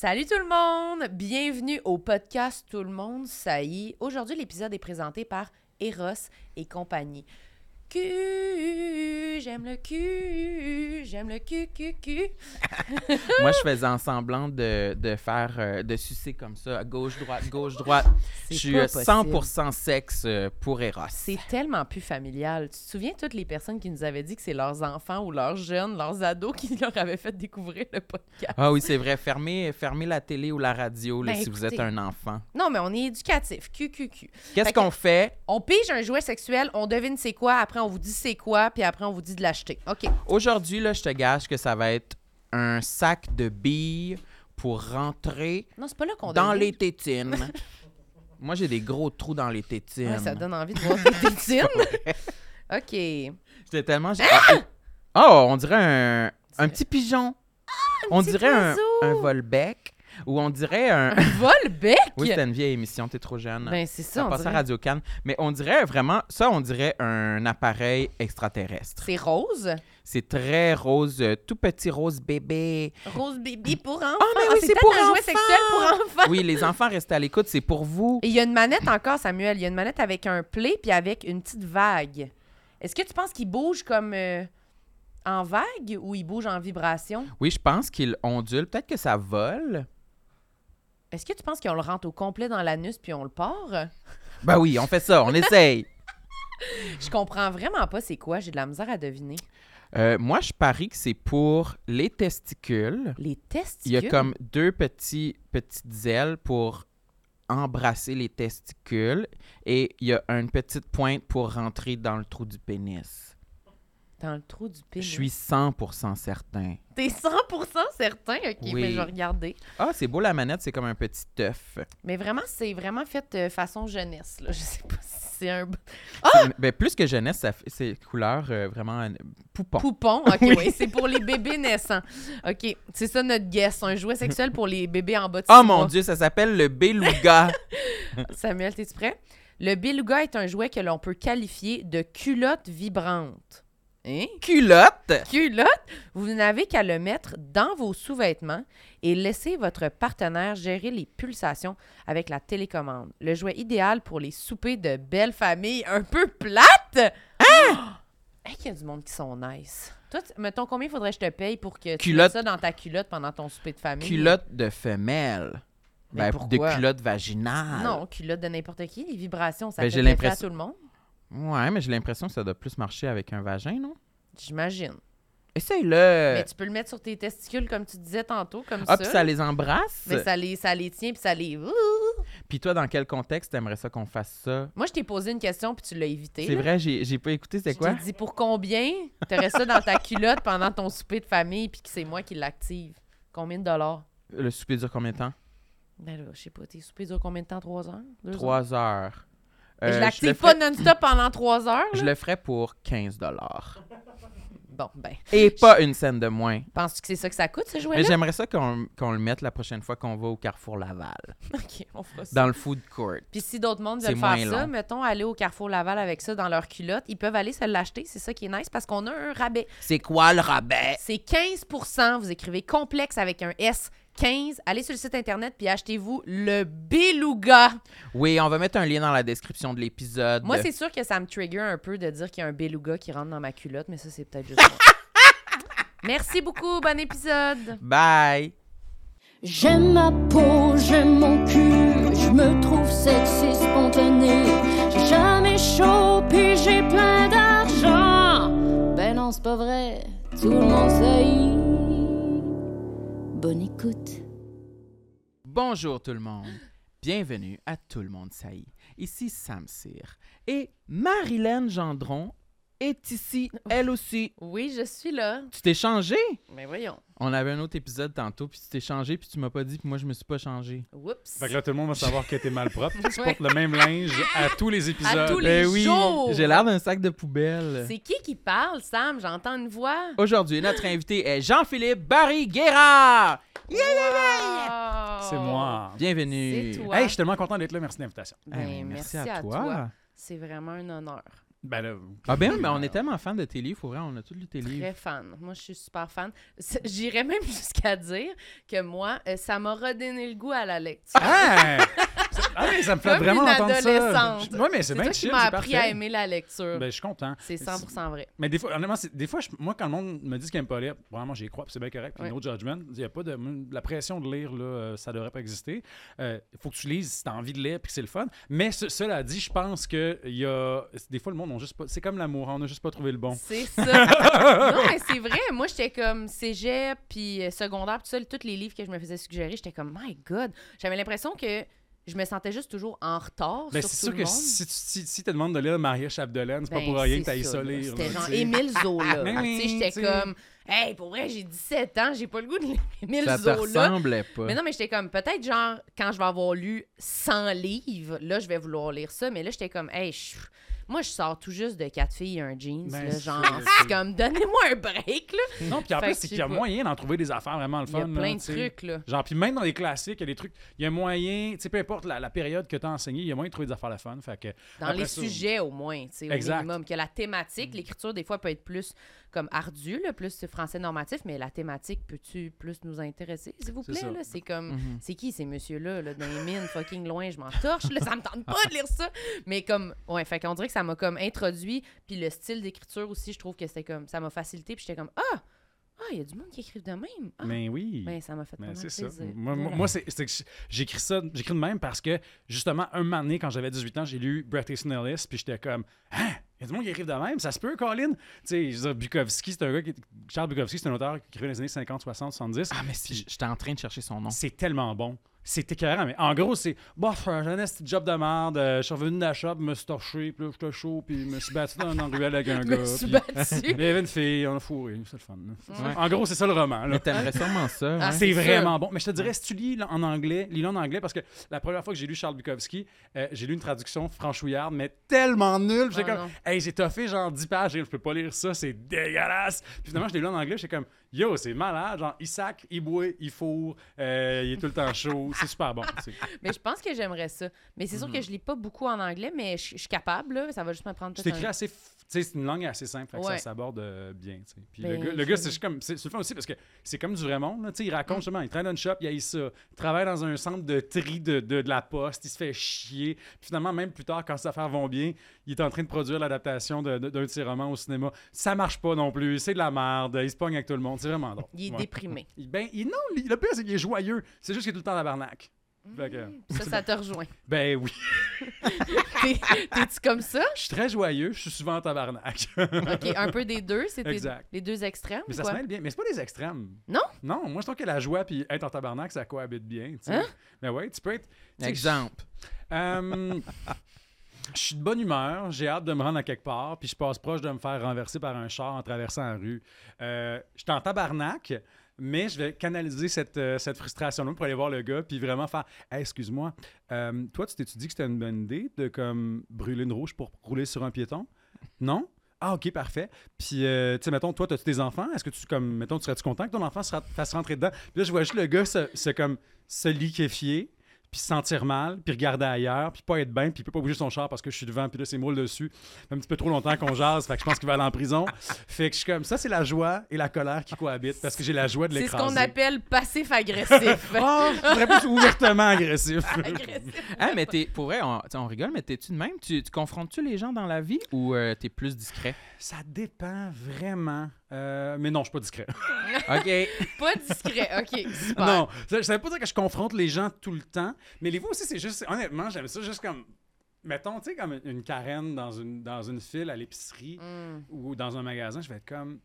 Salut tout le monde! Bienvenue au podcast Tout le monde, ça y est. Aujourd'hui, l'épisode est présenté par Eros et compagnie. Cul, j'aime le cul, j'aime le cul, cul, cul. Moi, je faisais en semblant de, de faire, euh, de sucer comme ça, gauche, droite, gauche, droite. Je C'est suis pas euh, possible. 100% sexe euh, pour Eros. C'est tellement plus familial. Tu te souviens toutes les personnes qui nous avaient dit que c'est leurs enfants ou leurs jeunes, leurs ados qui leur avaient fait découvrir le podcast? Ah oui, c'est vrai. Fermez, fermez la télé ou la radio là, Ben, si vous êtes un enfant. Non, mais on est éducatif. QQQ. Qu'est-ce Fait que- qu'on fait? On pige un jouet sexuel, on devine c'est quoi, après on vous dit c'est quoi, puis après on vous dit de l'acheter. OK. Aujourd'hui, là, je te gage que ça va être un sac de billes pour rentrer Non, pas là qu'on dans les tétines. Moi, j'ai des gros trous dans les tétines. Ouais, ça donne envie de voir tes tétines. OK. J'étais tellement... Ah! Oh, on dirait un, un petit pigeon. on petit dirait un volbec. Ou on dirait un... Volbec? Oui, c'était une vieille émission, t'es trop jeune. Ben, c'est ça, ça on passe à dirait. Radio Cannes. Mais on dirait vraiment, ça, on dirait un appareil extraterrestre. C'est rose? C'est très rose, euh, tout petit rose bébé. Rose baby pour enfants. mais oui, c'est pour un jouet enfants. sexuel pour enfants. Oui, les enfants, restez à l'écoute, c'est pour vous. Et il y a une manette encore, Samuel. Il y a une manette avec un play puis avec une petite vague. Est-ce que tu penses qu'il bouge comme euh, en vague ou il bouge en vibration? Oui, je pense qu'il ondule. Peut-être que ça vole. Est-ce que tu penses qu'on le rentre au complet dans l'anus puis on le part? Ben oui, on fait ça, on essaye. Je comprends vraiment pas c'est quoi. J'ai de la misère à deviner. Euh, moi, je parie que c'est pour les testicules. Les Il testicules. y a comme deux petits, petites ailes pour embrasser les testicules et il y a une petite pointe pour rentrer dans le trou du pénis. Dans le trou du pénis. Je suis 100% certain. T'es 100% certain? OK, Oui. mais je vais regarder. Ah, c'est beau la manette, c'est comme un petit œuf. Mais vraiment, c'est vraiment fait euh, façon jeunesse. Là. Je sais pas si c'est un C'est- Ben, plus que jeunesse, c'est couleur euh, vraiment euh, poupon. poupon. OK, oui, c'est pour les bébés naissants. OK, c'est ça notre guess. Un jouet sexuel pour les bébés en bas de Oh mon mois. Dieu, ça s'appelle le beluga. Samuel, t'es-tu prêt? Le beluga est un jouet que l'on peut qualifier de culotte vibrante. Hein? Culotte! Culotte? Vous n'avez qu'à le mettre dans vos sous-vêtements et laisser votre partenaire gérer les pulsations avec la télécommande. Le jouet idéal pour les soupers de belles familles un peu plates. Hein? Hey, qu'il y a du monde qui sont nice. Toi, mettons, combien faudrait que je te paye pour que tu mettes ça dans ta culotte pendant ton souper de famille? Culotte de femelle. Mais Ben, de pourquoi? culotte vaginale. Non, culotte de n'importe qui. Les vibrations, ça Ben, fait à tout le monde. Ouais, mais j'ai l'impression que ça doit plus marcher avec un vagin, non? J'imagine. Essaye-le. Mais tu peux le mettre sur tes testicules, comme tu disais tantôt, comme Ah, ça. puis ça les embrasse? Mais ça les, ça les tient, puis ça les... Puis toi, dans quel contexte t'aimerais ça qu'on fasse ça? Moi, je t'ai posé une question, puis tu l'as évité. C'est vrai, j'ai pas écouté, c'est Je quoi? t'ai dit pour combien t'aurais ça dans ta culotte pendant ton souper de famille, puis que c'est moi qui l'active? Combien de dollars? Le souper dure combien de temps? Ben là, je sais pas, tes soupers durent combien de temps? Trois heures? Deux? Trois heures. Euh, je l'active ferais- pas non-stop pendant trois heures, Je là? le ferais pour 15 dollars. Bon, ben, Et pas une scène de moins. penses-tu que c'est ça que ça coûte, ce jouet-là? j'aimerais ça qu'on qu'on le mette la prochaine fois qu'on va au Carrefour Laval, OK, on fera ça. dans le food court. Puis si d'autres mondes veulent faire ça, mettons, aller au Carrefour Laval avec ça dans leur culotte, ils peuvent aller se l'acheter, c'est ça qui est nice, parce qu'on a un rabais. C'est quoi le rabais? C'est 15% Vous écrivez complexe avec un S. 15. Allez sur le site internet puis achetez-vous le beluga. Oui, on va mettre un lien dans la description de l'épisode. Moi, c'est sûr que ça me trigger un peu de dire qu'il y a un beluga qui rentre dans ma culotte, mais ça, c'est peut-être juste. Merci beaucoup. Bon épisode. Bye! J'aime ma peau, j'aime mon cul, je me trouve sexy spontané. J'ai jamais chaud, puis j'ai plein d'argent. Ben non, c'est pas vrai, tout le monde sait. Bonne écoute. Bonjour tout le monde. Bienvenue à Tout le monde saillit. Ici Sam Cyr. Et Marilyn Gendron est ici, elle aussi. Oui, je suis là. Tu t'es changé? Mais voyons. On avait un autre épisode tantôt, puis tu t'es changé, puis tu m'as pas dit, puis moi je me suis pas changé. Oups. Fait que là, tout le monde va savoir que t'es mal propre. Tu portes le même linge à tous les épisodes. À tous les Ben oui, jours. j'ai l'air d'un sac de poubelle. C'est qui qui parle, Sam? J'entends une voix. Aujourd'hui, notre invité est Jean-Philippe Barry Guérard. Wow. C'est moi. Bienvenue. C'est toi. Hey, je suis tellement content d'être là. Merci de l'invitation. Ben, Eh, merci, à, toi. C'est vraiment un honneur. Ben là, Ah ben oui, mais on est tellement fan de tes livres, pour vrai, on a tous lu tes livres. Très fan. Moi, je suis super fan. J'irais même jusqu'à dire que moi, euh, ça m'a redonné le goût à la lecture. Ah! Ah, mais ça me fait Comme vraiment une entendre ça. adolescente. Oui, mais c'est C'est bien toi qui chill, m'as c'est appris à parfait. aimer la lecture. Ben, je suis content. c'est 100% vrai. Mais des fois, honnêtement, c'est- des fois, je- moi, quand le monde me dit qu'il n'aime pas lire, vraiment, j'y crois, puis c'est bien correct. Puis Ouais. no judgment. Il y a pas de. La pression de lire, là, euh, ça devrait pas exister. Il faut que tu lises si tu as envie de lire, puis que c'est le fun. Mais ce- cela dit, je pense que il y a. Des fois, le monde, on juste pas. C'est comme l'amour, on n'a juste pas trouvé le bon. C'est ça. non, mais c'est vrai. Moi, j'étais comme cégep, puis euh, secondaire, puis tout ça, tous les livres que je me faisais suggérer, j'étais comme, my God. J'avais l'impression que je me sentais juste toujours en retard sur c'est tout sûr le que monde. si tu si, si te demandes de lire Maria Chapdelaine, c'est pas Ben, pour rien que tu ailles ça, ça lire. C'était genre. Émile Zola. Sais, j'étais comme, hey, pour vrai, j'ai 17 ans, j'ai pas le goût de lire Émile Ça te Zola. ressemblait pas. Mais non, mais j'étais comme, peut-être genre, quand je vais avoir lu 100 livres, là, je vais vouloir lire ça. Mais là, j'étais comme, hey, je- moi, je sors tout juste de quatre filles et un jeans. Ben, là, genre, c'est- comme, donnez-moi un break, là. Non, puis en plus, c'est qu'il y a pas. moyen d'en trouver des affaires vraiment le Il y a fun. plein là, de trucs, là. Genre, puis même dans les classiques, il y a des trucs, il y a moyen, tu sais, peu importe la, la période que tu as enseigné, il y a moyen de trouver des affaires le fun. Fait que, Dans les ça- sujets, au moins, tu sais, au minimum. Que la thématique, l'écriture, des fois, peut être plus comme ardue, là, plus français normatif, mais la thématique, peux-tu plus nous intéresser, s'il vous plaît? là? C'est comme, Mhm. c'est qui ces messieurs-là, là, dans les mines, fucking loin, je m'en torche, là, ça me tente pas de lire ça. Mais comme, ouais, fait qu'on dirait que ça m'a comme introduit, puis le style d'écriture aussi, je trouve que c'était comme, ça m'a facilité, puis j'étais comme, ah, ah, il y a du monde qui écrive de même. Ah, mais oui. ben, ça m'a fait Mais vraiment c'est ça. Moi, moi- c'est c'est que j'écris ça, j'écris de même parce que, justement, un moment donné, quand j'avais 18 ans, j'ai lu Bret Easton Ellis, puis j'étais comme, hein, il y a du monde qui écrive de même, ça se peut, Colin? Tu sais, Bukowski, c'est un gars qui. Charles Bukowski, c'est un auteur qui écrivait dans les années 50, 60, 70. Ah, mais si, j'étais en train de chercher son nom. C'est tellement bon. C'est écœurant, mais en gros, c'est bof, j'ai un esti de job de merde, euh, je suis revenu de la shop, me suis torché, puis là, j'étais chaud, puis je me suis battu dans une ruelle avec un Je gars. me suis battu. Il y avait une fille, on a fourré, c'est le fun. Ouais. En gros, c'est ça le roman. là. Mais t'aimerais sûrement ça. Ah, hein? C'est c'est vraiment bon. Mais je te dirais, si tu lis en anglais, lis-le en anglais, parce que la première fois que j'ai lu Charles Bukowski, euh, j'ai lu une traduction franchouillarde, mais tellement nulle. J'ai Ah, comme, non. hey, j'ai toffé genre 10 pages, et je peux pas lire ça, c'est dégueulasse. Puis finalement, je l'ai lu en anglais, j'étais comme, yo, c'est malade. Genre, il sac, il boit, il fourre, euh, il est tout le temps chaud. C'est super bon. Mais je pense que j'aimerais ça. Mais c'est sûr que je lis pas beaucoup en anglais, mais je je suis capable, là. Ça va juste me prendre C'est écrit assez. Sais, c'est une langue assez simple, fait que ça s'aborde euh, bien. Puis Ben, le gars, le je- gars, c'est juste comme. C'est c'est le fun aussi parce que c'est comme du vrai monde. là, tu sais, il raconte justement, il travaille dans une shop, il a ça. Il travaille dans un centre de tri de, de, de la poste, il se fait chier. Puis finalement, même plus tard, quand ses affaires vont bien, il est en train de produire l'adaptation de- de- d'un de ses romans au cinéma. Ça marche pas non plus, c'est de la merde, il se pogne avec tout le monde, c'est vraiment drôle. Il est Ouais. déprimé. Il- Ben, il- non, le pire, c'est qu'il est joyeux. C'est juste qu'il est tout le temps à la barnaque. Fait que- Ça, ça te rejoint. ben oui, T'es- T'es-tu comme ça? je suis très joyeux, je suis souvent en tabarnak. OK, un peu des deux. C'était Exact. les deux extrêmes, Mais ça quoi? se mêle bien. Mais c'est pas des extrêmes. Non? Non, moi je trouve que la joie puis être en tabarnak, ça cohabite bien. tu sais. Hein? Mais ouais, tu peux être. tu sais, Exemple. euh, je suis de bonne humeur, j'ai hâte de me rendre à quelque part, puis je passe proche de me faire renverser par un char en traversant la rue. Euh, je suis en tabarnak, mais je vais canaliser cette, euh, cette frustration-là pour aller voir le gars, puis vraiment faire excuse-moi, euh, toi, tu t'es-tu que c'était une bonne idée de comme brûler une rouge pour rouler sur un piéton? Non? Ah, ok, parfait. Puis, euh, tu sais, mettons, toi, as-tu des enfants? Est-ce que tu, comme, mettons, tu serais-tu content que ton enfant fasse rentrer dedans? Puis là, je vois juste le gars se, se comme, se liquéfier, puis se sentir mal, puis regarder ailleurs, puis pas être bien, puis il peut pas bouger son char parce que je suis devant, puis là, c'est moule dessus. Ça fait un petit peu trop longtemps qu'on jase, fait que je pense qu'il va aller en prison. Fait que je suis comme, ça, c'est la joie et la colère qui cohabitent, parce que j'ai la joie de C'est ce l'écraser. qu'on appelle passif-agressif. Oh, je serais plus ouvertement agressif. Agressif. Ah, mais t'es, pour vrai, on, rigole, mais t'es-tu de même? Tu, tu confrontes-tu les gens dans la vie ou euh, t'es plus discret? Ça dépend vraiment. Euh, mais non, je suis pas discret. OK. Pas discret. OK, super. Non, ça, ça veut pas dire que je confronte les gens tout le temps, mais les fois aussi, c'est juste, honnêtement, j'aime ça juste comme, mettons, tu sais, comme une carène dans une, dans une file à l'épicerie Mm. ou dans un magasin, je vais être comme,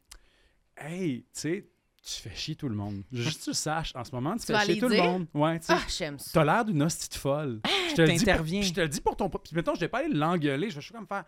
hey, tu sais, tu fais chier tout le monde. Juste que tu le saches, en ce moment, tu, Tu fais chier tout le monde. Ouais, tu sais. Ah, j'aime ça. T'as l'air d'une hostie de folle. je te le dis pour- Je te le dis pour ton... Puis mettons, je vais pas aller l'engueuler. Je vais juste comme faire...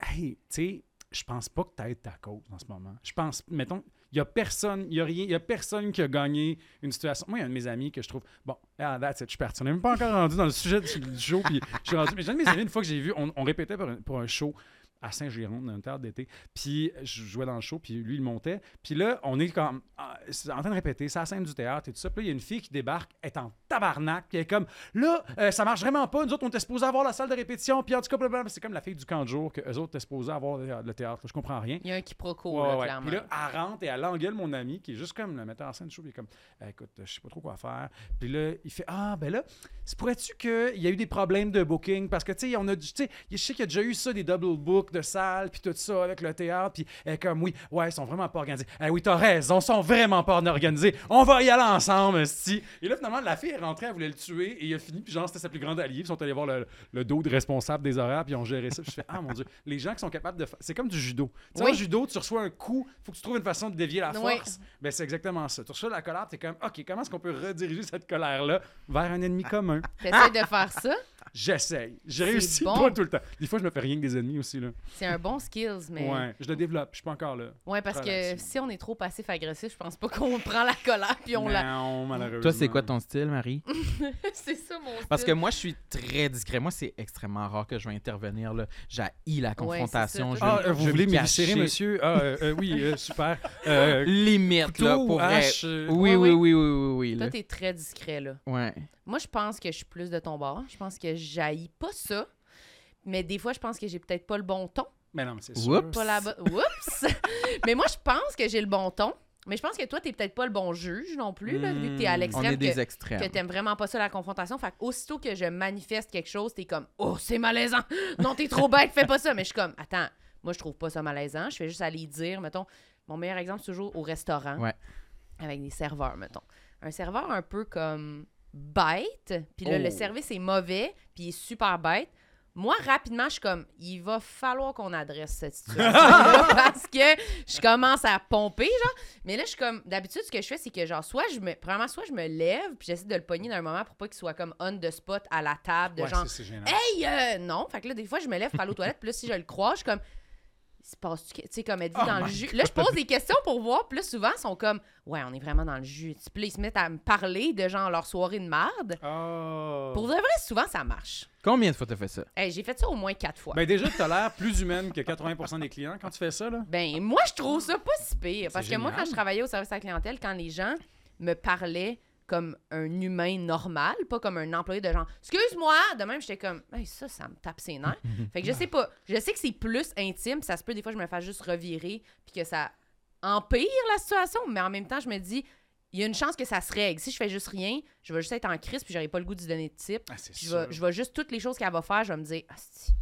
Hey, tu sais, je pense pas que t'aides ta cause en ce moment. Je pense... Mettons, il y a personne... Il y a rien... Il y a personne qui a gagné une situation... Moi, il y a un de mes amis que je trouve... Bon, ah, that's it, je suis parti. On n'est même pas encore rendu dans le sujet du, show. Puis je suis rendu... Mais j'ai un de mes amis, une fois que j'ai vu... On, répétait pour un show... à Saint-Géron, dans un théâtre d'été. Puis je jouais dans le show, puis lui, il montait. Puis là, on est comme ah, en train de répéter, c'est la scène du théâtre et tout ça. Puis là, il y a une fille qui débarque, elle est en tabarnak, puis elle est comme là, euh, ça marche vraiment pas. Nous autres, on était supposés avoir la salle de répétition, puis en tout cas, c'est comme la fille du camp de jour que eux autres étaient supposés avoir le théâtre. Je comprends rien. Il y a un quiproquo, Ouais, là, ouais. clairement. Puis là, elle rentre et elle engueule mon ami, qui est juste comme le metteur en scène du show. Puis il est comme, Eh, écoute, je sais pas trop quoi faire. Puis là, il fait, ah, ben là, se pourrait-tu qu'il y a eu des problèmes de booking? Parce que, tu sais, on a, du- tu sais, je sais qu'il y a déjà eu ça, des double de salles, puis tout ça avec le théâtre. Puis elle est comme, oui, ouais, ils sont vraiment pas organisés. Eh oui, t'as raison, ils sont vraiment pas organisés. On va y aller ensemble, sti. Et là, finalement, la fille est rentrée, elle voulait le tuer, et il a fini, puis genre, c'était sa plus grande alliée. Puis ils sont allés voir le, le dos de responsable des horaires, puis ils ont géré ça. Puis je fais, ah mon Dieu, les gens qui sont capables de faire. C'est comme du judo. Tu sais, Oui. en judo, tu reçois un coup, faut que tu trouves une façon de dévier la Oui. force. Ben, c'est exactement ça. Tu reçois la colère, t'es comme, OK, comment est-ce qu'on peut rediriger cette colère-là vers un ennemi commun? T'essaies de faire ça, J'essaye. J'ai C'est réussi bon. pas tout le temps. Des fois, je me fais rien que des ennemis aussi, là. c'est un bon skills, mais... Ouais, je le développe, je suis pas encore là. Ouais, parce que si on est trop passif-agressif, je pense pas qu'on prend la colère puis on la... Non, malheureusement. Toi, c'est quoi ton style, Marie? c'est ça mon Parce que style. moi, je suis très discret. Moi, c'est extrêmement rare que je vais intervenir. là. J'haïs la Ouais, confrontation. je ça. vais- Ah, euh, vous je voulez me monsieur? Ah, euh, euh, oui, euh, super. Euh, Limite, là, pour vrai. euh, Oui, Ouais, oui, ouais. oui, oui, oui, oui, Toi, t'es très discret, là. Ouais. Moi, je pense que je suis plus de ton bord. Je pense que j'haïs pas ça. Mais des fois, je pense que j'ai peut-être pas le bon ton. Mais non, mais c'est sûr. Oups. Pas la bo- Oups! mais moi, je pense que j'ai le bon ton. Mais je pense que toi, t'es peut-être pas le bon juge non plus, là, vu que t'es à Hmm. On l'extrême. est des que- extrêmes. que t'aimes vraiment pas ça la confrontation. Fait que aussitôt que je manifeste quelque chose, t'es comme Oh, c'est malaisant! Non, t'es trop bête, fais pas ça! Mais je suis comme Attends, moi je trouve pas ça malaisant. Je fais juste aller dire, mettons, mon meilleur exemple, c'est toujours au restaurant. Ouais. Avec des serveurs, mettons. Un serveur un peu comme bête, puis là, Oh. le service est mauvais, puis il est super bête. Moi, rapidement, je suis comme, il va falloir qu'on adresse cette situation parce que je commence à pomper, genre. Mais là, je suis comme, d'habitude, ce que je fais, c'est que, genre, soit je me, premièrement, soit je me lève, puis j'essaie de le pogner d'un moment pour pas qu'il soit comme on the spot à la table, de Ouais, genre, hey, euh, non. Fait que là, des fois, je me lève pour aller aux toilettes, puis là, si je le croise, je suis comme, se passe tu sais, comme êtes-vous Oh dans le jus? Là, je pose des questions pour voir, puis là, souvent, ils sont comme, ouais, on est vraiment dans le jus. Puis là, ils se mettent à me parler de, genre, leur soirée de marde. Oh. Pour de vrai, souvent, ça marche. Combien de fois t'as fait ça? Hey, j'ai fait ça au moins quatre fois. Ben déjà, tu as l'air plus humaine que 80% des clients quand tu fais ça, là. Ben, moi, je trouve ça pas si pire. Parce que moi, quand je travaillais au service à la clientèle, quand les gens me parlaient comme un humain normal, pas comme un employé de genre Excuse-moi! De même, j'étais comme Hey, ça, ça me tape ses nerfs. fait que je sais pas. Je sais que c'est plus intime. Ça se peut des fois, je me fasse juste revirer puis que ça empire la situation. Mais en même temps, je me dis il y a une chance que ça se règle. Si je fais juste rien, je vais juste être en crise puis j'aurai pas le goût de lui donner de type. Ah, je vais, je vais juste toutes les choses qu'elle va faire, je vais me dire Ah, si,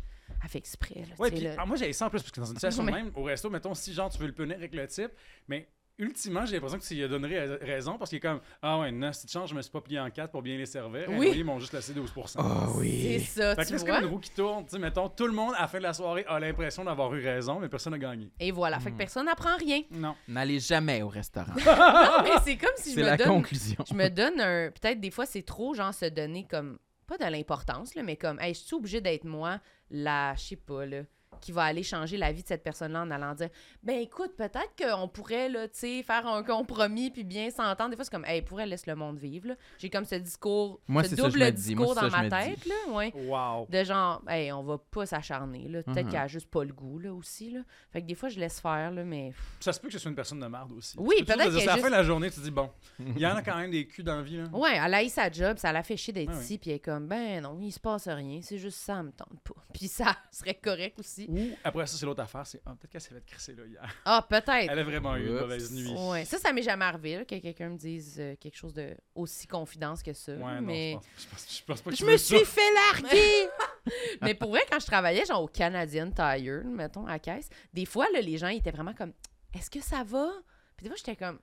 elle fait exprès. Là, Ouais, là. ah, moi j'ai ça en plus parce que dans une situation Mais- même au resto, mettons si genre tu veux le punir avec le type, mais ultimement j'ai l'impression que tu lui as donné ra- raison parce qu'il est comme ah ouais, non, si tu changes, je me suis pas plié en quatre pour bien les servir. Oui. Et ils m'ont juste laissé 12%. Oh C'est ça, Fait que c'est comme une roue qui tourne, tu sais, mettons, tout le monde à la fin de la soirée a l'impression d'avoir eu raison, mais personne n'a gagné. Et voilà. Fait que Hmm. personne n'apprend rien. Non. N'allez jamais au restaurant. Non, mais c'est comme si je c'est me la donne. conclusion. Je me donne un. Peut-être des fois, c'est trop, genre, se donner comme. Pas de l'importance, là, mais comme, hey, je suis obligée d'être moi, la. Je sais pas, là. Qui va aller changer la vie de cette personne-là en allant dire Ben écoute, peut-être qu'on pourrait, là, tu sais, faire un compromis puis bien s'entendre. Des fois, c'est comme, hey, pourrait laisse le monde vivre, là. J'ai comme ce discours, Moi, ce ça que double. Moi, discours dans ça que ma tête, là, ouais. Wow. De genre, hey, on va pas s'acharner, là. Peut-être Mhm. qu'elle a juste pas le goût, là, aussi, là. Fait que des fois, je laisse faire, là, mais. Ça se peut que je sois une personne de merde aussi. Oui, peut-être c'est à la fin de la journée, tu te dis bon, il y en a quand même des culs dans la vie là. Ouais, elle a eu sa job, ça l'a fait chier d'être Ouais, ici, puis elle est comme, ben non, il se passe rien, c'est juste ça, elle me tente pas. Puis ça serait correct aussi. Ou après ça, c'est l'autre affaire, c'est ah, peut-être qu'elle s'est fait crisser là hier. Ah, peut-être. Elle a vraiment eu une mauvaise nuit. Ouais, ça, ça m'est jamais arrivé, là, que quelqu'un me dise euh, quelque chose de aussi confidence que ça. Ouais, non, mais... je, pense, je, pense, je pense pas que Je me ça. suis fait larguer! mais pour vrai, quand je travaillais, genre au Canadian Tire, mettons, à la caisse, des fois, là, les gens ils étaient vraiment comme, est-ce que ça va? Puis des fois, j'étais comme,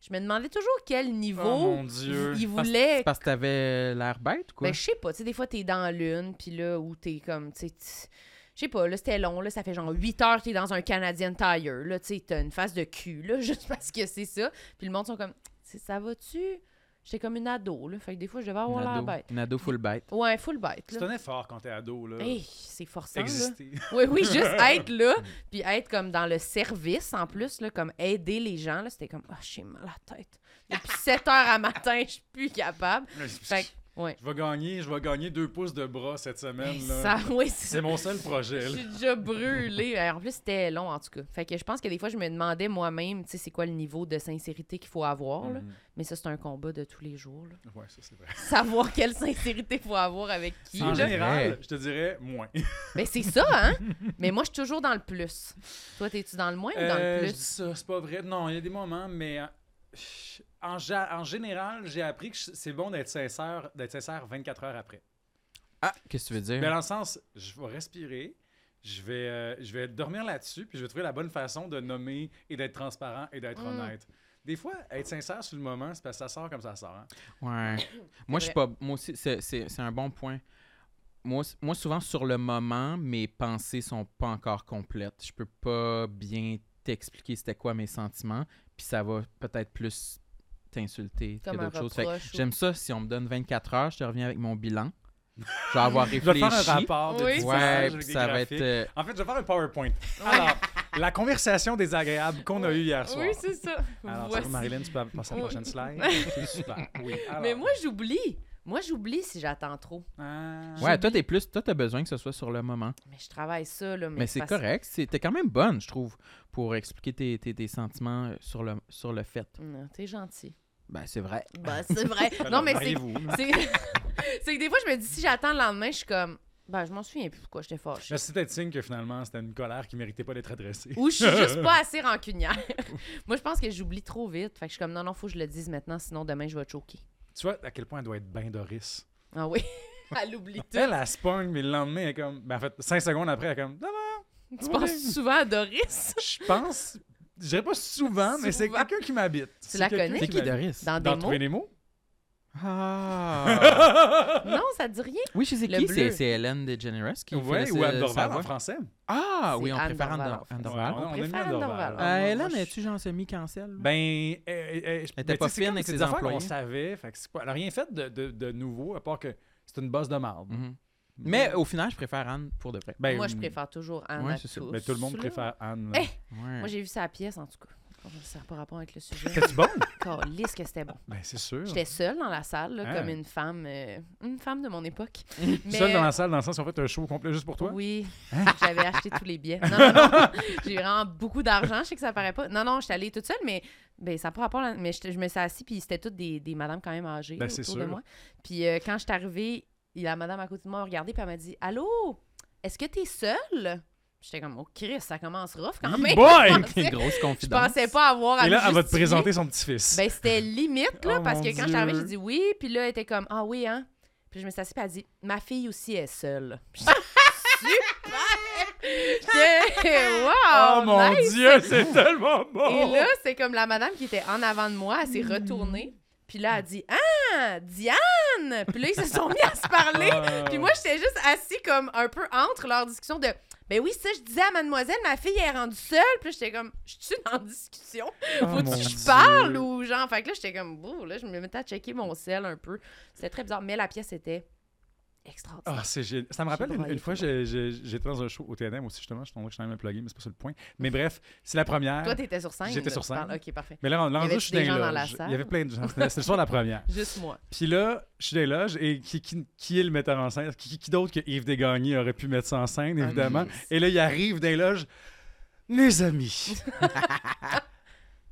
je me demandais toujours quel niveau Oh mon Dieu. ils Parce- voulaient C'est parce que t'avais l'air bête ou quoi? Ben, je sais pas, tu sais, des fois, t'es dans l'une, puis là, où t'es comme, tu sais, je sais pas, là, c'était long, là, ça fait genre 8 heures que t'es dans un Canadian Tire, là, tu sais, t'as une face de cul, là, juste parce que c'est ça. Puis le monde sont comme, C'est- ça va-tu? J'étais comme une ado, là, fait que des fois, je devais avoir l'air ado. bête. Une ado full bête. Ouais, full bête, C'est un effort quand t'es ado là. Hey, c'est forçant, là. Exister. Oui, oui, juste être là, puis être comme dans le service, en plus, là, comme aider les gens, là, c'était comme, ah, j'ai mal à la tête. Depuis 7 heures à matin, je suis plus capable. Fait que Ouais. Je vais gagner, je vais gagner deux pouces de bras cette semaine. Ben, là. ça, oui, c'est mon seul projet. Je suis déjà brûlée. En plus, c'était long, en tout cas. Fait que je pense que des fois, je me demandais moi-même, tu sais, c'est quoi le niveau de sincérité qu'il faut avoir. là. Mhm. Mais ça, c'est un combat de tous les jours. là. Ouais, ça c'est vrai. Savoir quelle sincérité faut avoir avec qui. En général, je te dirais moins. Mais c'est ça, hein? Mais moi, je suis toujours dans le plus. Toi, t'es-tu dans le moins ou dans Euh, le je dis plus? ça, c'est pas vrai. Non, il y a des moments, mais euh, en, général, j'ai appris que c'est bon d'être sincère, d'être sincère 24 heures après. Ah, qu'est-ce que tu veux dire? Mais dans le sens, je vais respirer, je vais, euh, je vais dormir là-dessus, puis je vais trouver la bonne façon de nommer et d'être transparent et d'être Mm. honnête. Des fois, être sincère sur le moment, c'est parce que ça sort comme ça sort. hein. Ouais. moi, je suis pas. Moi aussi, c'est- c'est c'est un bon point. Moi, souvent, sur le moment, mes pensées sont pas encore complètes. Je peux pas bien t'expliquer c'était quoi mes sentiments, puis ça va peut-être plus t'insulter Comme un d'autres choses. Fait que reproche. ou- J'aime ça, si on me donne 24 heures, je te reviens avec mon bilan. Je vais avoir Je vais réfléchi. faire un rapport de Oui. tissage Ouais, avec puis des ça va être. graphiques. euh, En fait, je vais faire un PowerPoint. Alors, la conversation désagréable qu'on a eue hier soir. Oui, c'est ça. Alors, Voici. Marilyn, tu peux passer à la Oui. prochaine slide. C'est super. Oui. alors. Mais moi, j'oublie. Moi, j'oublie si j'attends trop. Ah. Ouais, toi, t'es plus. Toi, t'as besoin que ce soit sur le moment. Mais je travaille ça, là. Mais, Mais c'est parce- correct. c'est- T'es quand même bonne, je trouve, pour expliquer tes, tes- tes sentiments euh, sur le, sur le fait. Non, T'es gentil. Ben, c'est vrai. Ben, c'est vrai. Non, mais c'est. C'est que des fois, je me dis, si j'attends le lendemain, je suis comme, ben, je m'en souviens plus pourquoi j'étais fâchée. Mais c'est peut-être signe que finalement, c'était une colère qui méritait pas d'être adressée. Ou je suis juste pas assez rancunière. Moi, je pense que j'oublie trop vite. Fait que je suis comme, non, non, faut que je le dise maintenant, sinon demain, je vais choquer. Tu vois à quel point elle doit être bien Doris. Ah oui, elle oublie tout. Elle, elle pogne, mais le lendemain, elle est comme. Ben, en fait, cinq secondes après, elle est comme. Non, non, Tu penses souvent à Doris? je pense. Je dirais pas souvent, mais c'est quelqu'un qui m'habite. C'est la connais? C'est qui. Doris? Dans des Dans mots? Trouver les mots? Ah! Non, ça te dit rien? oui, je sais Le qui. C'est Hélène DeGeneres qui Ouais, fait ou Anne Dorval en français. Ah, oui, on Anne préfère Anne, Dorval, on préfère Anne Dorval. Euh, moi, Hélène, es-tu genre semi-cancel? Ben, euh, euh, euh, je- Elle était ben, pas tu fine avec ses employés. savait. Fait que c'est pas- elle a rien fait de, nouveau, à part que c'est une bosse de marde. Mais au final, je préfère Anne pour de vrai. Ben, Moi, je préfère toujours Anne Ouais, à tous. ben, tout le monde préfère Anne. Eh! Ouais. Moi, j'ai vu sa pièce, en tout cas. Ça n'a pas rapport avec le sujet. C'était-tu bon? Que c'était bon. Ben, c'est sûr. J'étais seule dans la salle, là, comme une femme, euh, une femme de mon époque. Seul dans la salle, dans le sens où on fait un show complet juste pour toi? Oui, j'avais acheté tous les billets. Non, non, non. J'ai vraiment beaucoup d'argent, je sais que ça paraît pas. Non, non, j'étais allée toute seule, mais ben, ça n'a pas rapport. là- Mais je, je me suis assise, puis c'était toutes des, des madames quand même âgées Ben, autour c'est de sûr. moi. Puis euh, quand je suis arrivée, il la madame à côté de moi a regardé, puis elle m'a dit Allô, est-ce que t'es seule? J'étais comme, oh Chris, ça commence rough quand même. boy! Je pensais- Grosse Je confidence. pensais pas avoir à Et là, me elle va te présenter son petit-fils. Ben, c'était limite, là, Oh, parce que quand je suis arrivée, Dieu. j'ai dit oui, puis là, elle était comme, ah oui, hein? Puis je me suis assise, puis elle a dit, ma fille aussi est seule. Super! J'étais, wow! oh mon nice! Dieu, c'est tellement bon! Et là, c'est comme la madame qui était en avant de moi, elle s'est retournée. Puis là, elle a dit Ah, Diane! Puis là, ils se sont mis à se parler. Puis moi, j'étais juste assis comme un peu entre leur discussion de Ben oui, ça, je disais à mademoiselle, ma fille est rendue seule. Puis là, j'étais comme Je suis en discussion? Oh, Faut-tu que je parle ou genre? Fait que là, j'étais comme Ouh, là, je me mettais à checker mon sel un peu. C'était très bizarre. Mais la pièce était extraordinaire. Ah, c'est. Ça me rappelle une, fois, j'étais dans un show au TNM aussi, justement. Je suis que je suis en train de me plugger, mais c'est pas ça le point. Mais bref, c'est la première. Toi, t'étais sur scène? J'étais sur parles. scène. Ok, parfait. mais là, là, je suis des dans gens les dans la salle? Il y avait plein de gens. C'était c'était le soir de la première. Juste moi. Puis là, je suis dans les loges et qui, qui, qui est le metteur en scène? Qui, qui d'autre que Yves Desgagnés aurait pu mettre ça en scène, Ah, évidemment? Et là, il arrive dans les loges. Mes amis,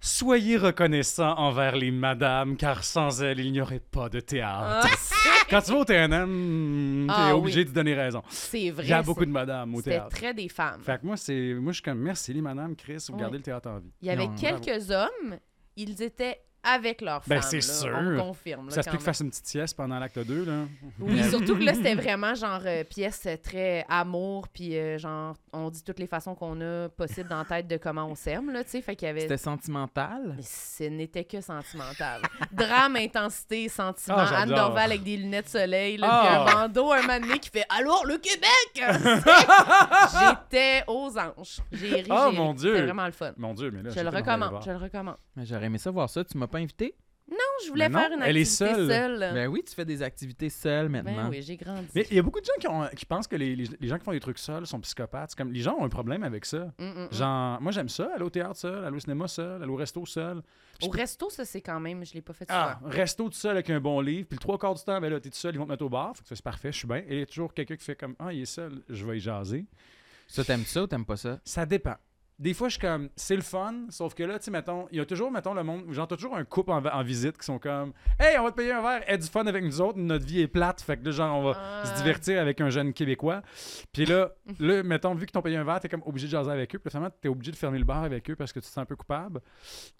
soyez reconnaissants envers les madames, car sans elles, il n'y aurait pas de théâtre. Ah, Quand tu vas au TNM, t'es Ah, obligé oui. de donner raison. c'est vrai. Il y a beaucoup de madames au C'était théâtre. très des femmes. Fait que moi, c'est, moi, je suis comme, merci les madames, Chris, vous Ouais. gardez le théâtre en vie. Il y avait Non, quelques hommes, ils étaient avec leurs Ben, femmes. c'est là. sûr. On confirme. là, Ça se peut que même. fasse une petite sieste pendant l'acte 2, là. Oui, surtout que là, c'était vraiment genre euh, pièce euh, très amour, puis euh, genre, on dit toutes les façons qu'on a possible dans la tête de comment on s'aime, là, tu sais. Fait qu'il y avait. C'était sentimental? Mais ce n'était que sentimental. Drame, intensité, sentiment. Ah, Anne j'adore. Dorval avec des lunettes soleil, là, Ah. puis un bandeau, un mané qui fait Alors le Québec J'étais aux anges. J'ai ri. Oh, j'ai mon. Dieu. C'était vraiment le fun. Mon Dieu, mais là, Je le de recommande. Je le recommande. Mais J'aurais aimé ça voir ça. Tu m'as pas invité? Non, je voulais non, faire une elle est activité seule. seule. Ben oui, tu fais des activités seules Ben maintenant. oui, j'ai grandi. Mais il y a beaucoup de gens qui, ont- qui pensent que les, les- les gens qui font des trucs seuls sont psychopathes. C'est Comme, les gens ont un problème avec ça. Mm, mm, mm. Genre, moi, j'aime ça, aller au théâtre seul, aller au cinéma seul, aller au resto seul. Au resto, ça, c'est quand même... Je l'ai pas fait Ah, souvent. resto tout seul avec un bon livre. Puis le trois quarts du temps, ben là, t'es tout seul, ils vont te mettre au bar. Fait que ça, c'est parfait, je suis bien. Et il y a toujours quelqu'un qui fait comme Ah, il est seul, je vais y jaser. Ça, t'aimes ça ou t'aimes pas ça? Ça dépend. Des fois, je suis comme, c'est le fun, sauf que là, tu sais, mettons, il y a toujours, mettons, le monde, genre, t'as toujours un couple en, en visite qui sont comme, hey, on va te payer un verre, aie du fun avec nous autres, notre vie est plate, fait que là, genre, on va Ah. se divertir avec un jeune Québécois. Puis là, là, mettons, vu qu'ils t'ont payé un verre, t'es comme obligé de jaser avec eux, puis finalement, t'es obligé de fermer le bar avec eux parce que tu te sens un peu coupable.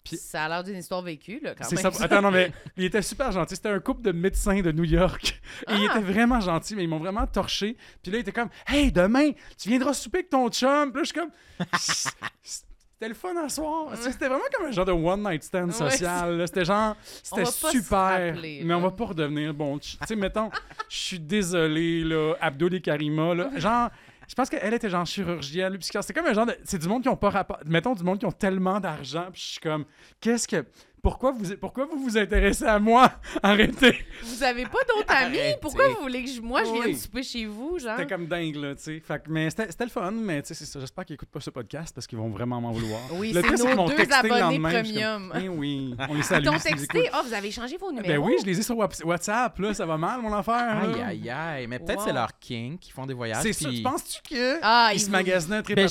Puis- Ça a l'air d'une histoire vécue, là, quand même. ça. Attends, non, mais il était super gentil. C'était un couple de médecins de New York. Et il Ah! était vraiment gentil, mais ils m'ont vraiment torché. Puis là, il était comme Hey, demain, tu viendras souper avec ton chum. Puis là, je suis comme C'était le fun à soir. C'était vraiment comme un genre de one night stand social. C'était genre, c'était super. rappeler, mais on va pas redevenir bon. Tu sais, mettons, je suis désolé, là, Abdul et Karima, là. Genre, je pense qu'elle était genre chirurgienne, psychiatre. C'est comme un genre de. C'est du monde qui ont pas rapport. Mettons, du monde qui ont tellement d'argent. Puis je suis comme, qu'est-ce que. Pourquoi vous, pourquoi vous vous intéressez à moi? Arrêtez! Vous avez pas d'autres amis? Arrêtez. Pourquoi vous voulez que je... moi, je vienne souper chez vous, genre? C'était comme dingue, là, tu sais. Fait que- mais c'était le fun, mais tu sais, c'est ça. J'espère qu'ils écoutent pas ce podcast parce qu'ils vont vraiment m'en vouloir. Oui, c'est nos deux le abonnés lendemain, comme, premium. Eh oui, on les Ils salue. t'ont s'ils texté? Ah, vous avez changé vos numéros? Ben oui, je les ai sur Whats- WhatsApp, là, ça va mal, mon affaire. là. Aïe, aïe, aïe. Mais peut-être Wow. c'est leur king qui font des voyages. C'est ça, puis- penses-tu que Ah, ils ils se vous- magasinaient un Ben,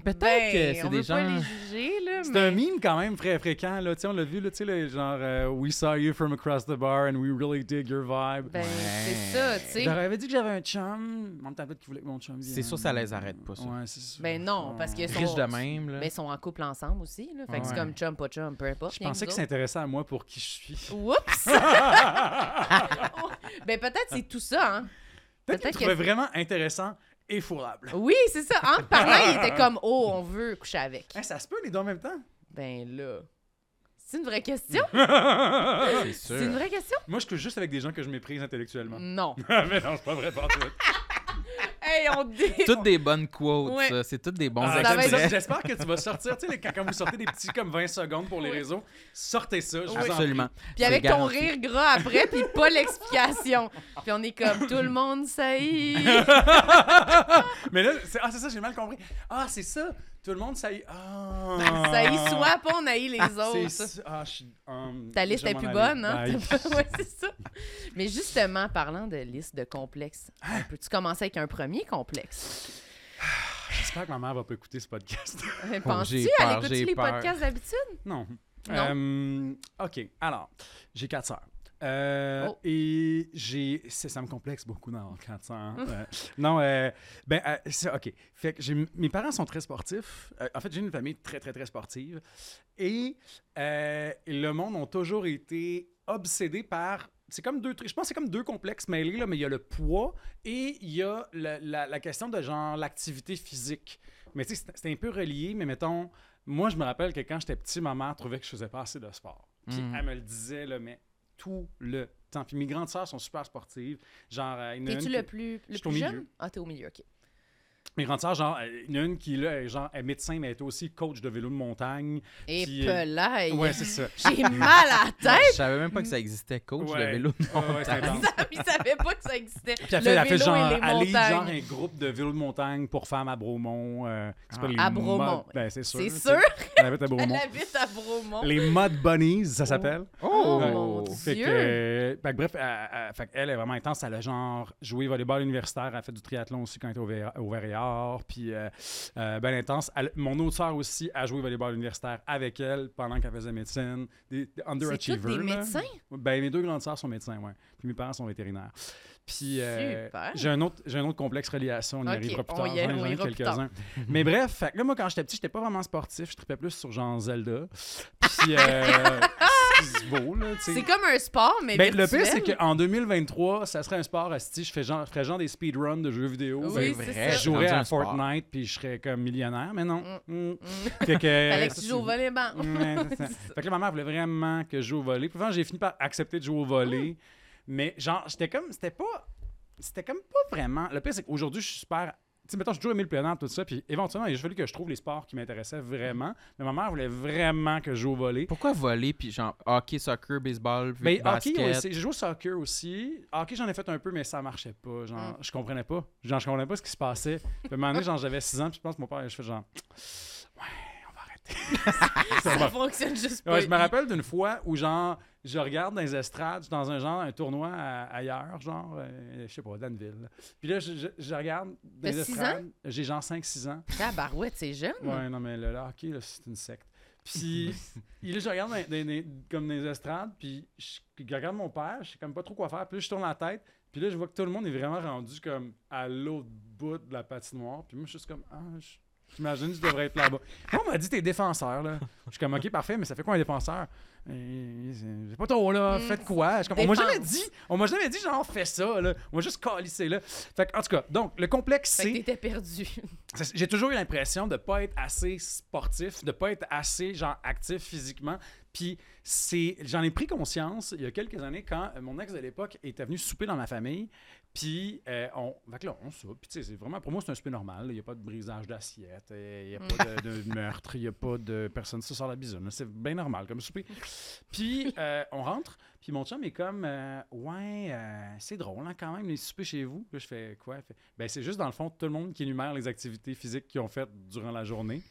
Peut-être Ben, que c'est on des gens. les juger, là, C'est un meme quand même très fréquent, là. Tu sais, on l'a vu, là, tu sais, le genre euh, We saw you from across the bar and we really dig your vibe. Ben, Ouais. c'est ça, tu sais. Je leur avais dit que j'avais un chum. Mon tablette qui voulait que mon chum vienne. C'est sûr, ça les arrête pas, ça. Ouais, c'est sûr. Ben non, parce que Riches sont- de même, là. Ben, ils sont en couple ensemble aussi, là. Fait que c'est Ouais. comme chum, pas chum, peu importe. Je pensais que qu'ils s'intéressaient à moi pour qui je suis. Oups! ben, peut-être c'est tout ça, hein. Peut-être qu'ils trouvaient que- vraiment intéressant et fourrable. Oui, c'est ça. En parlant, il était comme, oh, on veut coucher avec. Hein, ça se peut, les deux en même temps? Ben là. C'est une vraie question? C'est une vraie question? Moi, je couche juste avec des gens que je méprise intellectuellement. Non. mais non, c'est pas vrai, pas tout. Hey, on dit. Toutes des bonnes quotes, Ouais. ça. C'est toutes des bons Ah. J'espère que tu vas sortir, tu sais, quand, vous sortez des petits comme 20 secondes pour les Oui. réseaux, sortez ça, je vous. Absolument. Puis avec ton garanti. rire gras après, puis pas l'explication. Puis on est comme, tout le monde saillit. Mais là, c'est ah, c'est ça, j'ai mal compris. Ah, c'est ça, tout le monde ça y Ah. Ça y soit pas, on haït les C'est autres. Ah, je hum, Ta liste est plus aller. bonne, hein? Bye. ouais, c'est ça. Mais justement, parlant de liste de complexes, Hein? peux-tu commencer avec un premier complexe? J'espère que ma mère va pas écouter ce podcast. Penses-tu? j'ai Elle écoute les peur. podcasts d'habitude? non. Non. Euh, OK, alors, j'ai quatre sœurs. Euh, Oh. Et j'ai. Ça me complexe beaucoup dans 400. euh, non, euh, ben, euh, OK. Fait que mes parents sont très sportifs. Euh, en fait, j'ai une famille très, très, très sportive. Et le monde ont toujours été obsédés par. C'est comme deux trucs. Je pense que c'est comme deux complexes mêlés, là, mais il y a le poids et il y a la, la question de genre l'activité physique. Mais tu sais, c'est- un peu relié, mais mettons, moi, je me rappelle que quand j'étais petit, ma mère trouvait que je faisais pas assez de sport. Puis Mhm. elle me le disait, là, mais tout le temps. Puis mes grandes sœurs sont super sportives. Genre, euh, T'es-tu le plus, le plus milieu. jeune? Ah, t'es au milieu, OK. Mes grandes sœurs, genre, euh, il y en a une qui là, est, genre, est médecin, mais elle est aussi coach de vélo de montagne. Et Puis, euh, pelaille! Ouais, c'est ça. J'ai mal à la tête! Je savais même pas que ça existait, coach Ouais. de vélo de Ouais, ouais, montagne. intense. Il savait pas que ça existait. Puis elle Le fait, elle genre, elle un groupe de vélo de montagne pour femmes à Bromont. euh, c'est pas Ah. les À Bromont. Mod- Ben, c'est sûr. C'est sûr? Elle habite à Elle Bromont. habite à Bromont. Les Mud Bunnies, ça s'appelle. Oh, Ouais. mon Fait Dieu! que, euh, fait que bref, elle, elle- est vraiment intense. Elle a genre joué volleyball universitaire. Elle a fait du triathlon aussi quand elle était au, au Verrières. Puis, euh, euh, ben intense. Elle- mon autre sœur aussi a joué volleyball universitaire avec elle pendant qu'elle faisait médecine. Des, des underachievers. des là. médecins? Ben, mes deux grandes sœurs sont médecins, ouais. Puis mes parents sont vétérinaires. Puis euh, j'ai un autre j'ai un autre complexe reliation, on y arrivera plus tard. J'en ai- quelques-uns. Mais bref, fait là, moi, quand j'étais petit, j'étais pas vraiment sportif. Je tripais plus sur genre Zelda. Puis, euh, c'est là, comme un sport, mais Ben, le pire, c'est qu'en 2023, ça serait un sport à je ferais genre, je ferais genre des speedruns de jeux vidéo. Oui, Ben, c'est vrai. je jouerais à. Fortnite puis je serais comme millionnaire, mais non. Mm. Mm. Mm. Fait que, Fallait que tu joues au volleyball. Ça. Fait que là, ma mère voulait vraiment que je joue au volley. Puis j'ai fini par accepter de jouer au volley. Mais genre, j'étais comme, c'était pas, c'était comme pas vraiment. Le pire, c'est qu'aujourd'hui, je suis super sais, mettons, j'ai toujours aimé le plein air, tout ça. Puis éventuellement, il a fallu que je trouve les sports qui m'intéressaient vraiment. Mais ma mère voulait vraiment que je joue au volley. Pourquoi voler, puis genre hockey, soccer, baseball, Mais basket? Ben, hockey. J'ai joué au soccer aussi. Hockey, j'en ai fait un peu, mais ça marchait pas. Genre, Mm. je comprenais pas. Genre, je comprenais pas ce qui se passait. Puis à un moment donné, genre, j'avais 6 ans, puis je pense que mon père, je fais genre, ouais, on va arrêter. Ça va. Ça fonctionne juste pas. Ouais, je me rappelle d'une fois où, genre, je regarde dans les estrades, je suis dans un genre, un tournoi à- ailleurs, genre, euh, je sais pas, Danville. Puis là, je, je- je regarde dans les estrades. J'ai genre 5-6 ans. Ah, barouette, c'est jeune. Ouais, non, mais le, le hockey, c'est une secte. Puis là, je regarde dans- dans- dans- comme dans les estrades, puis je, je regarde mon père, je sais comme pas trop quoi faire. Puis là, je tourne la tête, puis là, je vois que tout le monde est vraiment rendu comme à l'autre bout de la patinoire. Puis moi, je suis juste comme, ah, je- j'imagine que je devrais être là-bas. Moi, on m'a dit, t'es défenseur, là. Je suis comme, ok, parfait, mais ça fait quoi un défenseur? Euh, c'est- pas trop, là. Mm, Faites quoi? Je comme, on m'a jamais dit, on m'a jamais dit, genre, fais ça, là. On m'a juste calissé, là. Fait que, en tout cas, donc, le complexe, c'est. t'étais perdu. J'ai toujours eu l'impression de pas être assez sportif, de pas être assez genre actif physiquement. Puis c'est, j'en ai pris conscience il y a quelques années quand mon ex de l'époque était venu souper dans ma famille. Puis euh, on, fait que là, on soupe. Puis tu sais, c'est vraiment pour moi c'est un souper normal. Il n'y a pas de brisage d'assiette, euh, il n'y a pas de, de meurtre, il n'y a pas de personne qui se sort la bisoune. C'est bien normal comme souper. Puis euh, on rentre. Puis mon chum est comme euh, ouais, c'est drôle hein, quand même les soupers chez vous. Puis je fais quoi? Fait, Ben c'est juste dans le fond tout le monde qui énumère les activités physiques qu'ils ont faites durant la journée.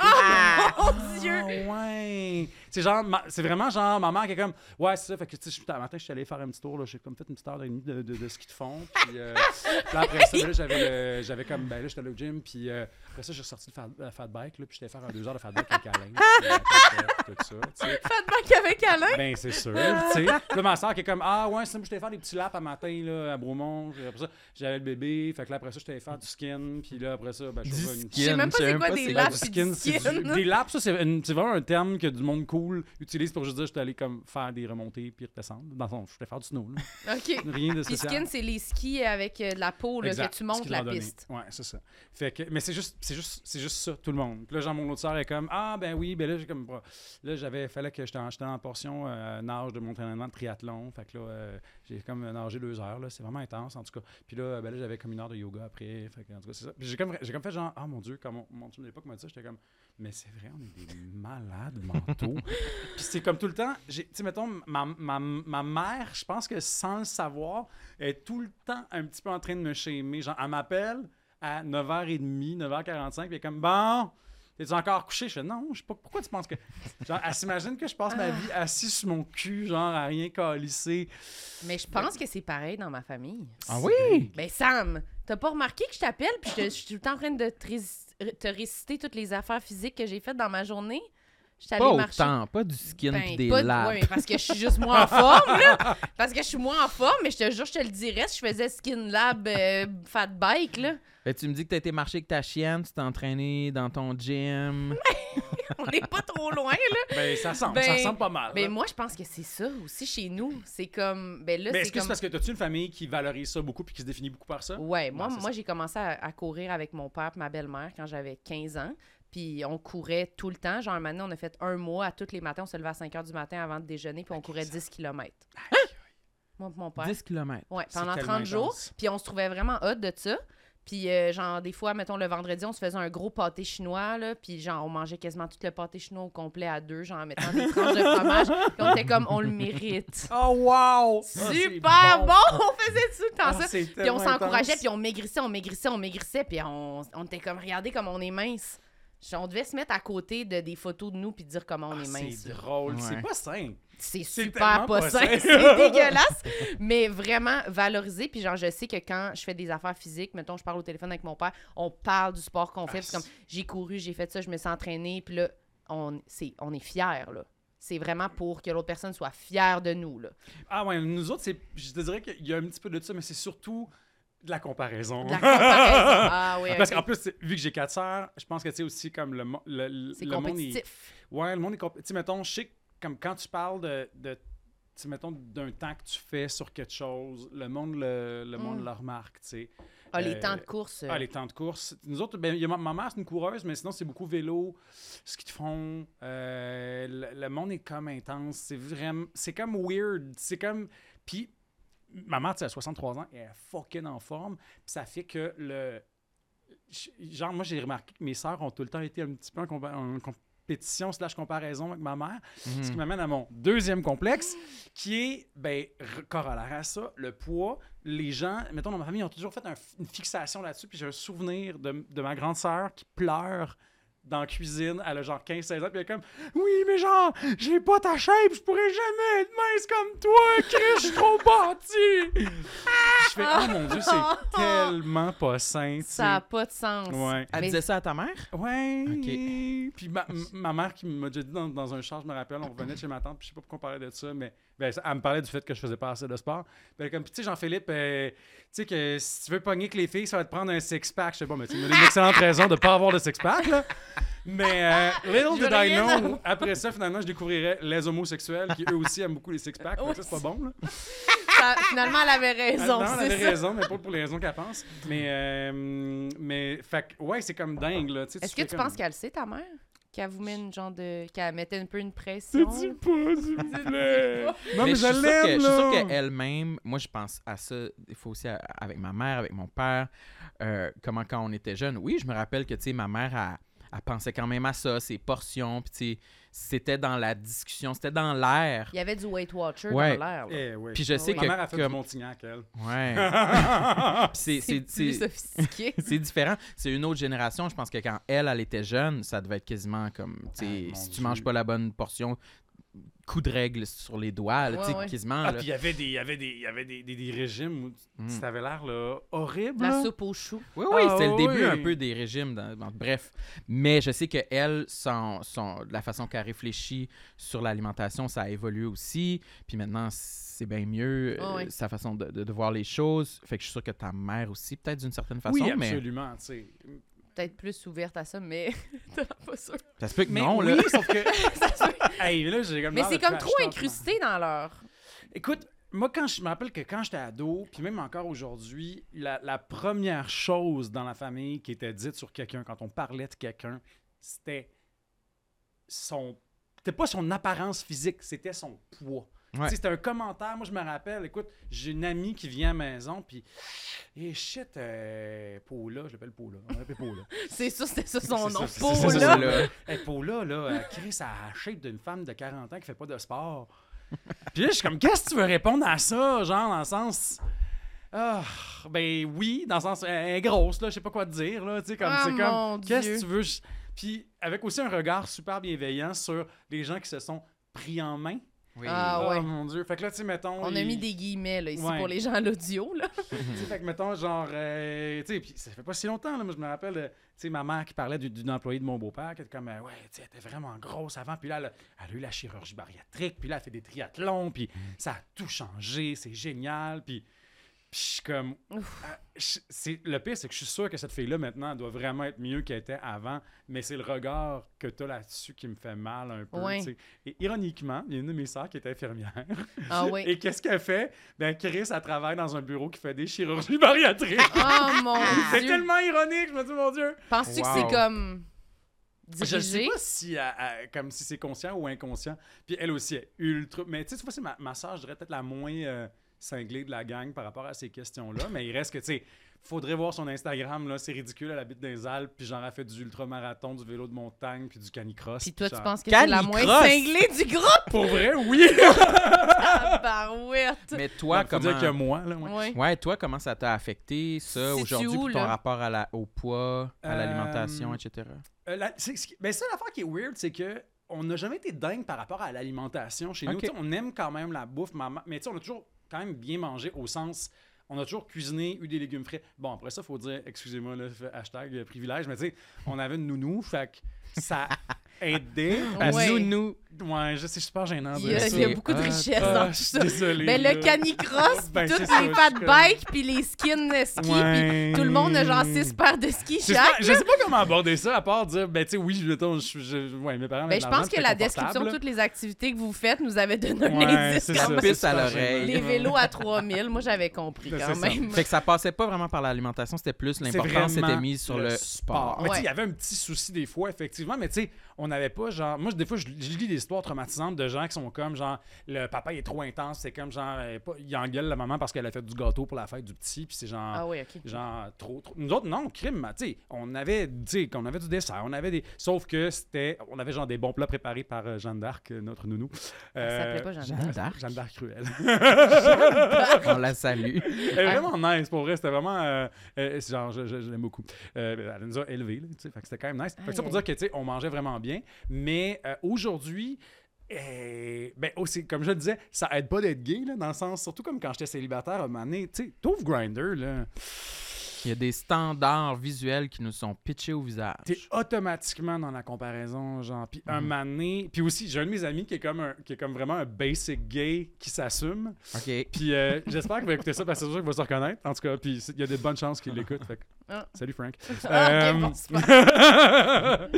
Oh Dieu! Ah, ouais. C'est genre, ma- c'est vraiment genre ma mère qui est comme, ouais, c'est ça. Fait que, tu sais, matin, je suis allé faire un petit tour, là. J'ai comme fait une petite heure et demie de, de, de ski de fond. Puis, euh, là, après ça, là, j'avais, le- j'avais comme, ben là, j'étais allé au gym. Puis euh, après ça, j'ai ressorti le fat, le fat bike, là. Puis j'étais faire un deux heures de fat bike avec Alain. euh, tout ça, tu sais. Pas de bac avec Alain? Ben, c'est sûr, tu sais. Là, ma soeur qui est comme, ah ouais, c'est moi, j'étais faire des petits laps à matin, là, à Bromont. Puis après ça, j'avais le bébé. Fait que là, après ça, j'étais faire du skin. Puis là, après ça, ben, je Du faisais une Je sais même pas c'est quoi des laps du skin, c'est. Du- des laps, ça, c'est une- c'est vraiment un terme que du monde cool utilise pour juste dire je suis allé comme faire des remontées puis redescendre. Dans je voulais faire du snow. Là. OK. Rien de Puis spécial. skin, c'est les skis avec euh, de la peau là, Exact. que tu montes Ski de la randonnée. piste. Ouais, c'est ça. Fait que, mais c'est juste, c'est juste, c'est juste ça, tout le monde. Puis là, genre, mon autre soeur est comme, ah, ben oui, ben là, j'ai comme, là, j'avais, fallait que j'étais en, j'étais en portion euh, nage de mon entraînement de triathlon. Fait que là, euh, j'ai comme nagé deux heures, là. C'est vraiment intense, en tout cas. Puis là, ben là, j'avais comme une heure de yoga après. Fait que, en tout cas, c'est ça. Puis j'ai comme, j'ai comme fait genre, ah, mon Dieu, comme mon, mon chum de l'époque m'a dit ça, j'étais comme, mais c'est vrai, on est des malades mentaux. Puis c'est comme tout le temps, tu sais, mettons, ma, ma, ma mère, je pense que sans le savoir, est tout le temps un petit peu en train de me shamer. Genre, elle m'appelle à 9h30, 9h45, puis elle est comme, bon, t'es encore couché? Je fais, non, je sais pas, pourquoi tu penses que. Genre, elle s'imagine que je passe ma vie assis sur mon cul, genre, à rien calisser. Mais je pense que c'est pareil dans ma famille. Ah oui? Ben Sam, t'as pas remarqué que je t'appelle puis je, je suis tout le temps en train de te, te réciter toutes les affaires physiques que j'ai faites dans ma journée? Je suis allée Pas marcher. autant, pas du skin Ben, pis des pas de- laps. ouais, mais parce que je suis juste moins en forme, là. Parce que je suis moins en forme, mais je te jure, je te le dirais si je faisais Skin Lab euh, Fat Bike, là. Fait que tu me dis que t'as été marcher avec ta chienne, tu t'es entraîné dans ton gym. On n'est pas trop loin, là. Ben, ça ressemble, Ben, ça ressemble pas mal. Mais là. moi, je pense que c'est ça aussi chez nous. C'est comme. Ben là, Mais c'est est-ce que comme. c'est parce que t'as-tu une famille qui valorise ça beaucoup puis qui se définit beaucoup par ça? Ouais, moi, Ouais, c'est moi j'ai commencé à, à courir avec mon père et ma belle-mère quand j'avais 15 ans. Puis on courait tout le temps. Genre, maintenant, on a fait un mois à tous les matins. On se levait à 5 h du matin avant de déjeuner, puis on courait 10 km. Moi et mon père. 10 km. Ouais, pendant tellement 30 jours. intense. Puis on se trouvait vraiment hot de ça. Puis, euh, genre, des fois, mettons, le vendredi, on se faisait un gros pâté chinois, là. Puis, genre, on mangeait quasiment tout le pâté chinois au complet à deux, genre, en mettant des tranches de fromage. Puis, on était comme, on le mérite. Oh, wow! Super bon! On faisait tout le temps ça. Puis Puis on s'encourageait, puis on maigrissait, on maigrissait, on maigrissait, puis on, on était comme, regardez comme on est mince. On devait se mettre à côté de des photos de nous puis dire comment on est mince. Ah, C'est drôle, Ouais. c'est pas sain. C'est super pas pas sain, c'est dégueulasse, mais vraiment valorisé. Puis genre, je sais que quand je fais des affaires physiques, mettons, je parle au téléphone avec mon père, on parle du sport qu'on fait. Ah, puis comme, j'ai couru, j'ai fait ça, je me suis entraînée, puis là, on, c'est, on est fiers, là. C'est vraiment pour que l'autre personne soit fière de nous, là. Ah ouais, nous autres, c'est, je te dirais qu'il y a un petit peu de ça, mais c'est surtout de la comparaison. De la comparaison. Ah oui, Parce qu'en plus, vu que j'ai quatre sœurs, je pense que tu sais aussi comme le, le, le- c'est le monde est- compétitif. Ouais, le monde est compé- Tu sais, mettons, je sais que comme quand tu parles de, de tu mettons, d'un temps que tu fais sur quelque chose, le monde le, le, monde Mm. le remarque, tu sais. Ah, les Euh, temps de course. euh, Ah, les temps de course. Nous autres, ben, il y a ma, ma mère, c'est une coureuse, mais sinon, c'est beaucoup vélo, ski de fond. euh, le, le monde est comme intense. C'est vraiment. C'est comme weird. C'est comme. Puis, ma mère, tu sais, a 63 ans, elle est fucking en forme. Puis ça fait que le. genre, moi, j'ai remarqué que mes sœurs ont tout le temps été un petit peu en, compa- en compétition slash comparaison avec ma mère. Mhm. Ce qui m'amène à mon deuxième complexe, qui est, ben, re- corollaire à ça, le poids. Les gens, mettons, dans ma famille, ont toujours fait un- une fixation là-dessus. Puis j'ai un souvenir de, de ma grande sœur qui pleure dans la cuisine. Elle a genre 15-16 ans. Puis elle est comme, oui, mais genre, j'ai pas ta shape, je pourrais jamais être mince comme toi, Chris, je suis trop bâti. je fais, oh mon Dieu, c'est tellement pas sain. Ça n'a pas de sens. Ouais. Elle Mais- disait ça à ta mère? Ouais. Ok. Puis ma, ma mère qui m'a déjà dit dans, dans un char, je me rappelle, on revenait de chez ma tante, puis je sais pas pourquoi on parlait de ça, mais ben, elle me parlait du fait que je faisais pas assez de sport. Est comme, tu sais, Jean-Philippe, euh, tu sais que si tu veux pogner que les filles, ça va te prendre un six-pack. Je sais pas, mais tu me donnes une excellente raison de pas avoir de six-pack, là. Mais euh, little did I know, après ça, finalement, je découvrirais les homosexuels qui eux aussi aiment beaucoup les six-packs. Ça, c'est pas bon, là. Ça- finalement, elle avait raison. Non, elle avait ça. raison, mais pas pour les raisons qu'elle pense. Mais, euh, mais, fait ouais, c'est comme dingue, Est-ce que tu comme- penses qu'elle le sait, ta mère? Qu'elle vous met une genre de. qu'elle mettait un peu une pression? Te dis pas, s'il vous plaît. Non, mais, je je suis sûr que- l'aime, Je suis sûr qu'elle-même, moi, je pense à ça, des fois aussi à- avec ma mère, avec mon père, euh, comment quand on était jeune. Oui, je me rappelle que, tu sais, ma mère, elle, elle pensait quand même à ça, ses portions, puis, tu sais, c'était dans la discussion, c'était dans l'air. Il y avait du Weight Watcher Ouais. dans l'air. Eh oui. Puis je sais Ma que mère a fait du Montignac, elle. Ouais. Puis c'est- C'est plus sophistiqué. c'est différent. C'est une autre génération. Je pense que quand elle, elle était jeune, ça devait être quasiment comme, tu sais, Ah, si tu manges pas la bonne portion, coup de règle sur les doigts, là, Ouais, ouais. quasiment. Ah, puis il y avait des, il y avait des, il y avait des, des, des régimes où Mm. ça avait l'air là, horrible. La là. soupe aux choux. Oui, oui, Ah, c'est le début un peu des régimes. dans- dans- bref. Mais je sais que elle, son, son- la façon qu'elle réfléchit sur l'alimentation, ça a évolué aussi. Puis maintenant, c'est bien mieux, euh, sa façon de, de- de voir les choses. Fait que je suis sûr que ta mère aussi, peut-être d'une certaine façon. Oui, absolument. Peut-être plus ouverte à ça, mais t'es pas sûr. ça se peut que Mais non, oui, là. sauf que. hey, là, j'ai comme Mais c'est comme trop talk, incrusté dans leur. Écoute, moi, quand je me rappelle que quand j'étais ado, puis même encore aujourd'hui, la, la première chose dans la famille qui était dite sur quelqu'un, quand on parlait de quelqu'un, c'était son. C'était pas son apparence physique, c'était son poids. Ouais. C'était un commentaire. Moi, je me rappelle, écoute, j'ai une amie qui vient à la maison, puis. Et shit, euh, Paula, je l'appelle Paula. On l'appelle Paula. C'est ça, c'était ça son nom. ça, c'est Paul, ça, c'est là. Hey, Paula, là, crée sa shape d'une femme de 40 ans qui fait pas de sport. Puis là, je suis comme, qu'est-ce que tu veux répondre à ça? Genre, dans le sens. Ah, ben oui, dans le sens. Elle est grosse, là, je sais pas quoi te dire, là. Tu sais, comme, Ah, c'est comme, qu'est-ce que tu veux? Puis, avec aussi un regard super bienveillant sur les gens qui se sont pris en main. Oui. Ah, ouais. Oh mon Dieu. Fait que là, tu sais, mettons. On a mis des guillemets là, ici Ouais. pour les gens à l'audio. là. tu sais, fait que mettons, genre, euh, tu sais, puis ça fait pas si longtemps, là, moi, je me rappelle, euh, tu sais, ma mère qui parlait du- d'une employée de mon beau-père, qui était comme, euh, ouais, tu sais, elle était vraiment grosse avant, puis là, elle a, elle a eu la chirurgie bariatrique, puis là, elle fait des triathlons, puis ça a tout changé, c'est génial, puis. Puis je suis comme. Euh, je- c'est, le pire, c'est que je suis sûr que cette fille-là, maintenant, doit vraiment être mieux qu'elle était avant. Mais c'est le regard que tu as là-dessus qui me fait mal un peu. Sais. Et ironiquement, il y a une de mes sœurs qui était infirmière. Ah oui. Et qu'est-ce qu'elle fait? Ben, Chris, elle travaille dans un bureau qui fait des chirurgies bariatriques. Oh mon c'est dieu. tellement ironique, je me dis, mon Dieu. Penses-tu que c'est comme. Je sais Dirigé? pas si, elle- elle- comme si c'est conscient ou inconscient. Puis elle aussi est ultra. Mais tu sais, c'est ma, ma soeur, je dirais peut-être la moins euh, cinglée de la gang par rapport à ces questions-là. mais il reste que, tu sais, faudrait voir son Instagram, là. C'est ridicule, elle habite dans les Alpes, puis genre, elle fait du ultramarathon, du vélo de montagne, puis du canicross. Puis toi, genre- tu penses que c'est la moins cinglée du groupe? Pour vrai, oui! Ah! Mais toi, Faut dire comment... que moi, là, ouais. Ouais. Ouais, toi, comment ça t'a affecté, ça, aujourd'hui, ton là? rapport à la, au poids, à Euh, l'alimentation, etc.? Euh, la- c'est- c'est- ben ça, l'affaire qui est weird, c'est que on n'a jamais été dingue par rapport à l'alimentation chez nous. Ok. Tu sais, On aime quand même la bouffe, maman- mais tu sais, on a toujours quand même bien mangé au sens. On a toujours cuisiné, eu des légumes frais. Bon, après ça, il faut dire, excusez-moi, le hashtag euh, privilège, mais tu sais, on avait une nounou, fait que ça aidait. parce Ouais. que Nounou. Ouais, je sais, c'est super gênant. de Il y, a, il y a beaucoup de Ah, richesse Ah, dans tout je suis ça. désolé. Ben, là. le canicross, Ben, toutes ça, les je fat suis bikes, puis les skins ski, Ouais. puis tout le monde a genre six paires de skis Je chaque. pas, je sais pas comment aborder ça, à part dire, ben, tu sais, oui, mettons, je, je, ouais, mes parents. Ben, je pense que la description de toutes les activités que vous faites nous avait donné un indice à l'oreille. Les gênant. vélos à 3000, moi j'avais compris Ben, quand même. Fait que ça passait pas vraiment par l'alimentation, c'était plus l'importance c'était mise sur le, sport. Mais tu sais, Ouais. il y avait un petit souci des fois, effectivement, mais tu sais, on n'avait pas, genre. Moi, des fois, je, je lis des histoires traumatisantes de gens qui sont comme, genre, le papa il est trop intense, c'est comme, genre, euh, pas- il engueule la maman parce qu'elle a fait du gâteau pour la fête du petit, puis c'est genre. Ah oui, OK. Genre, trop, trop. Nous autres, non, crime, tu sais, on avait, tu sais, qu'on avait du dessert, on avait des. Sauf que c'était. On avait, genre, des bons plats préparés par euh, Jeanne d'Arc, euh, notre nounou. Elle s'appelait pas Jeanne Jeanne d'Arc? Jeanne d'Arc cruelle. On la salue. Elle est vraiment nice, pour vrai. C'était vraiment. euh, euh, c'est genre, je, je- je l'aime beaucoup. Euh, elle nous a élevés, tu sais. Fait que c'était quand même nice. Fait que ça pour dire que, tu sais, on mangeait vraiment bien. Mais euh, aujourd'hui. eh, ben aussi, comme je le disais, ça aide pas d'être gay, là, dans le sens, surtout comme quand j'étais célibataire à un moment donné, tu sais, Grindr, là, Il y a des standards visuels qui nous sont pitchés au visage. t'es automatiquement dans la comparaison, genre, puis un Mhm. moment donné, puis aussi, j'ai un de mes amis qui est comme, un, qui est comme vraiment un basic gay qui s'assume, OK. puis euh, j'espère qu'il va écouter ça, parce que c'est sûr qu'il va se reconnaître, en tout cas, puis il y a de bonnes chances qu'il l'écoute, fait que Ah. Salut Frank. Ah, Euh,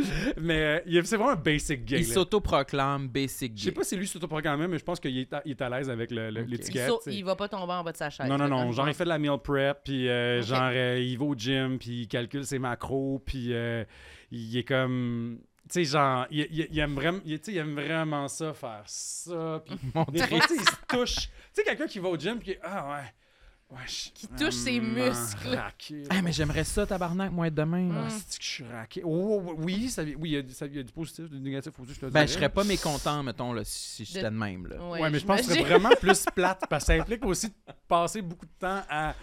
mais euh, c'est vraiment un basic gay. Il s'autoproclame basic Je sais gay. pas si lui s'autoproclame, mais je pense qu'il est, est à l'aise avec. Il, l'étiquette. il va pas tomber en bas de sa chaise. Non, non, non. Genre, il fait de la meal prep, puis euh, Ok. genre, euh, il va au gym, puis il calcule ses macros, puis euh, il est comme. Tu sais, genre, il, il- il aime vraiment, il, aime vraiment ça, faire ça. Puis des fois, il se touche. Tu sais, quelqu'un qui va au gym, puis ah ouais. Je- Qui touche ses vraiment muscles. raqué. Ah, mais j'aimerais ça, tabarnak, moi, être demain. Mm. Ah, c'est que je suis raqué? Oh, oh, oui, ça, oui, il y, a, ça- il y a du positif, du négatif aussi, je te Ben, dirais. je serais pas mécontent, mettons, là, si j'étais de même. Là. Ouais, Ouais, mais je pense que c'est vraiment plus plate parce que ça implique aussi de passer beaucoup de temps à,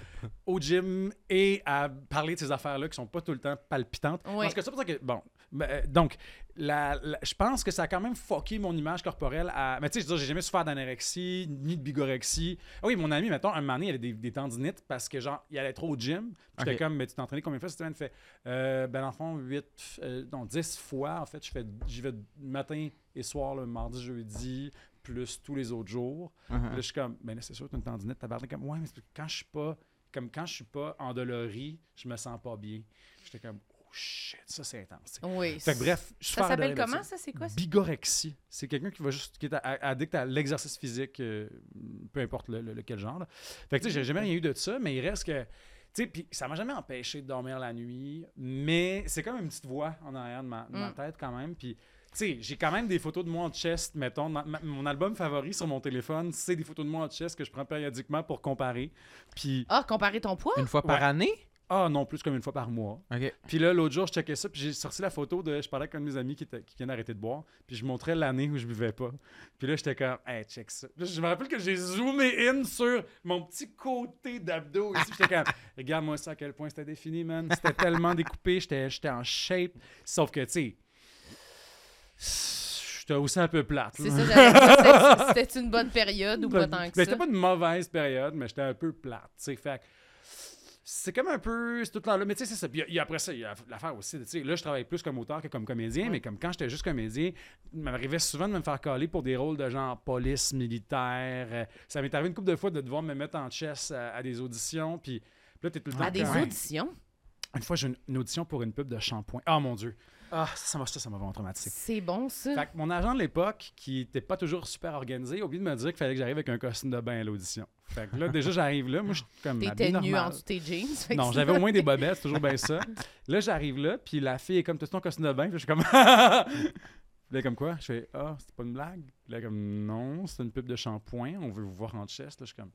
au gym et à parler de ces affaires-là qui sont pas tout le temps palpitantes. Ouais. Parce que c'est pour ça que, bon, ben, euh, donc, la- la- je pense que ça a quand même fucké mon image corporelle à. Mais tu sais, je veux j'ai jamais souffert d'anorexie ni de bigorexie. Ah oui, mon ami, mettons, un moment donné, il avait des, des tendinites parce que, genre, il allait trop au gym. J'étais Ok. comme, mais tu t'entraînais combien de fois cette semaine? Fait, euh, ben, dans le fond, 8, non, 10 fois, en fait, je fais, j'y vais matin et soir, le mardi, jeudi, plus tous les autres jours. Uh-huh. Puis Là, je suis comme, ben là, c'est sûr, t'as une tendinite, tabarnak. Comme, ouais, mais quand je suis pas, comme quand je suis pas endolori, je me sens pas bien. J'étais comme, shit, ça c'est intense. Oui. Fait que bref, je suis Ça s'appelle comment, ça? C'est quoi? ça? Bigorexie. C'est quelqu'un qui va juste, qui est addict à l'exercice physique, euh, peu importe le, le- lequel genre. là. Fait que tu sais, j'ai jamais rien eu de ça, mais il reste que. Tu sais, puis ça m'a jamais empêché de dormir la nuit, mais c'est comme une petite voix en arrière de ma, de ma Mm. tête quand même. Puis, tu sais, j'ai quand même des photos de moi en chest, mettons. Ma- ma- mon album favori sur mon téléphone, c'est des photos de moi en chest que je prends périodiquement pour comparer. Puis, Ah, comparer ton poids? Une fois par Ouais. année? Ah non, plus comme une fois par mois. OK. Puis là, l'autre jour, je checkais ça, puis j'ai sorti la photo de. Je parlais avec un de mes amis qui, était, qui vient d'arrêter de boire, puis je montrais l'année où je buvais pas. Puis là, j'étais comme, hey, check ça. Là, je me rappelle que j'ai zoomé in sur mon petit côté d'abdos ici. J'étais comme, regarde-moi ça, à quel point c'était défini, man. C'était tellement découpé, j'étais j'étais en shape. Sauf que, tu sais, j'étais aussi un peu plate. C'est ça. C'était- une bonne période ou pas tant que ben, ça? C'était pas une mauvaise période, mais j'étais un peu plate. tu sais. Fait que c'est comme un peu. C'est tout le temps là. Mais tu sais, c'est ça. Puis y a- après ça, il y a l'affaire aussi. tu sais, Là, je travaille plus comme auteur que comme comédien, mais comme quand j'étais juste comédien, il m'arrivait souvent de me faire caler pour des rôles de genre police, militaire. Euh, Ça m'est arrivé une couple de fois de devoir me mettre en chess à, à des auditions. Puis là, t'es tout le temps. À des auditions? Une fois, j'ai une, une audition pour une pub de shampoing. Ah, mon Dieu. Ah, ça m'a ça, ça m'a vraiment traumatisé. C'est bon, ça. Fait que mon agent de l'époque, qui était pas toujours super organisé, a oublié de me dire qu'il fallait que j'arrive avec un costume de bain à l'audition. Fait que là, déjà, j'arrive là. Moi, je suis comme. T'étais nu en dessous de tes jeans. Non, j'avais au moins des bobettes, c'est toujours bien ça. Là, j'arrive là, puis la fille est comme, t'as ton costume de bain? Puis je suis comme, là, comme quoi? Je fais, ah, c'est pas une blague? Là, comme, non, c'est une pub de shampoing, on veut vous voir en chest. Là, je suis comme,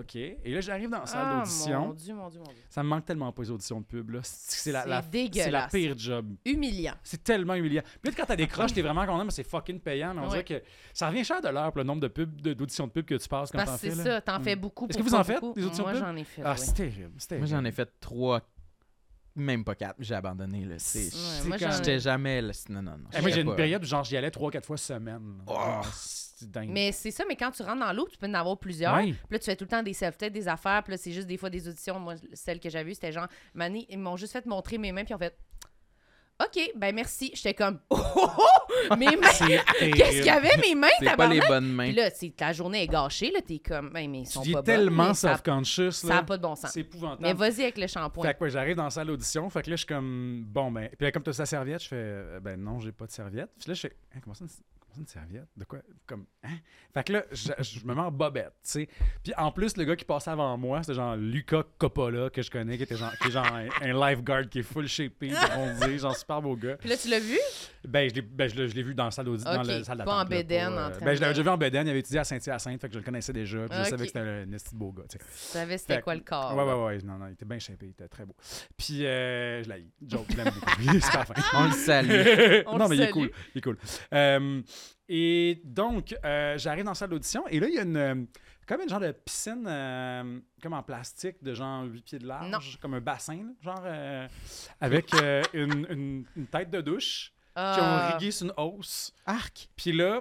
OK. Et là, j'arrive dans la salle Ah, mon d'audition. Dieu, mon Dieu, mon Dieu. Ça me manque tellement pas les auditions de pub, là. C'est c'est la, C'est la- c'est pire job. Humiliant. C'est tellement humiliant. Puis là, quand t'as des croches, t'es vraiment content, mais c'est fucking payant. Mais on Ouais. dirait que ça revient cher de l'heure pour le nombre de pubs, de- d'auditions de pub que tu passes quand Parce t'en que c'est fais. là. ça, t'en Mm. fais beaucoup. Est-ce que vous en faites, beaucoup. des auditions Moi, de pub? j'en ai fait. Ah, oui. c'est terrible. c'est Moi, j'en ai fait trois, même pas quatre. J'ai abandonné. Là. C'est- Ouais, c'est moi, quand- j'en ai- J'étais jamais. Là, non, non, non. Eh, moi, j'ai une période où genre j'y allais 3-4 fois semaine. Oh. Genre, C'est dingue. Mais c'est ça, mais quand tu rentres dans l'eau, tu peux en avoir plusieurs. Puis là, tu fais tout le temps des self-test, des affaires. Puis là, c'est juste des fois des auditions. Moi, celle que j'avais vue, c'était genre, Mané, ils m'ont juste fait montrer mes mains, puis ils ont fait OK, ben merci. J'étais comme Oh, oh, oh! Mes mains! Qu'est-ce qu'il y avait, mes mains, C'est pas les bonnes mains. Puis là, ta journée est gâchée, là, t'es comme, ben, mais ils Tu sont deviens pas bonnes, tellement self-conscious. ça n'a pas de bon sens. C'est épouvantable. Mais vas-y avec le shampoing. Fait que ouais, j'arrive dans la salle d'audition. Fait que là, je suis comme, bon, ben. Puis là, comme tu as sa serviette, je fais, euh, ben non, j'ai pas de serviette. Puis là, je fais, Hein, comment ça, une- serviette? De quoi? Comme, hein? Fait que là, je, je me mets en bobette, tu sais. Puis en plus, le gars qui passait avant moi, c'était genre Luca Coppola, que je connais, qui était genre, qui est genre un, un lifeguard qui est full shapé, bronzé, genre super beau gars. Puis là, tu l'as vu? Ben, je l'ai ben, je l'ai- je l'ai vu dans la salle d'audi- dans la salle pas en bédaine, pas, en euh, train Ben, je l'avais déjà vu en Bédaine, il avait étudié à Saint-Hyacinthe, fait que je le connaissais déjà, puis je savais que c'était un esti de beau gars, tu sais. Tu savais c'était Fait- quoi le corps. Ouais, ouais, ouais. Non, non, il était bien shapé, il était très beau. Puis, euh, je l'ai. Joke, je l'aime beaucoup. Il est super fin. On le salue. On non, le mais il est salue. cool. Il est cool. Euh, et donc, euh, j'arrive dans la salle d'audition et là, il y a une. euh, comme une genre de piscine, euh, comme en plastique, de genre 8 pieds de large, Non. comme un bassin, là, genre, euh, avec euh, une, une- une tête de douche qui ont Ah. rigué sur une hausse. Arc. Puis là,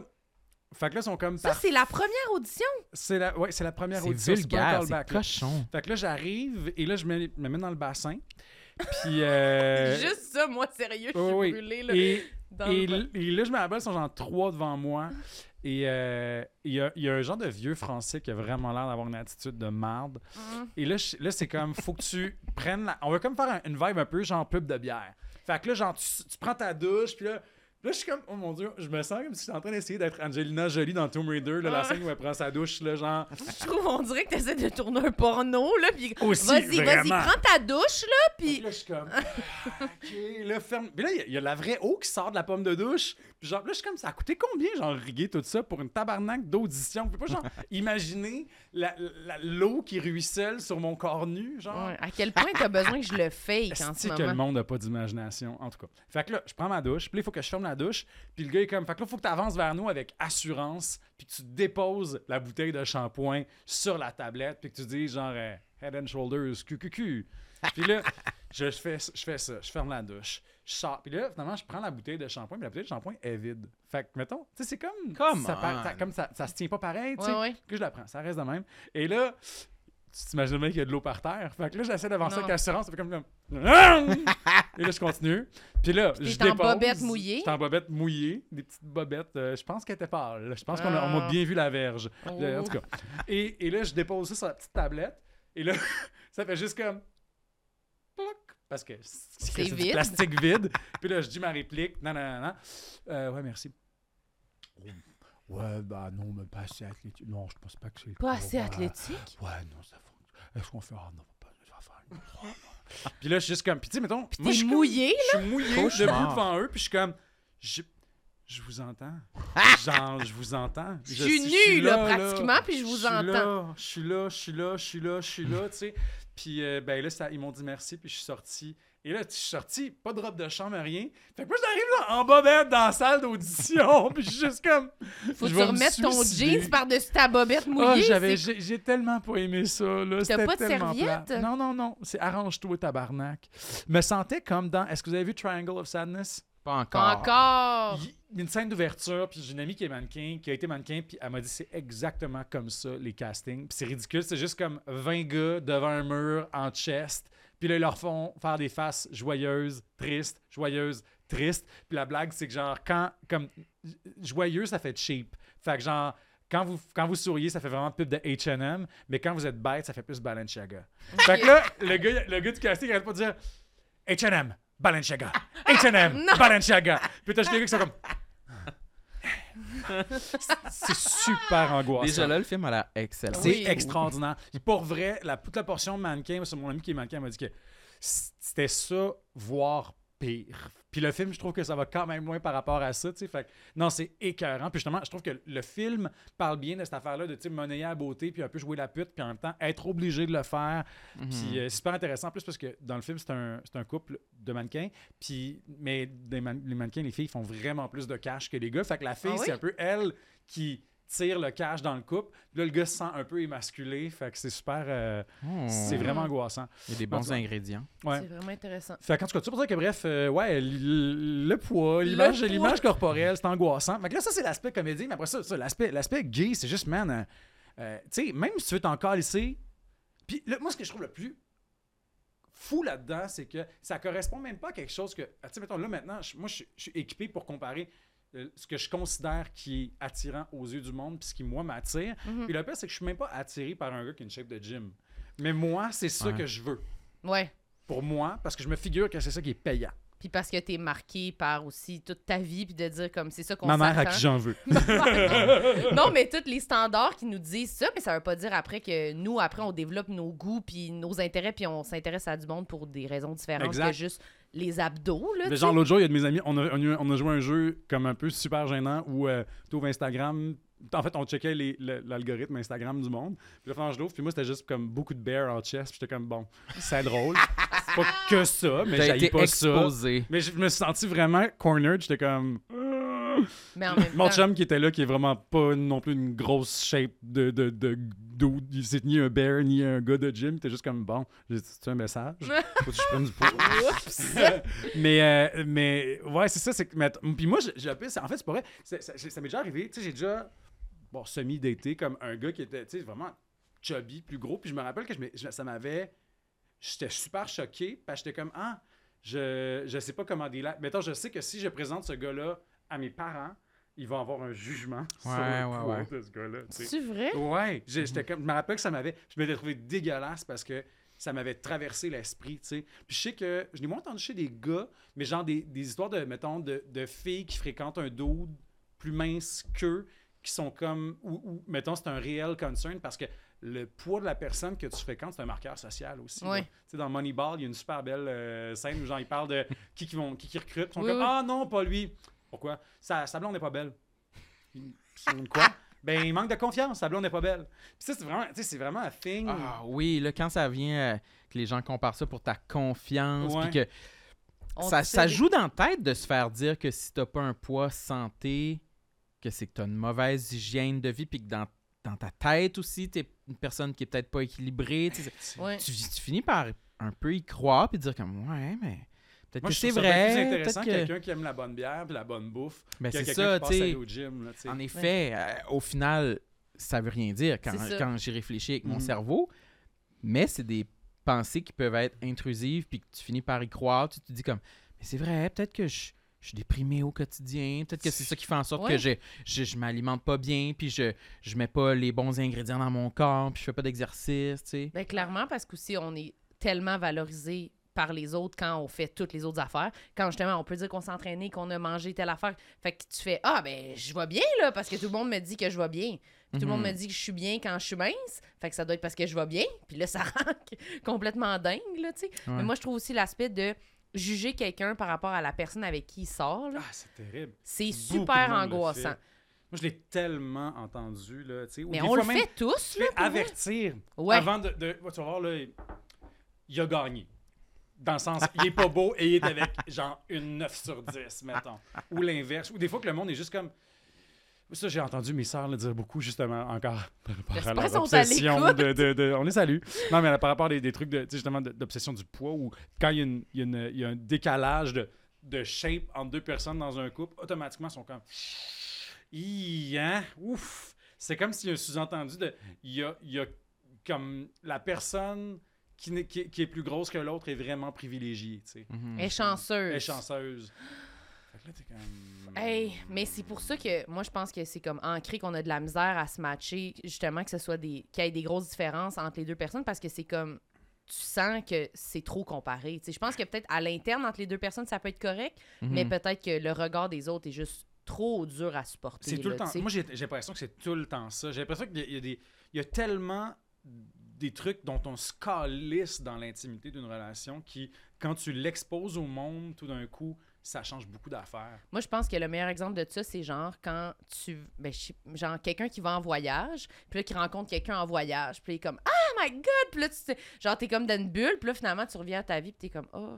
fait que là, ils sont comme. Ça, par- c'est la première audition? c'est la, ouais, c'est la première C'est audition. c'est vulgaire, c'est cochon. Fait que là, j'arrive et là, je me, me mets dans le bassin. Puis. euh, Juste ça, moi, sérieux, je suis oui. brûlée. Là, et, et, là, je me rappelle, ils sont genre trois devant moi. Et euh, il y, a, il y a un genre de vieux français qui a vraiment l'air d'avoir une attitude de marde. Hum. Et là, je- là c'est comme, faut que tu prennes la... On va comme faire un- une vibe un peu genre pub de bière. Fait que là, genre, tu, tu prends ta douche, puis là... Là, je suis comme, oh mon dieu, je me sens comme si j'étais en train d'essayer d'être Angelina Jolie dans Tomb Raider, là, la Ah. scène où elle prend sa douche, là, genre. Je trouve, on dirait que t'essaies de tourner un porno, là, puis vas-y, vas-y, prends ta douche, là, Puis là, je suis comme, ah, ok, là, ferme. Puis là, il y y, a la vraie eau qui sort de la pomme de douche. Puis genre, là, je suis comme, ça a coûté combien, genre, riguer tout ça pour une tabarnak d'audition? Vous pouvez pas, genre, imaginer la- la- l'eau qui ruisselle sur mon corps nu, genre? Ouais, à quel point t'as besoin que je le fake en ce Est-ce que le moment? monde n'a pas d'imagination, en tout cas. Fait que là, je prends ma douche, puis là, il faut que je ferme la douche, puis le gars est comme, fait que là, il faut que tu avances vers nous avec assurance, puis que tu déposes la bouteille de shampoing sur la tablette, puis que tu dis genre euh, Head and Shoulders, QQQ. Puis là, je fais, je fais ça, je ferme la douche, je sors, puis là, finalement, je prends la bouteille de shampoing, puis la bouteille de shampoing est vide. Fait que, mettons, tu sais, c'est comme. Come ça, par- on. ça- comme ça, ça se tient pas pareil, tu sais. Ouais, ouais. Que je la prends, ça reste de même. Et là, tu t'imagines bien qu'il y a de l'eau par terre. Fait que là, j'essaie d'avancer avec assurance. Ça fait comme. comme... Et là, je continue. Puis là, Puis je t'es en dépose. bobette mouillée? J'étais en bobette mouillée. Des petites bobettes. euh, je pense qu'elle était pâle. Je pense qu'on m'a Ah. bien vu la verge. Oh. Euh, En tout cas. Et, et là, je dépose ça sur la petite tablette. Et là, ça fait juste comme. Parce que c'est du plastique vide. Puis là, je dis ma réplique. Non, non, non, non. Euh, ouais, merci. Ouais, bah non, mais pas assez athlétique. Non, je pense pas que c'est le Pas assez Ouais. athlétique? Ouais, non, ça fonctionne. Est-ce qu'on fait. Ah non, pas. Ça va faire une. Puis là, je suis juste comme. Puis tu sais, mettons. moi, je T'es suis comme- mouillé, Je suis mouillé debout devant eux, puis je suis comme. Je, je vous entends. Genre, je vous entends. Je suis nue, là, pratiquement, puis je vous entends. là, Je suis là, je suis là, je suis là, je suis là, tu sais. Puis euh, ben là, ça- ils m'ont dit merci, puis je suis sorti. Et là, je suis sorti, pas de robe de chambre, rien. Fait que moi, j'arrive là, en bobette dans la salle d'audition, puis je suis juste comme. Faut que tu remettes ton jeans par-dessus ta bobette mouillée. j'avais, c'est- j'ai, tellement pas aimé ça. Là. C'était pas de serviette? Non, non, non. C'est arrange-toi, tabarnak. Me sentais comme dans. Est-ce que vous avez vu Triangle of Sadness? Pas encore. Pas encore. Il y a une scène d'ouverture, puis j'ai une amie qui est mannequin, qui a été mannequin, puis elle m'a dit c'est exactement comme ça les castings. Puis c'est ridicule, c'est juste comme 20 gars devant un mur en chest, puis là ils leur font faire des faces joyeuses, tristes, joyeuses, tristes. Puis la blague c'est que genre quand comme joyeux ça fait cheap. Fait que genre quand vous, quand vous souriez, ça fait vraiment pub de H&M, mais quand vous êtes bête, ça fait plus Balenciaga. Fait que là, le gars, le gars du casting, il arrête pas de dire H&M, Balenciaga, H&M, Balenciaga. Puis t'as juste les gars qui sont comme... C'est super angoissant. Déjà là, le film a l'air excellent. C'est Oui. extraordinaire. Pour vrai, la, toute la portion mannequin, c'est mon ami qui est mannequin m'a dit que c'était ça, voire pire. Puis le film, je trouve que ça va quand même loin par rapport à ça, tu sais. Fait que, non, c'est écœurant. Puis justement, je trouve que le film parle bien de cette affaire-là de, monnayer à beauté, puis un peu jouer la pute, puis en même temps, être obligé de le faire. Mhm. Puis euh, c'est super intéressant, en plus, parce que dans le film, c'est un, un couple de mannequins. Puis, mais man- les mannequins, les filles font vraiment plus de cash que les gars. Fait que la fille, Ah oui? c'est un peu elle qui tire le cash dans le couple. Là, le gars se sent un peu émasculé. Fait que c'est super. euh, Oh. C'est vraiment angoissant. Il y a des bons ingrédients. Ouais. C'est vraiment intéressant. Fait qu'en tout cas, ça pour dire que bref, euh, ouais, le poids, l'image, corporelle, c'est angoissant. Fait que là, ça, c'est l'aspect comédie, mais après ça, ça, l'aspect, l'aspect gay, c'est juste, man, euh, tu sais, même si tu veux t'en calisser, puis là, moi, ce que je trouve le plus fou là-dedans, c'est que ça correspond même pas à quelque chose que, ah, tu sais, mettons, là, maintenant, je- moi, je, je suis équipé pour comparer ce que je considère qui est attirant aux yeux du monde, puis ce qui, moi, m'attire. Mhm. Puis le pire, c'est que je suis même pas attiré par un gars qui a une shape de gym. Mais moi, c'est ça Ouais. que je veux. Ouais. Pour moi, parce que je me figure que c'est ça qui est payant. Puis parce que t'es marqué par aussi toute ta vie, puis de dire comme c'est ça qu'on Ma mère à qui j'en veux. non, mais tous les standards qui nous disent ça, mais ça veut pas dire après que nous, après, on développe nos goûts puis nos intérêts, puis on s'intéresse à du monde pour des raisons différentes Exact. que juste les abdos, là. Genre, l'autre jour, il y a de mes amis, on a, on a- on a joué un jeu comme un peu super gênant où euh, tu ouvres Instagram. En fait, on checkait les- le- l'algorithme Instagram du monde. Puis là, je l'ouvre, puis moi, c'était juste comme beaucoup de bear en chest. Puis j'étais comme, bon, c'est drôle. c'est pas que ça, mais j'ai été pas ça. exposé. Mais je me suis senti vraiment cornered. J'étais comme. euh. Mais en même Mon temps, chum qui était là, qui est vraiment pas non plus une grosse shape de. de, de, dude. il c'est ni un bear ni un gars de gym. T'es juste comme bon, j'ai dit, c'est un message. Faut que je prenne du poids. mais, euh, mais ouais, c'est ça. C'est que, mais att- puis moi, c'est- en fait, c'est pas vrai. C'est- Ça, ça m'est déjà arrivé. Tu sais, j'ai déjà bon, semi-daté comme un gars qui était tu sais, vraiment chubby, plus gros. Puis je me rappelle que je m'ai- je- ça m'avait. J'étais super choqué. Parce que j'étais comme Ah, je, je sais pas comment dire là. Mettons, je sais que si je présente ce gars-là à mes parents, ils vont avoir un jugement sur Ouais, le ouais, poids ouais. de ce gars-là. C'est vrai? Ouais, j'étais comme, je me rappelle que ça m'avait, je m'étais trouvé dégueulasse parce que ça m'avait traversé l'esprit, tu sais. Puis je sais que, je l'ai moins entendu chez des gars, mais genre des, des histoires de, mettons, de, de filles qui fréquentent un dude plus mince qu'eux, qui sont comme, ou, ou, mettons, c'est un réel concern parce que le poids de la personne que tu fréquentes, c'est un marqueur social aussi. Ouais. Tu sais, dans Moneyball, il y a une super belle euh, scène où genre, ils parlent de qui, qui, vont, qui, qui recrutent. Ils sont Oui, comme, oui. ah non, pas lui. Pourquoi? Sa, sa blonde n'est pas belle. Quoi? Ben, il manque de confiance. Sa blonde n'est pas belle. Puis ça, c'est vraiment, tu sais, c'est vraiment un thing. Ah oui, là, quand ça vient euh, que les gens comparent ça pour ta confiance, puis que On ça, joue dans la tête de se faire dire que si t'as pas un poids santé, que c'est que t'as une mauvaise hygiène de vie, puis que dans, dans ta tête aussi, t'es une personne qui est peut-être pas équilibrée. tu sais, c'est- Ouais. tu, tu finis par un peu y croire, puis dire comme, ouais, mais peut-être Moi, que je c'est trouve ça bien vrai. plus peut-être intéressant que- quelqu'un qui aime la bonne bière puis la bonne bouffe Ben, que c'est quelqu'un ça, qui passe tu aller sais. au gym. Là, tu sais. En effet, euh, au final, ça veut rien dire quand, C'est quand j'y réfléchis avec mon Mhm. cerveau. Mais c'est des pensées qui peuvent être intrusives, puis que tu finis par y croire. Tu te dis comme, mais c'est vrai, peut-être que je, je suis déprimé au quotidien. Peut-être que c'est ça qui fait en sorte Ouais. que je, je, je m'alimente pas bien, puis je, je mets pas les bons ingrédients dans mon corps, puis je fais pas d'exercice, tu sais. Ben, clairement, parce qu'aussi, on est tellement valorisé par les autres quand on fait toutes les autres affaires. Quand justement, on peut dire qu'on s'est entraîné, qu'on a mangé telle affaire. Fait que tu fais Ah, ben, je vais bien, là, parce que tout le monde me dit que je vais bien. Puis tout le monde Mhm. me dit que je suis bien quand je suis mince. Fait que ça doit être parce que je vais bien. Puis là, ça rend complètement dingue, là, tu sais. Ouais. Mais moi, je trouve aussi l'aspect de juger quelqu'un par rapport à la personne avec qui il sort, là, Ah, c'est terrible. c'est super angoissant. Moi, je l'ai tellement entendu. Là, tu sais, Mais des on fois le même, fait tous, là. avertir Ouais. avant de, de- Tu vas voir, là, il a gagné. Dans le sens, il est pas beau et il est avec genre une 9 sur 10, mettons. Ou l'inverse. Ou des fois que le monde est juste comme. Ça, j'ai entendu mes sœurs le dire beaucoup, justement, encore par rapport à leur obsession de, de- de- On les salue. Non, mais par rapport à des, des trucs, de, justement, d'obsession du poids, ou quand il y a, une- il y a une- il y a un décalage de, de shape entre deux personnes dans un couple, automatiquement, ils sont comme. Hi, hein? Ouf! C'est comme s'il y a un sous-entendu de. Il y a, il y a comme la personne qui, est- qui est plus grosse que l'autre est vraiment privilégiée, tu sais. Mhm. Est chanceuse. Est chanceuse. Là, comme. Hey, mais c'est pour ça que moi je pense que c'est comme ancré qu'on a de la misère à se matcher, justement que ce soit des qu'il y ait des grosses différences entre les deux personnes parce que c'est comme tu sens que c'est trop comparé. Tu sais, je pense que peut-être à l'interne entre les deux personnes ça peut être correct, mais Mhm. peut-être que le regard des autres est juste trop dur à supporter. C'est tout le temps. tu sais. Moi, j'ai j'ai l'impression que c'est tout le temps ça. J'ai l'impression qu'il y a- il y, a des- il y a tellement des trucs dont on se calisse dans l'intimité d'une relation qui, quand tu l'exposes au monde, tout d'un coup, ça change beaucoup d'affaires. Moi, je pense que le meilleur exemple de ça, c'est genre quand tu. Ben, genre quelqu'un qui va en voyage, puis là, qui rencontre quelqu'un en voyage, puis il est comme Ah my god! Puis là, tu sais- genre, t'es comme dans une bulle, puis là, finalement, tu reviens à ta vie, puis t'es comme Oh,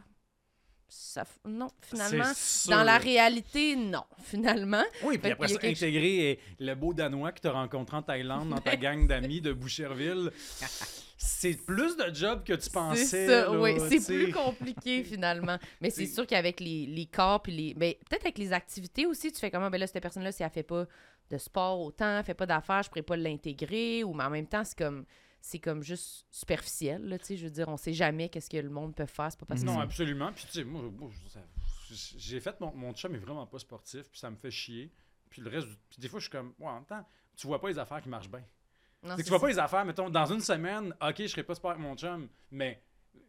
ça. Non, finalement. Dans la réalité, non, finalement. Oui, puis après ça, quelque intégrer le beau Danois que tu as rencontré en Thaïlande dans ta gang d'amis de Boucherville, c'est plus de job que tu pensais. C'est ça, là, oui. C'est plus compliqué, finalement. Mais c'est C'est- sûr qu'avec les, les corps, puis les. Ben, peut-être avec les activités aussi, tu fais comment? Ben là, cette personne-là, si elle fait pas de sport autant, elle fait pas d'affaires, je pourrais pas l'intégrer. Ou mais en même temps, c'est comme. C'est comme juste superficiel, là, tu sais. Je veux dire, on sait jamais qu'est-ce que le monde peut faire. C'est pas parce. Non, absolument. Puis tu sais, moi, j'ai fait mon, mon chum est vraiment pas sportif, puis ça me fait chier. Puis le reste, du- puis des fois, je suis comme, ouais, en même temps, tu vois pas les affaires qui marchent bien. Non, C'est que tu vois ça. pas les affaires, mettons, dans une semaine, ok, je serai pas sport avec mon chum, mais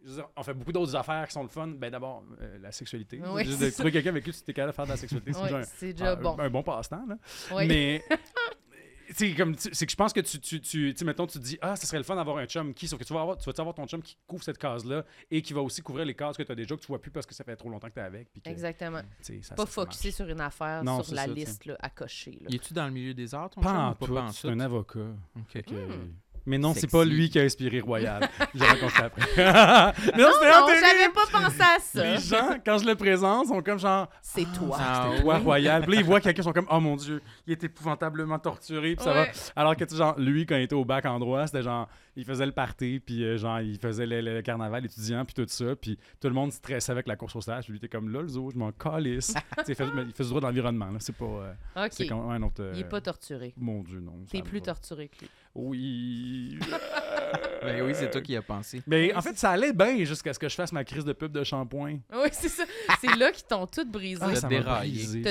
je veux dire, on fait beaucoup d'autres affaires qui sont le fun. Ben d'abord, euh, la sexualité. Oui, Juste de trouver quelqu'un avec qui tu es capable de faire de la sexualité, c'est déjà un- c'est déjà un, bon. un bon passe-temps. là. Oui. Mais c'est comme c'est que je pense que tu tu tu tu sais, mettons tu te dis ah ça serait le fun d'avoir un chum qui sauf que tu vas avoir tu vas avoir ton chum qui couvre cette case là et qui va aussi couvrir les cases que tu as déjà que tu vois plus parce que ça fait trop longtemps que tu es avec puis que, Exactement. ça- Pas focusé sur une affaire, Non, sur la ça, liste là, à cocher. là. Es-tu dans le milieu des arts, ton pas chum, en ou pas tout, en c'est un avocat Ok. que- Hmm. Mais non c'est pas lui qui a inspiré Royal j'ai raconté après non c'était Non, j'avais pas pensé à ça. les gens quand je le présente sont comme genre C'est toi. Ah, C'était toi. Royal. Puis là, ils voient quelqu'un, ils sont comme, oh mon Dieu, il est épouvantablement torturé. Puis ça Ouais. va. Alors que, tu sais, genre, lui, quand il était au bac en droit, c'était genre, il faisait le party, puis euh, genre, il faisait le, le- le carnaval étudiant, puis tout ça. Puis tout le monde stressait avec la course au stage. Puis lui, il était comme, là, le zoo, je m'en calisse. Tu sais, il faisait, mais il faisait du droit de l'environnement, là. C'est pas. euh, c'est OK. comme un autre. euh, Il est pas torturé. Mon Dieu, non. T'es plus pas. torturé que lui. Oui. Ben oui, c'est toi qui as pensé. Mais en fait, ça allait bien jusqu'à ce que je fasse ma crise de pub de shampoing. Oui, c'est ça. C'est là qu'ils t'ont tout brisé. Ah, ça déraillé. brisé,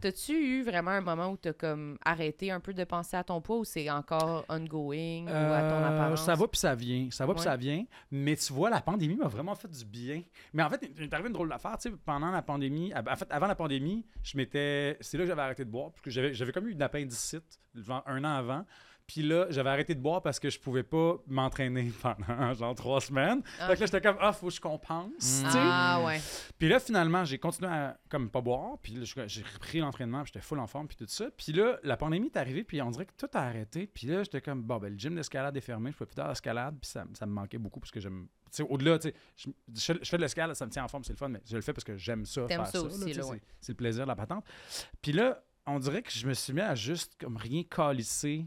T'as-tu, eu vraiment un moment où t'as comme arrêté un peu de penser à ton poids ou c'est encore ongoing ou à ton Euh, apparence? Ça va puis ça vient. Ça va puis ça vient. Mais tu vois, la pandémie m'a vraiment fait du bien. Mais en fait, il est arrivé une drôle d'affaire. Tu sais, pendant la pandémie, en fait, avant la pandémie, je m'étais. C'est là que j'avais arrêté de boire. Parce que j'avais, j'avais comme eu une appendicite un an avant. Puis là, j'avais arrêté de boire parce que je pouvais pas m'entraîner pendant genre trois semaines. Ah, Fait que là, j'étais comme, ah, faut que je compense. Mm. Ah ouais. Puis là, finalement, j'ai continué à comme pas boire. Puis j'ai repris l'entraînement. Puis j'étais full en forme. Puis tout ça. Puis là, la pandémie est arrivée. Puis on dirait que tout a arrêté. Puis là, j'étais comme, bon, ben, le gym d'escalade est fermé. Je peux plus faire d'escalade. Puis ça, ça me manquait beaucoup parce que j'aime. Tu sais, au-delà, tu sais, je, je fais- je fais de l'escalade, ça me tient en forme, c'est le fun. Mais je le fais parce que j'aime ça. Faire ouais. C'est le plaisir de la patente. Puis là, on dirait que je me suis mis à juste comme rien calisser.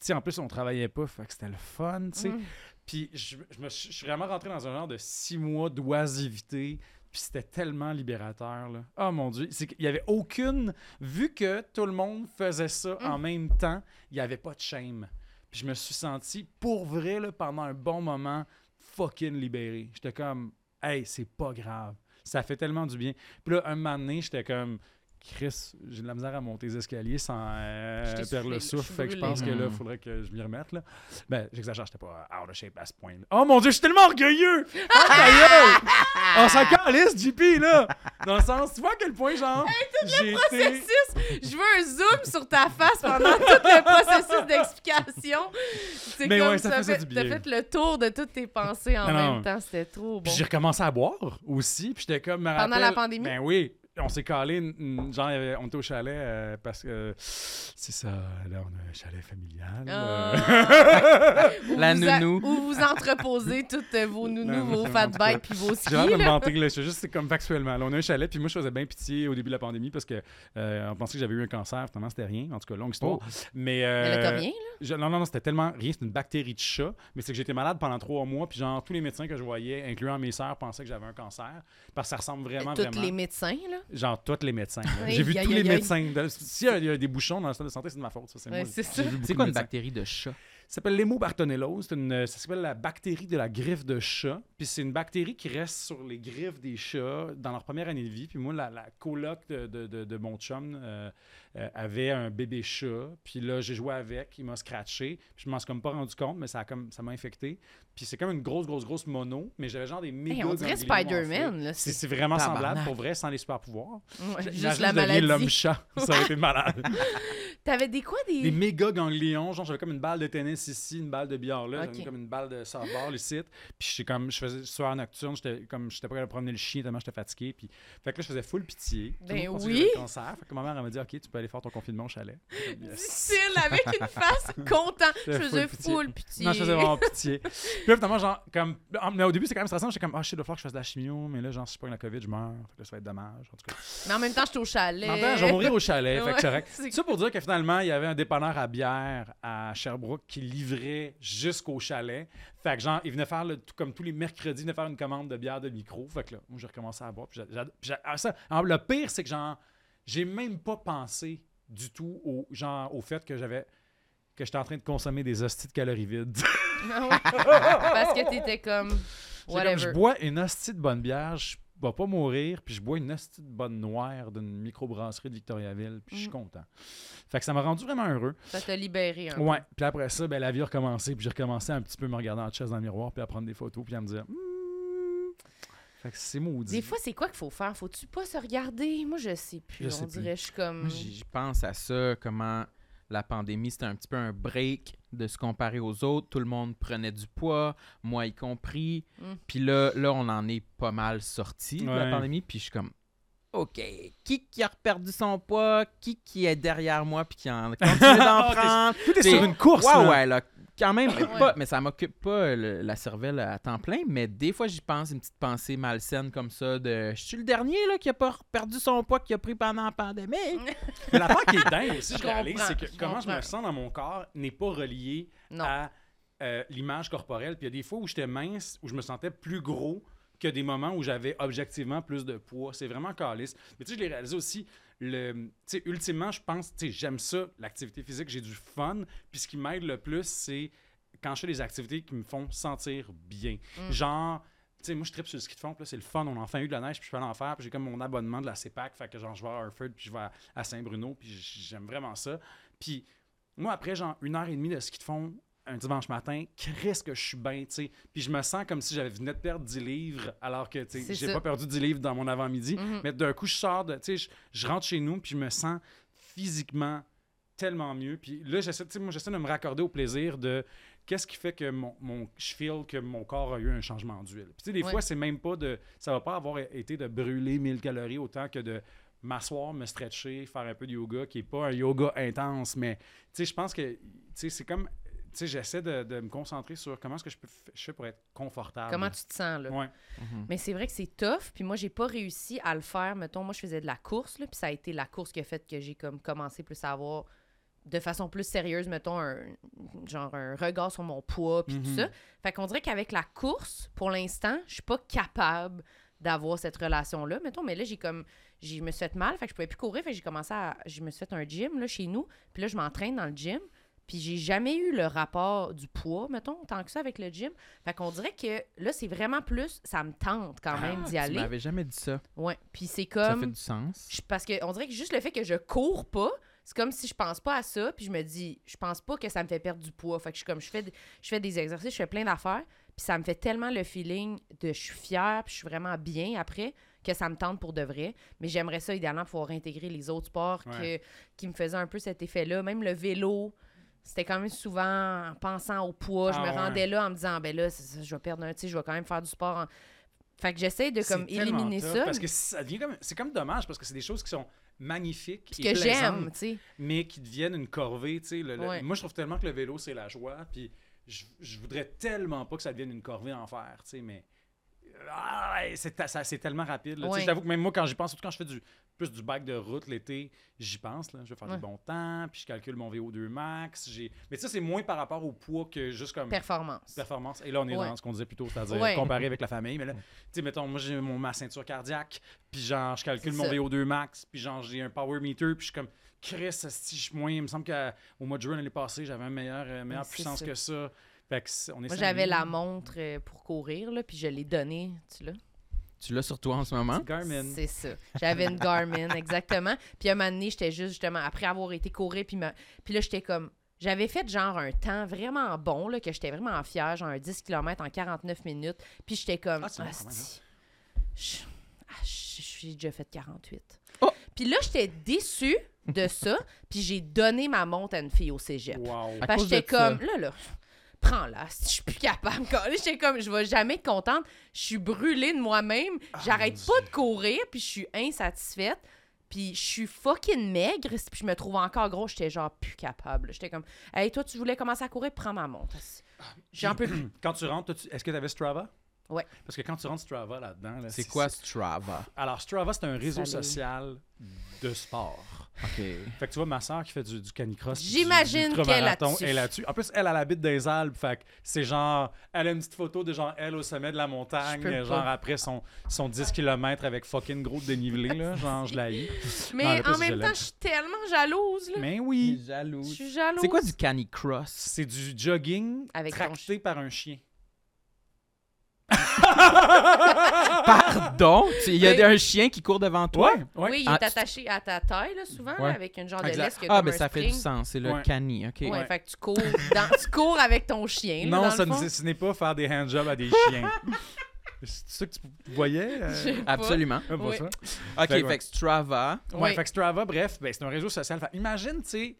Puis en plus, on travaillait pas. Fait que c'était le fun, tu sais. Mm. Puis je, je me suis, je suis vraiment rentré dans un genre de six mois d'oisivité. Puis c'était tellement libérateur, là. Oh mon Dieu. C'est qu'il y avait aucune... Vu que tout le monde faisait ça en même temps, il n'y avait pas de shame. Puis je me suis senti, pour vrai, là, pendant un bon moment, fucking libéré. J'étais comme, hey, c'est pas grave. Ça fait tellement du bien. Puis là, un moment donné, j'étais comme... Chris, j'ai de la misère à monter les escaliers sans euh, perdre le soufflé, souffle. Fait que je pense que là, il Mhm. faudrait que je m'y remette. Là. Ben, j'exagère, j'étais pas out of shape à ce point. là Oh mon dieu, je suis tellement orgueilleux! Oh, ta gueule! On s'en calisse, JP, là! Dans le sens, tu vois à quel point, genre, j'ai été... Processus! Je veux un zoom sur ta face pendant tout le processus d'explication. C'est Mais comme ouais, ça t'as faisait fait, du t'as bien. fait le tour de toutes tes pensées en Non, même non. temps. C'était trop bon. Puis j'ai recommencé à boire aussi, puis j'étais comme... me Pendant rappelle- la pandémie? Ben oui. On s'est calé, genre, on était au chalet euh, parce que c'est ça, là, on a un chalet familial. Ah. euh. Où La vous a- nounou. Où vous entreposez toutes vos nounous, Non, vos fat bikes puis vos skis. J'ai hâte de me là. vanter, là. Je suis juste, c'est comme factuellement. Là, on a un chalet, puis moi, je faisais bien pitié au début de la pandémie parce que euh, on pensait que j'avais eu un cancer. Finalement, c'était rien. En tout cas, longue histoire. Oh. Mais. Mais là, euh, rien, là? je- non, non, non, c'était tellement rien. C'était une bactérie de chat. Mais c'est que j'étais malade pendant trois mois, puis genre, tous les médecins que je voyais, incluant mes sœurs, pensaient que j'avais un cancer. Parce que ça ressemble vraiment, Tous vraiment. les médecins, là? Genre, tous les médecins. J'ai vu tous les médecins. De- S'il y, a- il y a des bouchons dans le stade de santé, c'est de ma faute. C'est Ouais, c'est quoi une bactérie de chat? Ça s'appelle l'hémobartonellose. C'est une- Ça s'appelle la bactérie de la griffe de chat. Puis c'est une bactérie qui reste sur les griffes des chats dans leur première année de vie. Puis moi, la, la coloc de, de, de- de mon chum euh, euh, avait un bébé chat. Puis là, j'ai joué avec. Il m'a scratché. Puis je m'en suis comme pas rendu compte, mais ça a comme ça m'a infecté. Puis c'est comme une grosse, grosse, grosse mono. Mais j'avais genre des méga Hey, on dirait. Spider-Man, là. C'est C'est vraiment Tabarnak. semblable, pour vrai, sans les super pouvoirs. ouais, juste la maladie. l'homme-chat. Ça aurait été malade. T'avais des quoi, des... des méga ganglions. Genre, j'avais comme une balle de tennis ici, une balle de billard là, j'avais comme une balle de softball ici. Puis j'étais comme, je faisais soir nocturne, j'étais comme, j'étais pas capable de promener le chien tellement j'étais fatigué. Puis, fait que là, je faisais full pitié. Ben que oui. le cancer. Fait que ma mère, elle m'a dit, OK, tu peux aller faire ton confinement au chalet. Comme, Yes. difficile avec une face content. Je faisais full pitié. full pitié. Non, je faisais vraiment pitié. Puis là, finalement, genre, comme, ah, mais au début, c'est quand même stressant. J'étais comme, ah, je sais, il va falloir que je fasse de la chimio, mais là, genre, si je pas la COVID, je meurs. Fait que là, ça va être dommage. En tout cas. Mais en même temps, j'étais au chalet. En même temps, je vais mourir au chalet, fait que Ouais, c'est correct. Ça pour dire que finalement, il y avait un dépanneur à bière à Sherbrooke qui livrait jusqu'au chalet. Fait que genre, il venait faire, le, tout comme tous les mercredis, il venait faire une commande de bière de micro. Fait que là, moi, j'ai recommencé à boire. Puis ah, ça, alors, le pire, c'est que genre, j'ai même pas pensé du tout au, genre, au fait que j'avais que j'étais en train de consommer des hosties de calories vides. Parce que t'étais comme... Comme, je bois une hostie de bonne bière, je vais pas mourir, puis je bois une hostie de bonne noire d'une microbrasserie de Victoriaville, puis je suis Mm. content. Fait que ça m'a rendu vraiment heureux. Ça t'a libéré un Ouais. Puis après ça, ben, la vie a recommencé, puis j'ai recommencé à un petit peu me regarder en chaise dans le miroir, puis à prendre des photos, puis à me dire. Hmm. Fait que c'est maudit. Des fois, c'est quoi qu'il faut faire? Faut-tu pas se regarder? Moi, je sais plus. Je on sais plus. dirait, je suis comme... Moi, j'y pense à ça, comment la pandémie, c'était un petit peu un break de se comparer aux autres. Tout le monde prenait du poids, moi y compris. Mm. Puis là, là, on en est pas mal sorti de la pandémie. Puis je suis comme, OK, qui qui a perdu son poids? Qui qui est derrière moi puis qui en continue d'en T'es- prendre? Tout est sur une course. Ouais, là. ouais, là, quand même. mais Ouais. pas- mais ça m'occupe pas le- la cervelle à temps plein. Mais des fois, j'y pense, une petite pensée malsaine comme ça de je suis le dernier là, qui a pas perdu son poids qu'il a pris pendant la pandémie. Mais l'affaire qui est dingue aussi, je, Je réalise, comprends, c'est que je comment je me comprends. sens dans mon corps n'est pas relié Non. à euh, l'image corporelle. Puis il y a des fois où j'étais mince, où je me sentais plus gros que des moments où j'avais objectivement plus de poids. C'est vraiment calice. Mais tu sais, je l'ai réalisé aussi. Le, ultimement, je pense, j'aime ça, l'activité physique, j'ai du fun. Puis ce qui m'aide le plus, c'est quand je fais des activités qui me font sentir bien. Mm. Genre, tu sais, moi, je tripe sur le ski de fond, puis là, c'est le fun. On a enfin eu de la neige, puis je peux aller en faire. Puis j'ai comme mon abonnement de la CEPAC, fait que genre, je vais à Harford, puis je vais à- à Saint-Bruno, puis j'aime vraiment ça. Puis moi, après, genre, une heure et demie de ski de fond, un dimanche matin, qu'est-ce que je suis bien, tu sais. Puis je me sens comme si j'avais venait de perdre 10 livres, alors que, tu sais, j'ai pas perdu 10 livres dans mon avant-midi. Mhm. Mais d'un coup, je sors de, tu sais, je, je rentre chez nous, puis je me sens physiquement tellement mieux. Puis là, j'essaie, moi, de me raccorder au plaisir de qu'est-ce qui fait que mon, mon- je feel que mon corps a eu un changement d'huile. Puis tu sais, des Ouais. fois, c'est même pas de, ça va pas avoir été de brûler 1000 calories autant que de m'asseoir, me stretcher, faire un peu de yoga, qui est pas un yoga intense, mais tu sais, je pense que, tu sais, c'est comme, sais, j'essaie de, de me concentrer sur comment est-ce que je, peux, je fais pour être confortable. Comment tu te sens, là? Ouais. Mais c'est vrai que c'est tough. Puis moi, j'ai pas réussi à le faire. Mettons, moi, je faisais de la course, là, puis ça a été la course qui a fait que j'ai comme commencé plus à avoir de façon plus sérieuse, mettons, un, genre un regard sur mon poids, puis tout Mhm. ça. Fait qu'on dirait qu'avec la course, pour l'instant, je suis pas capable d'avoir cette relation-là, mettons. Mais là, j'ai comme, je me suis fait mal, fait que je pouvais plus courir, fait que j'ai commencé à, je me suis fait un gym, là, chez nous. Puis là, je m'entraîne dans le gym. Puis j'ai jamais eu le rapport du poids, mettons, tant que ça avec le gym. Fait qu'on dirait que là, c'est vraiment plus, ça me tente quand même d'y Tu aller. m'avais jamais dit ça. Ouais. Puis c'est Ça comme. fait du sens. je- parce que on dirait que juste le fait que je cours pas, c'est comme si je pense pas à ça, puis je me dis, je pense pas que ça me fait perdre du poids. Fait que je suis comme, je fais, je fais des exercices, je fais plein d'affaires, puis ça me fait tellement le feeling de je suis fière, puis je suis vraiment bien après, que ça me tente pour de vrai. Mais j'aimerais ça idéalement pouvoir intégrer les autres sports Ouais. que, qui me faisaient un peu cet effet-là. Même le vélo, c'était quand même souvent en pensant au poids. je Ah me ouais. rendais là en me disant, ben là, c'est ça, je vais perdre un, tu sais, je vais quand même faire du sport. en- Fait que j'essaie de comme éliminer ça. Parce que ça devient comme, c'est comme dommage parce que c'est des choses qui sont magnifiques et que j'aime, tu sais. mais qui deviennent une corvée. tu sais. Le- le- Ouais. Moi, je trouve tellement que le vélo, c'est la joie. Puis je, je voudrais tellement pas que ça devienne une corvée en fer, tu sais, mais ah, c'est tellement rapide. Je t'avoue que même moi, quand j'y pense, surtout quand je fais du, plus du bike de route l'été, j'y pense. Là. Je vais faire du bon temps, puis je calcule mon VO2 max. Mais ça, c'est moins par rapport au poids que juste comme Performance. performance. Et là, on est dans ce qu'on disait plus tôt, c'est-à-dire comparer avec la famille. Mais là, tu sais, mettons, moi, j'ai ma ceinture cardiaque, puis genre, je calcule mon ça. VO2 max, puis genre, j'ai un power meter, puis je suis comme, Chris, si je moins, il me semble qu'au mois de juin l'année passée, j'avais une meilleure, euh, meilleure puissance ça. que ça. Fait que on est Moi, j'avais la montre euh, pour courir, là, puis je l'ai donnée, tu l'as? Tu l'as sur toi en ce moment? C'est Garmin. C'est ça. J'avais une Garmin, exactement. Puis un moment donné, j'étais juste, justement, après avoir été courir, puis, ma- puis là, j'étais comme... J'avais fait genre un temps vraiment bon, là, que j'étais vraiment fière, genre un 10 km en 49 minutes. Puis j'étais comme... Ah, Asti, je ah, je- je suis déjà fait 48. Oh! Puis là, j'étais déçue de ça, puis j'ai donné ma montre à une fille au cégep. Wow. À Parce que j'étais ça. comme, là, là, prends-la, je suis plus capable. J'étais comme, je vais jamais être contente. Je suis brûlée de moi-même. J'arrête mon pas de courir, puis je suis insatisfaite. Puis je suis fucking maigre, puis je me trouve encore gros. J'étais genre plus capable. J'étais comme, hey, toi, tu voulais commencer à courir, prends ma montre. J'en peux plus. Quand tu rentres, est-ce que tu avais Strava? Ouais. Parce que quand tu rentres Strava là-dedans, là, C'est quoi Strava? Alors, Strava, c'est un réseau Salut. social de sport. OK. Fait que tu vois, ma soeur qui fait du, du canicross. J'imagine qu'elle est là-dessus. En plus, elle, elle habite des Alpes. Fait que c'est genre. Elle a une petite photo de genre elle au sommet de la montagne. Je peux Genre pas. après son, son 10 km avec fucking gros dénivelé. Là, genre, je la hais. Mais Non, en même temps, je suis tellement jalouse, là. Mais oui. Je suis jalouse. C'est quoi du canicross? C'est du jogging Avec ton tracté par un chien. Pardon? Il y a Oui. un chien qui court devant toi? ouais. Oui, il Ah, est attaché à ta taille, là, souvent, là, avec une genre de laisse que Ah, mais ça fait du sens. C'est le Ouais. cani, OK. Ouais, Ouais. fait que tu cours, dans- tu cours avec ton chien. là, Non, dans ça ne- ce n'est pas faire des handjobs à des chiens. C'est ça que tu voyais? euh? Absolument. Ah, pas Oui. ça. OK, Fait que ouais. fait que Strava. Ouais, Oui. fait que Strava, bref, ben, c'est un réseau social. Fait, imagine, tu sais,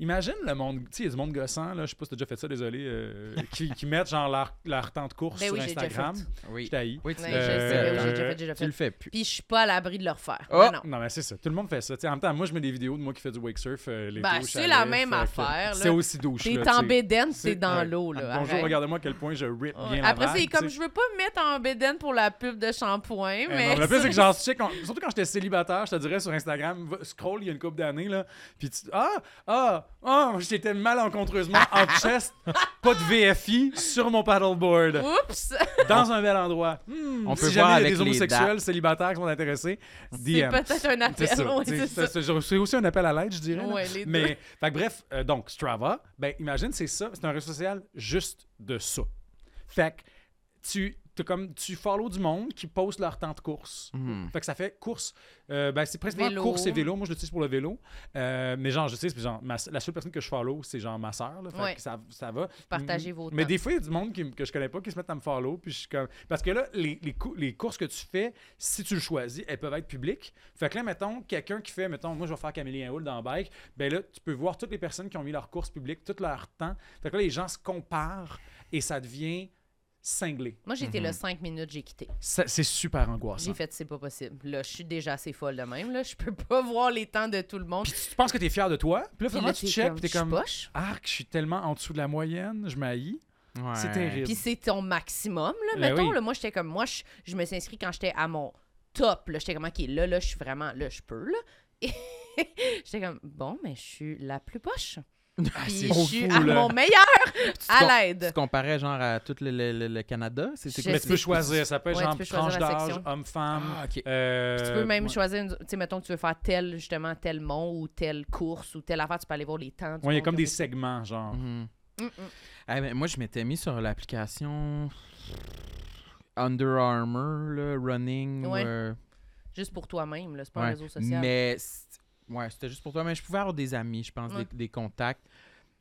Imagine le monde, tu sais, il y a du monde gossant, là, je sais pas si t'as déjà fait ça, désolé, euh, qui, qui mettent genre leur, leur temps de course Ben sur oui, j'ai déjà Instagram. Oui. Je t'haïs. Oui, tu l'as sais, Euh, ben oui, j'ai déjà fait, j'ai déjà tu fait. le fais plus. Puis je suis pas à l'abri de le refaire. Oh! Non. Non, mais c'est ça. Tout le monde fait ça. Tu sais, en même temps, moi, je mets des vidéos de moi qui fais du wake surf euh, l'été Ben, au c'est chalet, la même fait que affaire, là. C'est aussi douche. T'es là, en tu sais. bédaine, C'est- t'es dans ouais. l'eau, là. Bonjour, arrête. regardez-moi à quel point je rip Ouais. bien la Après ça, il est vague, comme tu sais. je veux pas me mettre en bédaine pour la pub de shampoing, Eh mais. non, le plus, c'est que j'en sais, quand- surtout quand j'étais célibataire, je te dirais sur Instagram, va- scroll il y a une couple d'années, là, puis tu ah, ah, ah, j'étais malencontreusement en chest, pas de VFI sur mon paddleboard, Oups! dans un bel endroit. Hmm, On si peut jamais voir il y a des les homosexuels célibataires qui sont intéressés, C'est peut-être un appel. ouais, C'est- aussi un appel à l'aide, je dirais. Ouais, les deux. Mais, fait que bref, euh, donc, Strava, ben, imagine, c'est ça. C'est un réseau social juste de ça. Fait que tu, t'as comme, tu follow du monde qui poste leur temps de course. Mhm. Fait que ça fait course. euh, ben, c'est presque Vélo. course et vélo. Moi, je l'utilise pour le vélo. Euh, mais genre, je sais, c'est genre, ma- la seule personne que je follow, c'est genre ma soeur. Là, fait Ouais. que ça, ça va. Partagez vos Mais temps. des fois, il y a du monde qui- que je connais pas qui se mettent à me follow. Puis je suis comme... Parce que là, les, les, cou- les courses que tu fais, si tu le choisis, elles peuvent être publiques. Fait que là, mettons, quelqu'un qui fait, mettons, moi, je vais faire Camélien Hull dans le bike. Ben là, tu peux voir toutes les personnes qui ont mis leurs courses publiques, tout leur temps. Fait que là, les gens se comparent et ça devient cinglé. Moi, j'ai été Mhm. là 5 minutes, j'ai quitté. Ça- C'est super angoissant. J'ai fait, c'est pas possible. Là, je suis déjà assez folle de même. Là. Je peux pas voir les temps de tout le monde. Puis tu penses que t'es fier de toi? Puis là, Puis là, tu t'es check, comme, puis t'es je suis comme, poche. arc, je suis tellement en dessous de la moyenne, je m'haïs. Ouais. C'est terrible. Puis c'est ton maximum, là. Ben Mettons, oui. là, moi, j'étais comme, moi, je, je me suis inscrit quand j'étais à mon top. Là, j'étais comme, OK, là, là, je suis vraiment, là, je peux, là. Et j'étais comme, bon, mais je suis la plus poche. Puis c'est je suis fou, à là. mon meilleur Tu à l'aide. Tu comparais genre à tout le, le- le- le Canada? C'est c'est? Mais tu peux choisir. Ça peut être Ouais, genre tu tranche d'âge, homme-femme. Ah, ok. euh, Tu peux même ouais. choisir, une- tu sais, mettons que tu veux faire tel, justement, tel mont ou telle course ou telle affaire, tu peux aller voir les temps. Ouais, il y a comme des fait segments, genre. Mhm. ça. Mm, mm. Eh ben, moi, je m'étais mis sur l'application Under Armour, là, running. Ouais. euh, Juste pour toi-même, là. C'est pas un réseau social. Mais c'est- ouais, c'était juste pour toi. Mais je pouvais avoir des amis, je pense, Ouais. des, des contacts.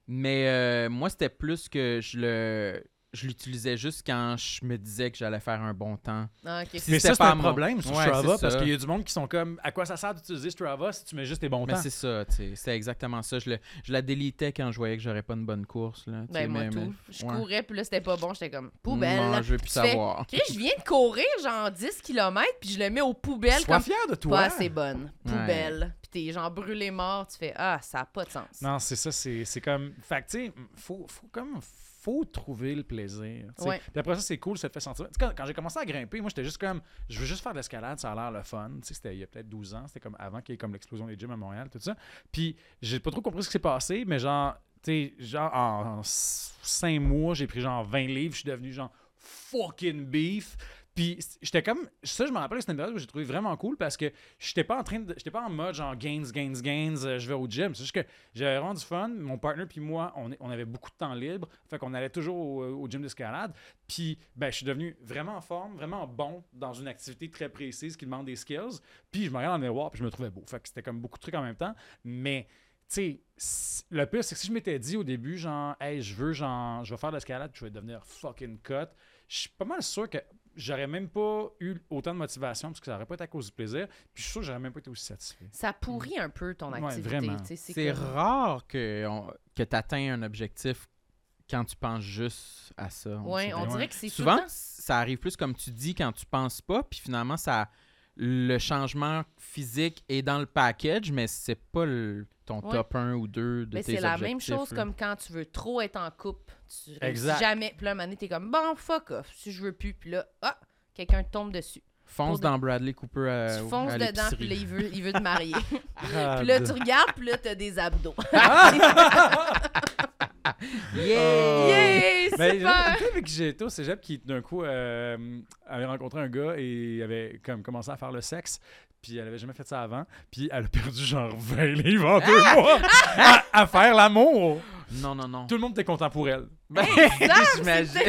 Mais euh, moi, c'était plus que je le je l'utilisais juste quand je me disais que j'allais faire un bon temps. Ah. Si Mais ça, c'est pas un mon- problème sur Ouais, Strava parce qu'il y a du monde qui sont comme à quoi ça sert d'utiliser Strava si tu mets juste tes bons Mais temps? c'est ça. C'est exactement ça. Je, le- je la délitais quand je voyais que j'aurais pas une bonne course. Là, Ben, moi, mais- tout. mais- Je ouais. courais, puis là, c'était pas bon. J'étais comme, poubelle. Non, je veux plus fais, savoir. Je viens de courir genre 10 km, puis je le mets aux poubelles Sois comme fier de pas toi. assez bonne. Poubelle. Puis t'es genre brûlé mort, tu fais, ah, ça a pas de sens. Non, c'est ça, c'est c'est comme. Fait que, tu sais, faut, faut comme. Faut trouver le plaisir. Ouais. Puis après ça, c'est cool, ça te fait sentir. Quand, quand j'ai commencé à grimper, moi, j'étais juste comme. Je veux juste faire de l'escalade, ça a l'air le fun. C'était il y a peut-être 12 ans, c'était comme avant qu'il y ait comme l'explosion des gyms à Montréal, tout ça. Puis j'ai pas trop compris ce qui s'est passé, mais genre, tu sais, genre, en 5 mois, j'ai pris genre 20 livres, je suis devenu genre fucking beef. Puis j'étais comme. Ça, je me rappelle, c'était une période où j'ai trouvé vraiment cool parce que j'étais pas en train de. J'étais pas en mode genre gains, gains, gains, euh, je vais au gym. C'est juste que j'avais vraiment du fun. Mon partner puis moi, on, avait beaucoup de temps libre. Fait qu'on allait toujours au, au gym d'escalade. Puis ben, je suis devenu vraiment en forme, vraiment bon dans une activité très précise qui demande des skills. Puis je me regardais dans le miroir puis je me trouvais beau. Fait que c'était comme beaucoup de trucs en même temps. Mais tu sais, le pire, c'est que si je m'étais dit au début, genre, hey, je veux, genre, je vais faire de l'escalade, je vais devenir fucking cut, je suis pas mal sûr que j'aurais même pas eu autant de motivation, parce que ça aurait pas été à cause du plaisir, puis je suis sûr que j'aurais même pas été aussi satisfait. Ça pourrit un peu ton Ouais, activité. C'est comme- rare que, on- que tu atteins un objectif quand tu penses juste à ça. on Ouais, dirait. on Ouais. dirait que c'est tout Souvent, le temps- ça arrive plus comme tu dis quand tu penses pas, puis finalement, ça le changement physique est dans le package, mais c'est pas le- ton Ouais. top 1 ou 2 de Mais tes c'est la même objectifs, chose là. comme quand tu veux trop être en couple. Tu Exact. jamais. Puis là, un moment donné, t'es comme, bon, fuck off. Si je veux plus. Puis là, ah, quelqu'un tombe dessus. Fonce de- dans Bradley Cooper à, tu fonces à dedans, puis là, il veut, il veut te marier. Ah, puis là, tu regardes, puis là, t'as des abdos. Yeah! Yay! Mais une fille avec qui j'étais au cégep qui, d'un coup, euh, avait rencontré un gars et avait comme, commencé à faire le sexe. Puis elle avait jamais fait ça avant. Puis elle a perdu genre 20 livres en deux mois à, à faire l'amour. Non, non, non. Tout le monde était content pour elle. Ben, j'imagine.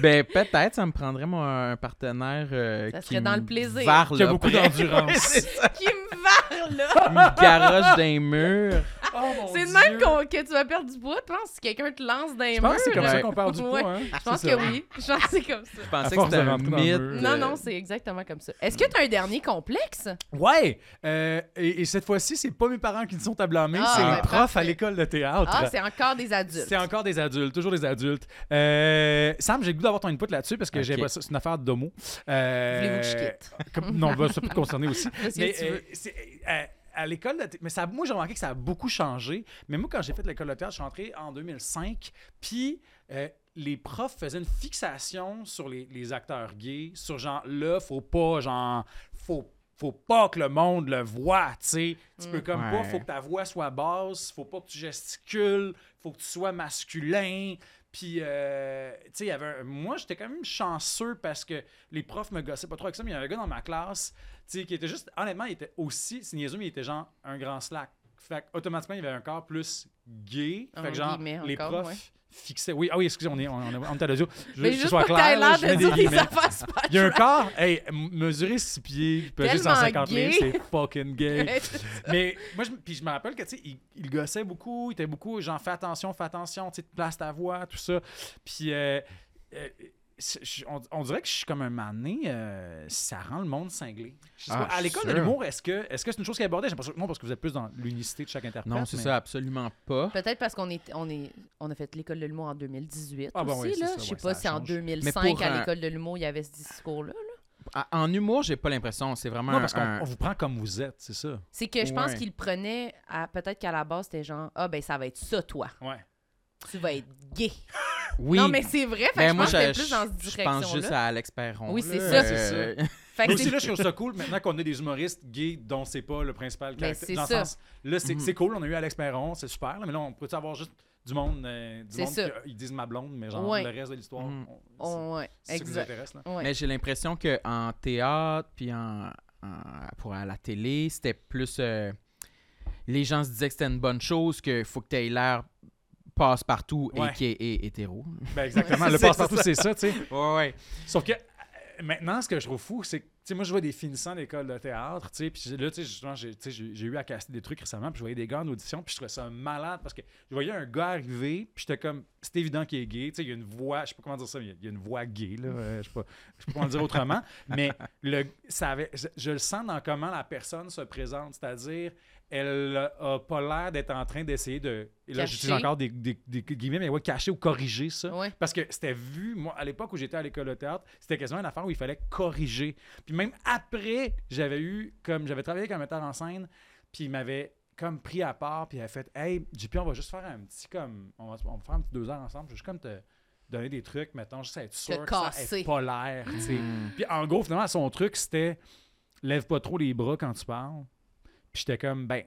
Ben, peut-être, ça me prendrait, moi, un partenaire euh, Ça qui serait dans le me plaisir. varle Qui a beaucoup d'endurance. Qui me varle, là! Me garoche d'un mur. Oh C'est de même qu'on- que tu vas perdre du poids, tu penses, si quelqu'un te lance dans les Je pense que c'est comme ça qu'on perd du poids. Hein? Je pense que oui. Je pense que c'est comme ça. Je pensais que de c'était un mythe. Non, de- non, c'est exactement comme ça. Est-ce que tu as un dernier complexe? Ouais! Euh, et, et cette fois-ci, c'est pas mes parents qui sont à blâmer, Ah, c'est ben, les profs parfait. à l'école de théâtre. Ah, c'est encore des adultes. C'est encore des adultes, toujours des adultes. Euh, Sam, j'ai le goût d'avoir ton input là-dessus parce que Ok. j'ai pas ça, c'est une affaire d'homo. Euh, Voulez-vous que je quitte? comme- non, bah, ça peut te concerner aussi. Mais tu euh, veux. À l'école, de thé- mais ça, moi j'ai remarqué que ça a beaucoup changé. Mais moi, quand j'ai fait l'école de théâtre, je suis entré en 2005. Puis euh, les profs faisaient une fixation sur les, les acteurs gays, sur genre là, faut pas, genre, faut faut pas que le monde le voit, tu sais. Tu Mm. peux comme pas, Ouais. faut que ta voix soit basse, faut pas que tu gesticules, faut que tu sois masculin. Puis, euh, tu sais, il y avait un- moi, j'étais quand même chanceux parce que les profs me gossaient pas trop avec ça, mais il y avait un gars dans ma classe, tu sais, qui était juste, honnêtement, il était aussi, c'est niaiseux, mais il était genre un grand slack. Fait automatiquement, il avait un corps plus gay. Fait que genre, les profs ouais. Fixaient. Oui, ah oui, excusez, on est, on, est à l'audio. Je veux que ce soit clair, là, je de dire des Il y a un corps, hey, mesurer 6 pieds, Tellement 150 gay. livres, c'est fucking gay. Mais moi, je, puis je me rappelle que, tu sais, il, il gossait beaucoup, il était beaucoup, genre, fais attention, fais attention, tu sais, place ta voix, tout ça. Puis, euh, euh, je- on, on dirait que je suis comme un mané, euh, ça rend le monde cinglé. Je sais Ah, pas, à l'école de l'humour, est-ce que est-ce que c'est une chose qui est abordée? J'ai l'impression que non, parce que vous êtes plus dans l'unicité de chaque interprète. Non, c'est mais- ça, absolument pas. Peut-être parce qu'on est, on est, on a fait l'école de l'humour en 2018 Ah, bon, aussi, oui, c'est là. ça, Je sais ouais, pas si en change. 2005, Mais pour à un- l'école de l'humour, il y avait ce discours-là. là. À- En humour, j'ai pas l'impression. C'est vraiment Non, parce qu'on un- vous prend comme vous êtes, c'est ça. C'est que je pense Ouais. qu'il prenait peut-être qu'à la base, c'était genre, ah, ben, ça va être ça, toi. Ouais. Tu vas être gay. Oui. Non, mais c'est vrai, fait que Ben, je moi, pense je, plus dans cette je pense juste à Alex Perron. Oui, c'est ça. C'est Euh, Fait que Mais aussi, c'est- là, je trouve ça cool maintenant qu'on a des humoristes gays dont c'est pas le principal Mais caractère. c'est Dans le ça. sens, là, c'est c'est cool, on a eu Alex Perron, c'est super, là, mais là, on peut avoir juste du monde, euh, du monde ça. qui, ils disent ma blonde, mais genre Ouais. le reste de l'histoire, on- Oh, ouais, c'est c'est ça qui nous intéresse. Là. Ouais. Mais j'ai l'impression qu'en théâtre, puis en, en- pour à la télé, c'était plus. euh, les gens se disaient que c'était une bonne chose, qu'il faut que tu aies l'air passe-partout et qui est hétéro. Ben exactement, le passe-partout, c'est ça, tu sais. Ouais, ouais. Sauf que euh, maintenant, ce que je trouve fou, c'est que, tu sais, moi, je vois des finissants d'école de théâtre, tu sais, puis là, tu sais, justement, j'ai tu sais, j'ai- j'ai eu à casser des trucs récemment, puis je voyais des gars en audition, puis je trouvais ça malade parce que je voyais un gars arriver, puis j'étais comme, c'est évident qu'il est gay, tu sais, il y a une voix, je sais pas comment dire ça, mais il y a- une voix gay, là, euh, je sais pas, je sais pas comment le dire autrement, mais le, ça avait, je, je le sens dans comment la personne se présente, c'est-à-dire, elle a pas l'air d'être en train d'essayer de, et là, j'utilise encore des, des, des guillemets, mais ouais, cacher ou corriger ça. Ouais. Parce que c'était vu, moi, à l'époque où j'étais à l'école de théâtre, c'était quasiment une affaire où il fallait corriger. Puis même après, j'avais eu, comme, j'avais travaillé avec un metteur en scène, puis il m'avait comme pris à part, puis il avait fait Hey, JP, on va juste faire un petit, comme, on va, on va faire un petit deux heures ensemble, juste comme te donner des trucs, mettons, juste être sûr que ça ait pas l'air, tu sais. Mm. Puis en gros, finalement, son truc, c'était lève pas trop les bras quand tu parles. Puis j'étais comme, ben,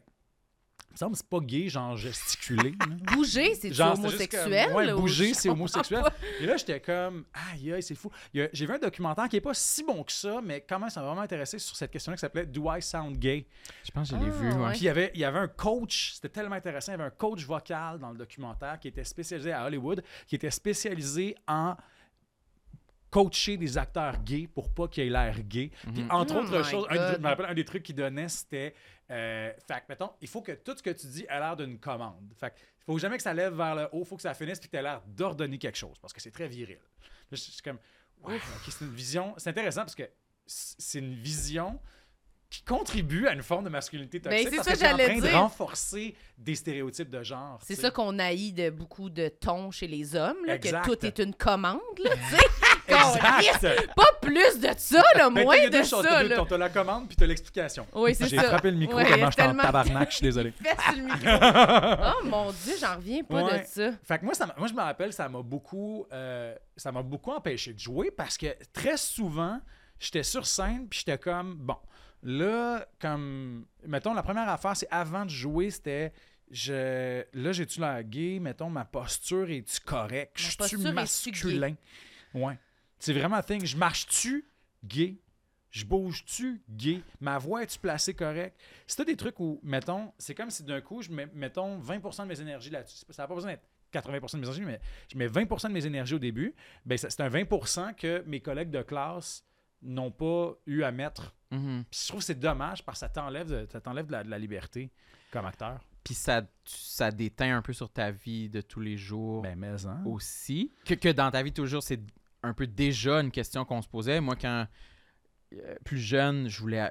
il me semble que c'est pas gay, genre gesticuler. là. Bouger, c'est Genre, c'était juste homosexuel? comme- ouais, ou- bouger, je c'est comprends homosexuel. pas. Et là, j'étais comme, aïe, aïe, c'est fou. Il y a- J'ai vu un documentaire qui est pas si bon que ça, mais quand même, ça m'a vraiment intéressé sur cette question-là qui s'appelait Do I Sound Gay? Je pense que je l'ai Ah, vu. ouais. ouais. Puis il y avait, il y avait un coach, c'était tellement intéressant, il y avait un coach vocal dans le documentaire qui était spécialisé à Hollywood, qui était spécialisé en coacher des acteurs gays pour pas qu'ils aient l'air gay. Puis entre Oh autres choses, un, God. des- je me rappelle un des trucs qu'il donnait, c'était euh, fait que, mettons, il faut que tout ce que tu dis ait l'air d'une commande. Fait que, il faut jamais que ça lève vers le haut, il faut que ça finisse puis que tu aies l'air d'ordonner quelque chose parce que c'est très viril. Là, je suis comme, ouais, ok, c'est une vision, c'est intéressant parce que c'est une vision qui contribue à une forme de masculinité Ben, toxique c'est parce ça que en j'allais train de dire. renforcer des stéréotypes de genre. C'est ça qu'on haït de beaucoup de tons chez les hommes, là, que tout est une commande, là, tu sais. Exact. Pas plus de ça, là, Ben, moins t'as- il y a de deux choses. ça, T'as. T'as la commande puis t'as l'explication. Oui, c'est J'ai ça. frappé le micro Ouais, tellement j'étais en tabarnak, je suis désolé. Fais sur le micro. oh mon Dieu, j'en reviens pas Ouais. de ça. Fait que moi, ça moi, je me rappelle, ça m'a beaucoup, euh, ça m'a beaucoup empêché de jouer parce que très souvent, j'étais sur scène puis j'étais comme, bon, là, comme, mettons, la première affaire, c'est avant de jouer, c'était, je, là, j'ai-tu l'air gay, mettons, ma posture est-tu correcte, je suis est-tu masculin? Ouais. C'est vraiment un thing. Je marche-tu gay? Je bouge-tu gay? Ma voix est-tu placée correct? C'est des trucs où, mettons, c'est comme si d'un coup, je mets, mettons, 20% de mes énergies là-dessus. Ça n'a pas besoin d'être 80% de mes énergies, mais je mets 20% de mes énergies au début. Ben, c'est un 20% que mes collègues de classe n'ont pas eu à mettre. Mhm. Puis je trouve que c'est dommage parce que ça t'enlève de, ça t'enlève de la, de la liberté comme acteur. Puis ça, ça déteint un peu sur ta vie de tous les jours Ben, mais, hein. aussi. Que, que dans ta vie, toujours, c'est un peu déjà une question qu'on se posait. Moi, quand euh, plus jeune, je voulais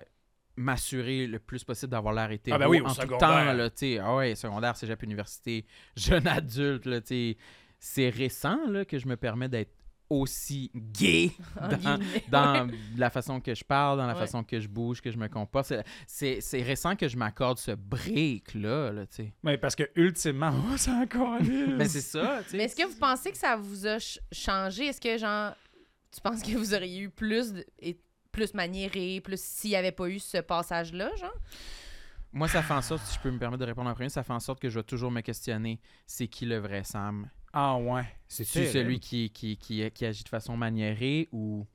m'assurer le plus possible d'avoir l'air hétéro Ah ben oui, au en tout temps. Là, tu sais. ah ouais, secondaire, cégep, université, jeune adulte. Là, tu sais. c'est récent là, que je me permets d'être aussi gay dans, dans la façon que je parle, dans la Ouais. façon que je bouge, que je me comporte. C'est- C'est c'est récent que je m'accorde ce break-là. Là, tu sais. Mais parce que, ultimement, oh, c'est encore Ben, c'est ça. tu sais. Mais est-ce que vous pensez que ça vous a ch- changé? Est-ce que, genre, tu penses que vous auriez eu plus, de- et plus maniéré, plus s'il n'y avait pas eu ce passage-là, genre? Moi, ça fait en sorte, si je peux me permettre de répondre en premier, ça fait en sorte que je vais toujours me questionner c'est qui le vrai Sam? Ah ouais. C'est C'est celui qui, qui, qui, qui agit de façon maniérée ou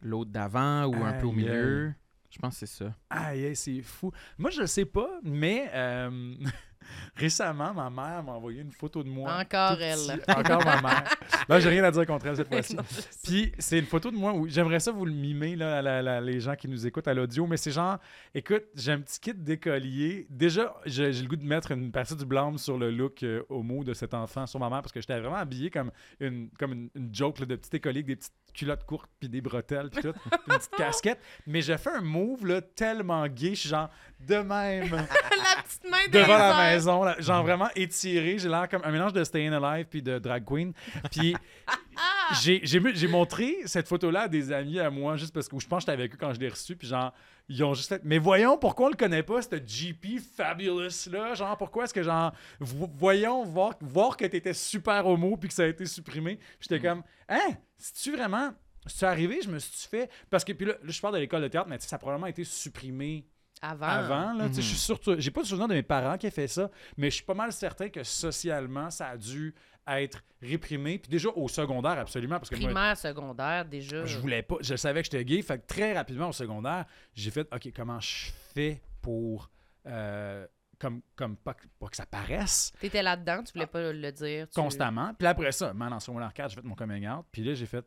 l'autre d'avant ou un peu au milieu? Je pense que c'est ça. Aïe, aïe, c'est fou. Moi, je le sais pas, mais euh, récemment, ma mère m'a envoyé une photo de moi. Encore elle. petit. Encore ma mère. Là, j'ai rien à dire contre elle cette fois-ci. Puis c'est une photo de moi où j'aimerais ça vous le mimer, là, à la- la- les gens qui nous écoutent à l'audio, mais c'est genre, écoute, j'ai un petit kit d'écolier. Déjà, j'ai j'ai le goût de mettre une partie du blâme sur le look euh, homo de cet enfant sur ma mère parce que j'étais vraiment habillé comme une, comme une, une joke là, de petit écolier avec des petites culottes courtes puis des bretelles puis tout, puis une petite casquette. Mais j'ai fait un move là, tellement gay, je suis genre de même la petite main devant la maison, là, genre vraiment étiré. J'ai l'air comme un mélange de Staying Alive puis de Drag Queen. Puis j'ai- montré cette photo-là à des amis à moi juste parce que je pense que j'étais avec eux quand je l'ai reçu. Puis genre, ils ont juste fait Mais voyons, pourquoi on le connaît pas, ce GP Fabulous-là? Genre, pourquoi est-ce que genre, vo- voyons, voir, voir que t'étais super homo puis que ça a été supprimé. Puis j'étais comme Hein, si-tu vraiment. C'est arrivé, je me suis fait. Parce que, puis là, là, je parle de l'école de théâtre, mais tu sais, ça a probablement été supprimé Avant. avant. Là, tu Mhm. Je suis surtout, j'ai pas de souvenir de mes parents qui aient fait ça, mais je suis pas mal certain que socialement, ça a dû être réprimé. Puis déjà au secondaire, absolument, parce que moi, Primaire, secondaire, déjà. je voulais pas, je savais que j'étais gay. Fait que très rapidement au secondaire, j'ai fait, OK, comment je fais pour. euh, comme, comme pas, que- pas que ça paraisse T'étais là-dedans, tu voulais pas le dire. tu- constamment. Puis après ça, man, en secondaire 4, j'ai fait mon coming out. Puis là, j'ai fait.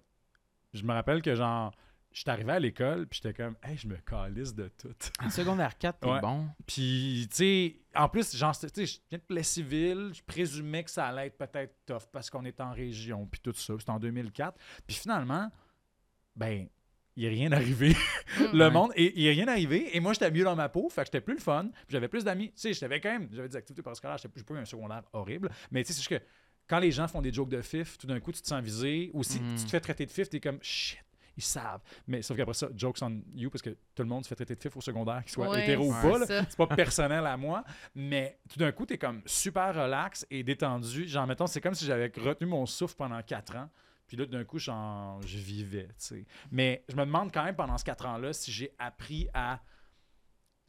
Je me rappelle que genre, j'étais arrivé à l'école, puis j'étais comme, hey, je me calisse de tout. En secondaire 4, t'es Ouais. bon. Puis, tu sais, en plus, genre, tu sais, je viens de Plessisville, je présumais que ça allait être peut-être tough parce qu'on est en région, puis tout ça. C'était en 2004. Puis finalement, ben, il n'y a rien arrivé. Mm. le Ouais. monde, il n'y a rien arrivé. Et moi, j'étais mieux dans ma peau, fait que j'étais plus le fun. Puis j'avais plus d'amis. Tu sais, j'avais quand même, j'avais des activités parascolaires, j'étais j'ai pas eu un secondaire horrible. Mais tu sais, c'est juste que quand les gens font des jokes de fif, tout d'un coup, tu te sens visé. Ou si Mhm. tu te fais traiter de fif, t'es comme shit. Ils savent. Mais sauf qu'après ça, jokes on you, parce que tout le monde se fait traiter de fif au secondaire, qu'il soit Ouais, hétéro ou pas. C'est pas personnel à moi, mais tout d'un coup, t'es comme super relax et détendu. Genre, mettons, c'est comme si j'avais retenu mon souffle pendant quatre ans. Puis là, d'un coup, je vivais, tu sais. Mais je me demande quand même pendant ces quatre ans-là si j'ai appris à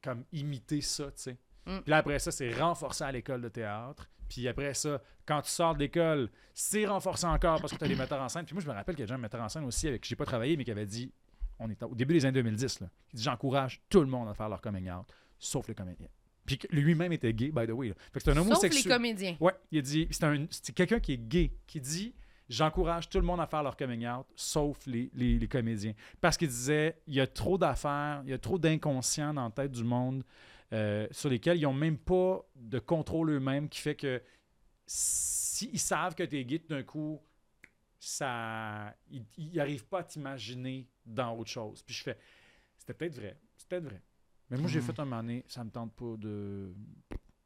comme imiter ça, tu sais. Mm. Puis là, après ça, c'est renforcé à l'école de théâtre. Puis après ça, quand tu sors de l'école, c'est renforcé encore parce que tu as des metteurs en scène. Puis moi, je me rappelle qu'il y a déjà un metteur en scène aussi avec qui j'ai pas travaillé, mais qui avait dit, on est au début des années 2010, là, il dit J'encourage tout le monde à faire leur coming out, sauf les comédiens. Puis lui-même était gay, by the way. là. Fait que c'est un Sauf les homosexuel. comédiens. Ouais, il a dit, c'est un- c'est quelqu'un qui est gay, qui dit J'encourage tout le monde à faire leur coming out, sauf les, les- les comédiens. Parce qu'il disait Il y a trop d'affaires, il y a trop d'inconscients dans la tête du monde euh, sur lesquels ils n'ont même pas de contrôle eux-mêmes, qui fait que s'ils savent que tu es gay, d'un coup, ça, ils n'arrivent pas à t'imaginer dans autre chose. Puis je fais C'était peut-être vrai, c'est peut-être vrai. Mais moi, j'ai Mhm. fait un moment donné, ça me tente pas de.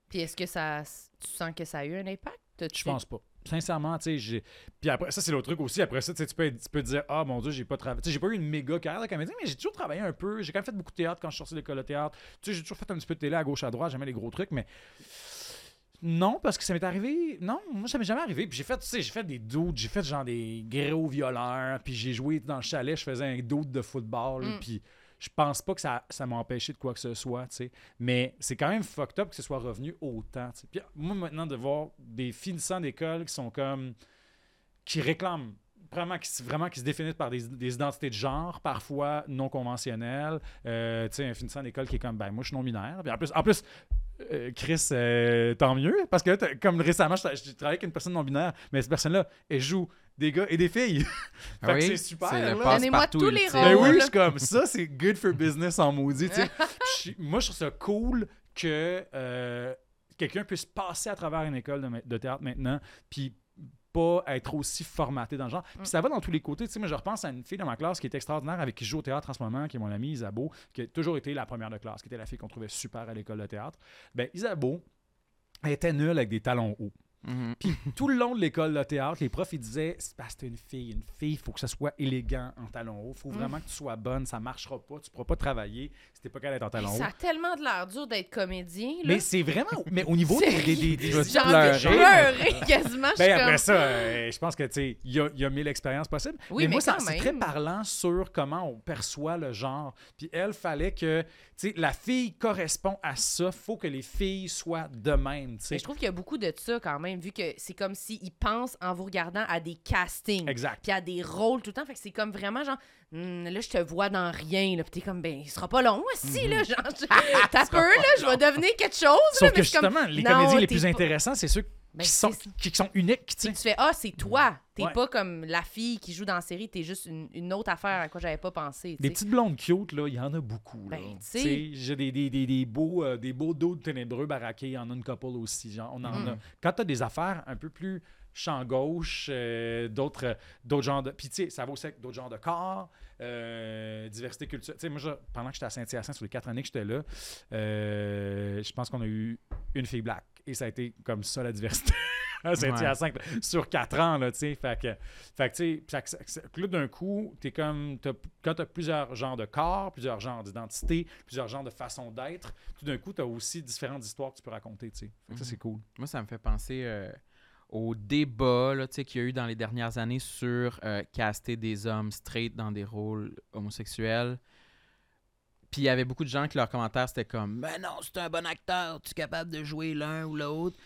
Puis est-ce que ça. Tu sens que ça a eu un impact? Je pense pas. Sincèrement, tu sais, j'ai. Puis après, ça, c'est l'autre truc aussi. Après ça, tu sais, tu peux, tu peux te dire, ah mon Dieu, j'ai pas travaillé. J'ai pas eu une méga carrière de comédien, mais j'ai toujours travaillé un peu. J'ai quand même fait beaucoup de théâtre quand je suis sorti de l'école de théâtre. Tu sais, j'ai toujours fait un petit peu de télé à gauche, à droite, jamais les gros trucs, mais. Non, parce que ça m'est arrivé. Non, moi, ça m'est jamais arrivé. Puis j'ai fait, tu sais, j'ai fait des doutes, j'ai fait genre des gros violeurs, puis j'ai joué dans le chalet, je faisais un doute de football, Mm. puis je pense pas que ça, ça m'a empêché de quoi que ce soit, tu sais. Mais c'est quand même fucked up que ce soit revenu autant. Puis moi, maintenant, de voir des finissants d'école qui sont comme. qui réclament. Vraiment qui, vraiment qui se définissent par des, des identités de genre, parfois non conventionnelles. Euh, tu sais, un finissant d'école qui est comme, ben, moi, je suis non-binaire. Puis en plus, en plus euh, Chris, euh, tant mieux. Parce que comme récemment, je tra- j'ai travaillé avec une personne non-binaire, mais cette personne-là, elle joue des gars et des filles. Ah Fait que c'est super, Donnez-moi tous les ultime. Ben rôles. oui, je suis comme ça, c'est good for business en maudit. moi, je trouve ça cool que, euh, quelqu'un puisse passer à travers une école de théâtre maintenant, puis pas être aussi formaté dans le genre. Puis ça va dans tous les côtés. Tu sais, moi, je repense à une fille dans ma classe qui est extraordinaire, avec qui je joue au théâtre en ce moment, qui est mon amie Isabeau, qui a toujours été la première de classe, qui était la fille qu'on trouvait super à l'école de théâtre. Ben, Isabeau, elle était nulle avec des talons hauts. Mhm. Puis tout le long de l'école de théâtre, les profs ils disaient c'est parce que t'es une fille, une fille, il faut que ça soit élégant en talons hauts, faut vraiment que tu sois bonne, ça marchera pas, tu pourras pas travailler t'es pas capable d'être en talons Ça a tellement de l'air dur d'être comédien. Là. Mais c'est vraiment mais au niveau des, des, des- des- J'ai envie de pleurer. quasiment. Je suis Ben, après comme... ça, euh, je pense que tu sais, il y a, il y a mille expériences possibles. Oui, mais moi, mais ça- quand c'est même. très parlant sur comment on perçoit le genre. Puis elle, fallait que, tu sais, la fille correspond à ça. Faut que les filles soient de même, tu sais. Mais je trouve qu'il y a beaucoup de ça quand même, vu que c'est comme s'ils pensent en vous regardant à des castings. Exact. Puis à des rôles tout le temps. Fait que c'est comme vraiment genre, Hmm, là, je te vois dans rien. Là. Puis t'es comme, ben, il sera pas long, si, là. Genre, je- t'as peur, là, je vais devenir quelque chose. là, Mhm. Sauf mais que comme, justement, les non, comédiens les plus pas- intéressants, c'est ceux Ben, qui, sont, qui sont uniques, tu sais. tu fais, ah, c'est toi. T'es Ouais. pas comme la fille qui joue dans la série, t'es juste une, une autre affaire à quoi j'avais pas pensé. Des sais. petites blondes cute, là, il y en a beaucoup. là. Ben, tu sais. J'ai des, des, des, des beaux, euh, des beaux dos ténébreux baraqués. Il y en a une couple aussi. Genre, on en a. Quand tu as des affaires un peu plus champ gauche, euh, d'autres d'autres genres de. Puis, tu sais, ça va aussi avec d'autres genres de corps, euh, diversité culturelle. Tu sais, moi, je- pendant que j'étais à Saint-Hyacinthe, sur les quatre années que j'étais là, euh, je pense qu'on a eu une fille black. Et ça a été comme ça, la diversité. à Saint-Hyacinthe, sur quatre ans, là, tu sais. Fait que, fait tu sais, là, d'un coup, t'es comme, t'as- quand tu as plusieurs genres de corps, plusieurs genres d'identité, plusieurs genres de façon d'être, tout d'un coup, tu as aussi différentes histoires que tu peux raconter, tu sais. Fait que ça, Mhm. c'est cool. Moi, ça me fait penser au débat qu'il y a eu dans les dernières années sur euh, caster des hommes straight dans des rôles homosexuels. Puis il y avait beaucoup de gens qui leurs commentaires c'était comme Ben non, c'est un bon acteur, tu es capable de jouer l'un ou l'autre.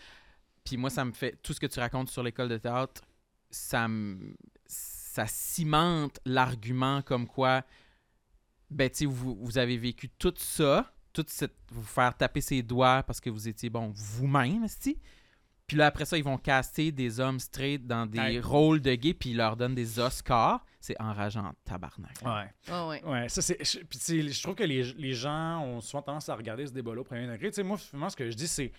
Puis moi, ça me fait. Tout ce que tu racontes sur l'école de théâtre, ça. Ça cimente l'argument comme quoi. Ben, tu vous, vous avez vécu tout ça, toute cette. Vous faire taper ses doigts parce que vous étiez, bon, vous-même, esti. Puis là, après ça, ils vont caster des hommes straight dans des Ouais. rôles de gays, puis ils leur donnent des Oscars. C'est enrageant, tabarnak. Ouais. Ah ouais. Ouais, ça c'est. je- Puis tu sais, je trouve que les, les gens ont souvent tendance à regarder ce débat-là au premier degré. Tu sais, moi, finalement, ce que je dis, c'est.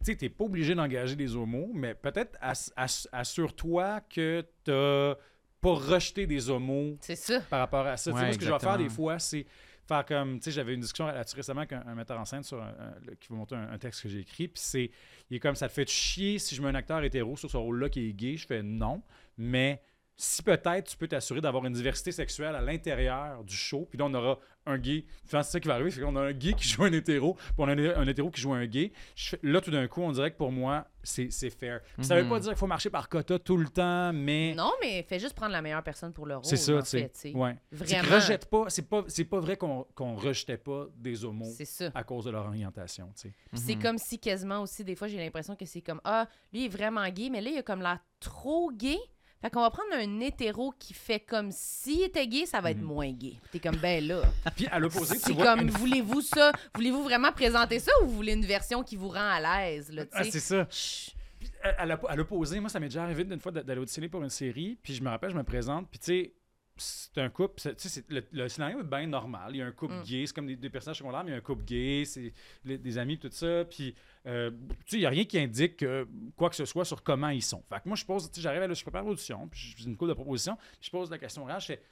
Tu sais, t'es pas obligé d'engager des homos, mais peut-être ass- ass- assure-toi que t'as pas rejeté des homos C'est ça. par rapport à ça. Tu sais, Ouais, moi, ce que je vais faire des fois, c'est faire comme. Tu sais, j'avais une discussion là-dessus récemment avec un, metteur en scène sur un- qui va monter un, un texte que j'ai écrit. Puis c'est. Il est comme ça te fait chier si je mets un acteur hétéro sur ce rôle-là qui est gay. Je fais non. Mais si peut-être tu peux t'assurer d'avoir une diversité sexuelle à l'intérieur du show, puis là, on aura un gay. Enfin, c'est ça qui va arriver, c'est qu'on a un gay qui joue un hétéro, puis on a un, un hétéro qui joue un gay. Je là, tout d'un coup, on dirait que pour moi, c'est c'est fair. Puis Ça veut Mhm. pas dire qu'il faut marcher par quota tout le temps, mais. Non, mais fais juste prendre la meilleure personne pour le rôle. C'est ça, tu sais. Ouais. Vraiment. rejette pas, c'est pas, c'est pas vrai qu'on qu'on rejetait pas des homos C'est ça. à cause de leur orientation, tu sais. C'est Mhm. comme si quasiment aussi, des fois, j'ai l'impression que c'est comme Ah, lui il est vraiment gay, mais là, il a comme l'air trop gay. Fait qu'on va prendre un hétéro qui fait comme s'il était gay, ça va être Mhm. moins gay. T'es comme, ben là. Puis à l'opposé, tu C'est vois comme, une- voulez-vous ça? Voulez-vous vraiment présenter ça ou vous voulez une version qui vous rend à l'aise, là, Ah, c'est ça. Chut. À, à l'op- à l'opposé, moi, ça m'est déjà arrivé une fois d'a- d'aller auditionner pour une série, puis je me rappelle, je me présente, puis tu sais, c'est un couple, c'est- tu sais, c'est- le, le scénario est bien normal. Il y a un couple Mm. gay, c'est comme des, des personnages secondaires, mais il y a un couple gay, c'est des amis, tout ça, puis euh, tu sais, il n'y a rien qui indique euh, quoi que ce soit sur comment ils sont. Fait que moi, je pose, tu sais, j'arrive, à je prépare l'audition, puis je fais une cour de proposition, puis je pose la question rare, je fais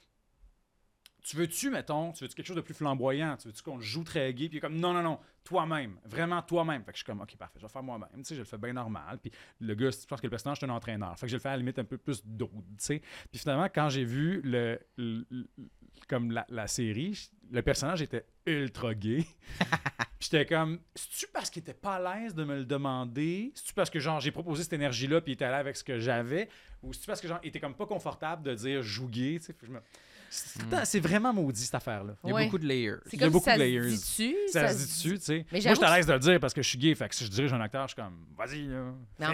tu veux-tu, mettons, tu veux-tu quelque chose de plus flamboyant? Tu veux-tu qu'on joue très gay? Puis il est comme, non, non, non, toi-même, vraiment toi-même. Fait que je suis comme, OK, parfait, je vais faire moi-même. Tu sais, je le fais bien normal. Puis le gars, je pense que le personnage, c'est un entraîneur. Fait que je le fais à la limite un peu plus drôle, tu sais. Puis finalement, quand j'ai vu le, le- le- comme la, la série, le personnage était ultra gay. Puis j'étais comme, c'est-tu parce qu'il était pas à l'aise de me le demander? C'est-tu parce que, genre, j'ai proposé cette énergie-là, puis il était allé avec ce que j'avais? Ou c'est-tu parce que, genre, il était comme pas confortable de dire joue gay, tu sais? Me- C'est vraiment maudit, cette affaire-là. Il y a Ouais. beaucoup de layers. C'est Il y a beaucoup ça de se layers. dit dessus. Ça, se dit dessus, tu sais? Moi, je suis à l'aise de le dire parce que je suis gay. Fait que si je dirige un acteur, je suis comme, vas-y, là.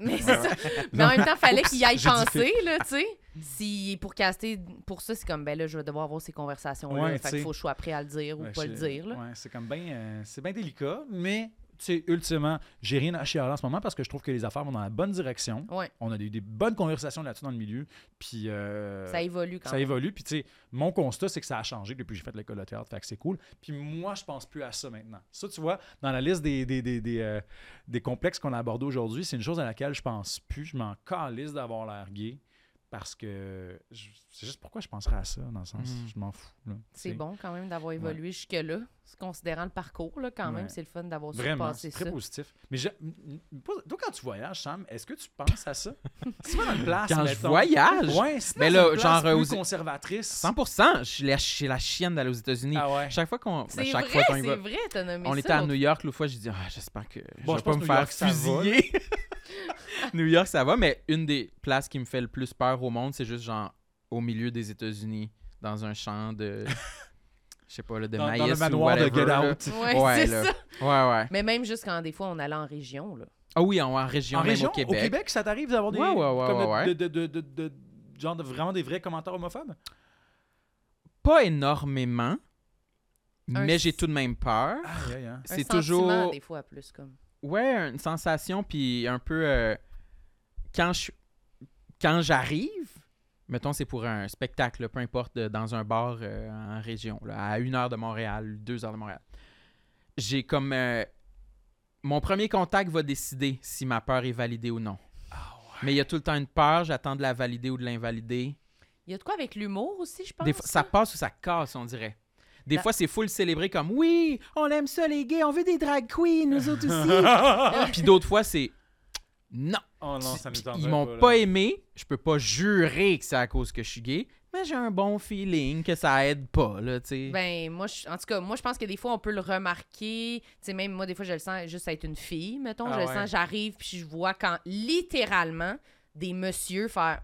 Mais c'est ça. Mais en même temps, fallait qu'il y aille penser, là, tu sais. Si pour caster pour ça, c'est comme ben là, je vais devoir avoir ces conversations là. Ouais, fait tu qu'il faut que je sois prêt à le dire ou pas le dire là. Ouais, c'est comme bien, euh, c'est bien délicat, mais sais, ultimement, j'ai rien à chialer en ce moment parce que je trouve que les affaires vont dans la bonne direction. Ouais, On a eu des bonnes conversations là-dessus dans le milieu. Puis. euh, ça évolue quand ça même. évolue. Puis, tu sais, mon constat, c'est que ça a changé depuis que j'ai fait l'école de théâtre. Fait que c'est cool. Puis, moi, je pense plus à ça maintenant. Ça, tu vois, dans la liste des, des, des, des, euh, des complexes qu'on a abordés aujourd'hui, c'est une chose à laquelle je pense plus. Je m'en calisse d'avoir l'air gay parce que c'est juste pourquoi je penserais à ça, dans le sens, Mhm. je m'en fous. C'est bon quand même d'avoir évolué jusque-là. Considérant le parcours, là, quand même, c'est le fun d'avoir Vraiment, surpassé c'est très ça. positif. Mais je- toi, quand tu voyages, Sam, est-ce que tu penses à ça? Si tu vas dans une place, Quand je voyage, Ouais, dans là, genre, plus aux- conservatrice. 100%, je suis la, je suis la chienne d'aller aux États-Unis. Ah ouais. Chaque fois qu'on ben, C'est chaque vrai, fois qu'on c'est vrai, t'as nommé on ça. était à New York l'autre fois, j'ai dit ah, j'espère que je Bon, vais je pas pense me New faire York, ça va, fusiller. New York ça va, mais une des places qui me fait le plus peur au monde, c'est juste genre au milieu des États-Unis dans un champ de je sais pas là, de Dans, dans maïs le ou de Get là. Out. Ouais, Ouais, c'est ça. Ouais ouais. Mais même juste quand des fois on allait en région, là. Ah oui, en, en région, En même région, au Québec. ça t'arrive d'avoir des. Ouais, ouais, ouais, comme ouais, de, de, de, de, de- genre de, vraiment des vrais commentaires homophobes? Pas énormément, Un mais j'ai tout de même peur. Aïe. Un C'est toujours des fois plus comme. Ouais, une sensation, puis un peu. euh, quand je quand j'arrive, mettons, c'est pour un spectacle, peu importe, de- dans un bar euh, en région, là, à une heure de Montréal, deux heures de Montréal, j'ai comme. euh, mon premier contact va décider si ma peur est validée ou non. Mais il y a tout le temps une peur, j'attends de la valider ou de l'invalider. Il y a de quoi avec l'humour aussi, je pense. Des fois, ça passe ou ça casse, on dirait. Des fois, c'est full célébré comme oui, on aime ça les gays, on veut des drag queens, nous autres aussi. Puis d'autres fois, c'est non. Oh non, ça nous Ils m'ont pas aimé. Je peux pas jurer que c'est à cause que je suis gay, mais j'ai un bon feeling que ça aide pas, là, tu sais. Ben, moi, je- en tout cas, moi, je pense que des fois, on peut le remarquer. Tu sais, même moi, des fois, je le sens juste être une fille, mettons. Ah je le sens, j'arrive, puis je vois quand, littéralement, des messieurs faire.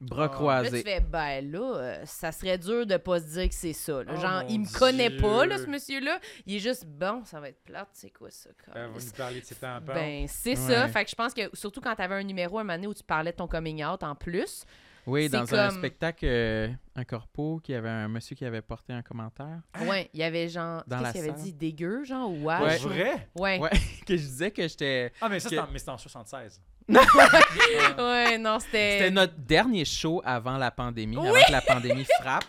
Bras Ah. Là, croisés. tu fais, ben là, euh, ça serait dur de pas se dire que c'est ça. là. Oh Genre, il me connaît pas, là, ce monsieur-là. Il est juste, bon, ça va être plate, c'est quoi ça? Câlisse? vous nous parlez de ses tampons. Ben, c'est Ouais. ça. Fait que je pense que, surtout quand t'avais un numéro un moment donné où tu parlais de ton coming out en plus. Oui, dans un spectacle, euh, un corpo, qui avait un monsieur qui avait porté un commentaire. Ouais, il y avait genre. Dans Qu'est-ce qu'il avait dit? Dégueu, genre, ou Pas wesh? ou- vrai? Ouais. Ouais, que je disais que j'étais. Ah, mais ça, Que- c'est en, en 76. Ouais, non, c'était. C'était notre dernier show avant la pandémie, Oui! avant que la pandémie frappe.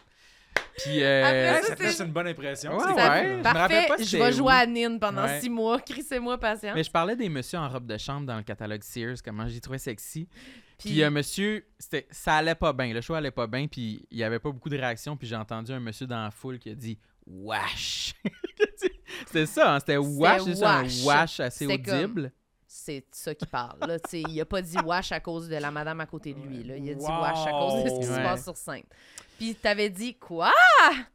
Puis. euh, Après ça, ça c'est- fait une bonne impression. Ouais, ouais. Je me pas je c'était vais jouer à Nîmes pendant Ouais. six mois. Crissez-moi patient. Mais je parlais des messieurs en robe de chambre dans le catalogue Sears, comment j'y trouvais sexy. Puis, Puis- un monsieur, c'était, ça allait pas bien, le show allait pas bien, puis il y avait pas beaucoup de réactions, puis j'ai entendu un monsieur dans la foule qui a dit « Wesh! » C'était ça, hein, c'était « Wesh », c'est ça, un wesh assez C'était comme- audible. C'est ça qui parle. Là. Tu sais, il a pas dit wash à cause de la madame à côté de lui. Là. Il a dit Wow. wash à cause de ce qui se passe sur scène. Puis t'avais dit quoi?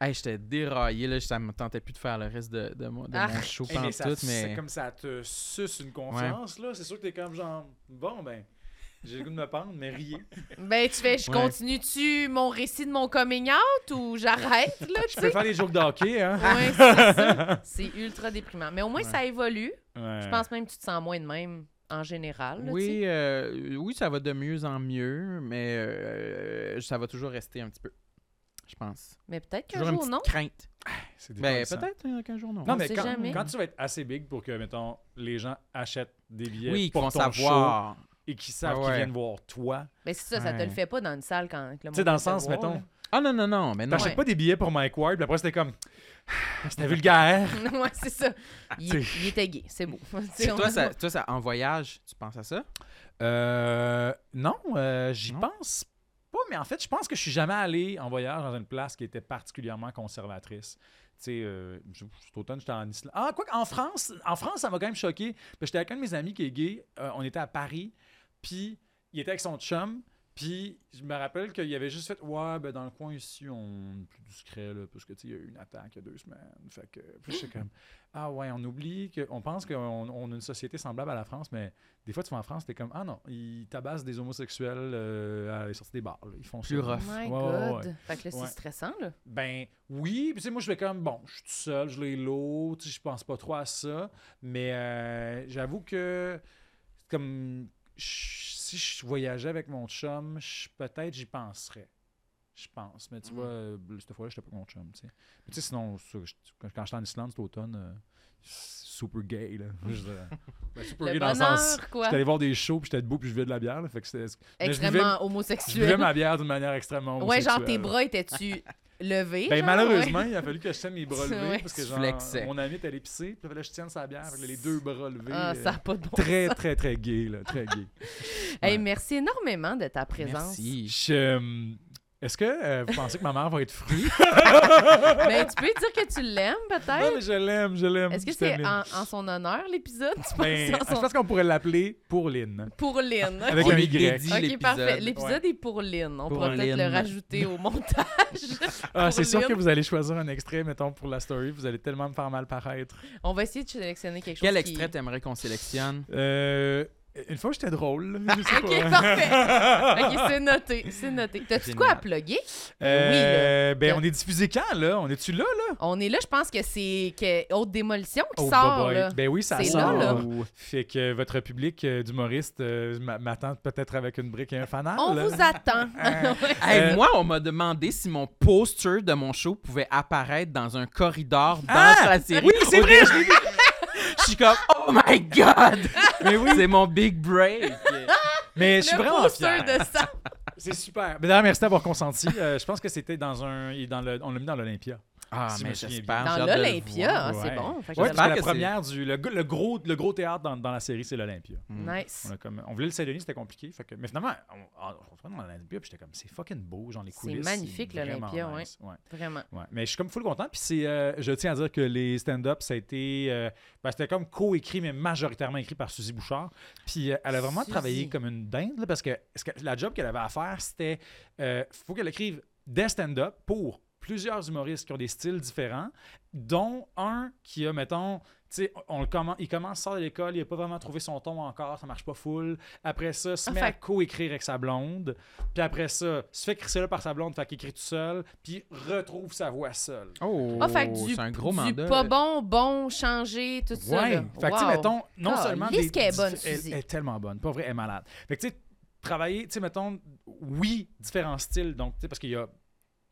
Hey, j'étais déraillé, là, ça me tentait plus de faire le reste de, de, mon, de Ah. mon show Hey, mais ça, tout, c'est mais... comme ça te suce une confiance, là. C'est sûr que t'es comme genre, bon, ben, j'ai le goût de me pendre, mais riez. Ben, tu fais, je Ouais. continue-tu mon récit de mon coming out ou j'arrête, là, tu Je peux sais? faire des jokes d'hockey, hein? Ouais, c'est ça. C'est ultra déprimant. Mais au moins, Ouais. ça évolue. Ouais. Je pense même que tu te sens moins de même en général. là, Oui, euh, oui, ça va de mieux en mieux, mais euh, ça va toujours rester un petit peu, je pense. Mais peut-être qu'un jour, non? crainte. C'est Ben, peut-être euh, qu'un jour, non. Non, On mais sait quand, jamais. quand tu vas être assez big pour que, mettons, les gens achètent des billets oui, pour ton savoir. show et qu'ils savent Ah qu'ils ouais. viennent voir toi. Ben, c'est ça, ça te Ouais. le fait pas dans une salle quand le Tu sais, monde dans le sens, voir, mettons, là. Ah non, non, non, mais non. t'achètes Ouais. pas des billets pour Mike Ward, puis après, c'était comme, c'était vulgaire. ouais, c'est ça. Il, était gay, c'est beau. Toi, ça, toi ça, en voyage, tu penses à ça? Euh, non, euh, j'y pense pas, mais en fait, je pense que je suis jamais allé en voyage dans une place qui était particulièrement conservatrice. Tu sais, euh, cet automne, j'étais en Islande. Ah, quoi en France, en France, ça m'a quand même choqué. J'étais avec un de mes amis qui est gay. euh, on était à Paris, puis il était avec son chum. Puis je me rappelle qu'il avait juste fait Ouais, ben dans le coin ici, on est plus discret, là, parce que tu sais, il y a eu une attaque il y a deux semaines. Fait que, puis j'étais comme Ah ouais, on oublie qu'on pense qu'on on a une société semblable à la France, mais des fois, tu vas en France, t'es comme Ah non, ils tabassent des homosexuels euh, à la sortie des bars. là. Ils font Plus ça. rough. Oh my Ouais, God. ouais. Fait que là, Ouais. c'est stressant, là. Ben oui, puis tu sais, moi je fais comme bon, je suis tout seul, je l'ai l'eau, tu sais, je pense pas trop à ça, mais euh, j'avoue que comme je- si je voyageais avec mon chum, je- peut-être j'y penserais. Je pense. Mais tu Mhm. vois, euh, cette fois-là, j'étais pas contre chum, tu sais. Mais tu sais, sinon, quand, j'étais en Islande cet automne, euh, super gay, là. Je ben, super Le gay dans le sens. J'étais allé voir des shows, puis j'étais debout, puis je buvais de la bière, là, fait que c'était... mais je vivais- Extrêmement Je buvais homosexuel. ma bière d'une manière extrêmement Ouais, genre tes homosexuelle. bras étaient-tu levés? Ben genre, malheureusement, ouais? il a fallu que je tienne mes bras levés Ouais. parce que genre, flexais. mon ami était allé pisser, puis il fallait que je tienne sa bière, que les deux bras levés. Ah, euh, ça n'a pas de bon très, sens. très, très gay, là, très gay. Hey, Ouais. merci énormément de ta présence. Merci. Je, euh, Est-ce que euh, vous pensez que ma mère va être fruit? Ben, tu peux dire que tu l'aimes, non, peut-être? mais je l'aime, je l'aime. Est-ce que c'est en, en son honneur, l'épisode? Ben, je pense qu'on pourrait l'appeler pour Lynn. Pour Lynn. Avec un Y. dédie Ok, l'épisode. parfait. L'épisode est pour Lynn. On Pour pourra peut-être le rajouter au montage. Ah, c'est sûr que vous allez choisir un extrait, mettons, pour la story. Vous allez tellement me faire mal paraître. On va essayer de sélectionner quelque Quel chose extrait t'aimerais qu'on sélectionne? Euh, une fois, j'étais drôle. Je sais Ok, pas. parfait. Ok, c'est noté. C'est noté. T'as-tu quoi à plugger? Euh, ben, Le- on est diffusé quand, là? On est-tu là, là? On est là, je pense que c'est que Haute Démolition qui Oh, sort. là. Ben oui, ça C'est sort. là, là. Fait que votre public euh, d'humoriste euh, m'a- m'attend peut-être avec une brique et un fanal. On vous attend. Hey, Euh, Moi, on m'a demandé si mon poster de mon show pouvait apparaître dans un corridor dans Ah! la série. Oui, c'est vrai, début, Je suis comme, oh my god! Mais oui. C'est mon big break. Mais je suis vraiment fier. de ça. C'est super. Mais d'ailleurs, merci d'avoir consenti. Euh, je pense que c'était dans un. Dans le, on l'a mis dans l'Olympia. Ah, Si je mais me j'espère. Dans l'Olympia, c'est Ouais. bon. Fait que Ouais, que la c'est- première du. Le, gros, le gros théâtre dans, dans la série, c'est l'Olympia. Mm. Nice. On, a comme, on voulait le Saint-Denis, c'était compliqué. Fait que, mais finalement, on, on, on dans l'Olympia, puis j'étais comme, c'est fucking beau, genre les C'est coulisses. magnifique, vraiment l'Olympia, nice. ouais. Vraiment. Ouais, mais je suis comme full content. Puis c'est, euh, je tiens à dire que les stand-up, ça a été, euh, ben, c'était comme co-écrit, mais majoritairement écrit par Suzy Bouchard. Puis euh, elle a vraiment Suzy. travaillé comme une dinde, là, parce que, la job qu'elle avait à faire, c'était, euh, faut qu'elle écrive des stand-up pour plusieurs humoristes qui ont des styles différents, dont un qui a, mettons, tu sais, on le il commence, sort de l'école, il n'a pas vraiment trouvé son ton encore, ça marche pas full. Après ça, se met fait- à co-écrire avec sa blonde. Puis après ça, se fait crisser là par sa blonde, fait qu'il écrit tout seul, puis retrouve sa voix seule. Oh, Ah, fait que du, c'est un gros du mandat. pas bon, bon, changer, tout ça. Ouais. Fait que, tu sais, Wow. mettons, non seulement. qu'elle est bonne, elle, elle est tellement bonne. Pas vrai, elle est malade. Fait que, tu sais, travailler, tu sais, mettons, oui, différents styles. Donc, tu sais, parce qu'il y a.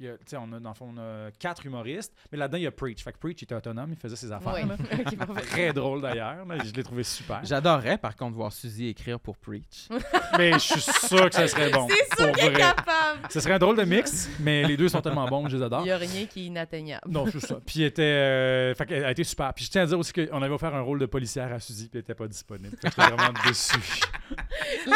il y a- tu sais, on a, dans le fond, on a quatre humoristes, mais là-dedans, il y a Preach. Fait que Preach était autonome, il faisait ses affaires. Ouais. là. Très drôle d'ailleurs. là, Je l'ai trouvé super. J'adorerais, par contre, voir Suzy écrire pour Preach. Mais je suis sûr que ce serait bon. C'est sûr qu'elle est capable. Ce serait un drôle de mix, mais les deux sont tellement bons, je les adore. Il n'y a rien qui est inatteignable. Non, c'est ça. Puis elle était, euh, fait qu'elle a été super. Puis je tiens à dire aussi qu'on avait offert un rôle de policière à Suzy, puis elle était pas disponible. Fait que J'étais vraiment déçu.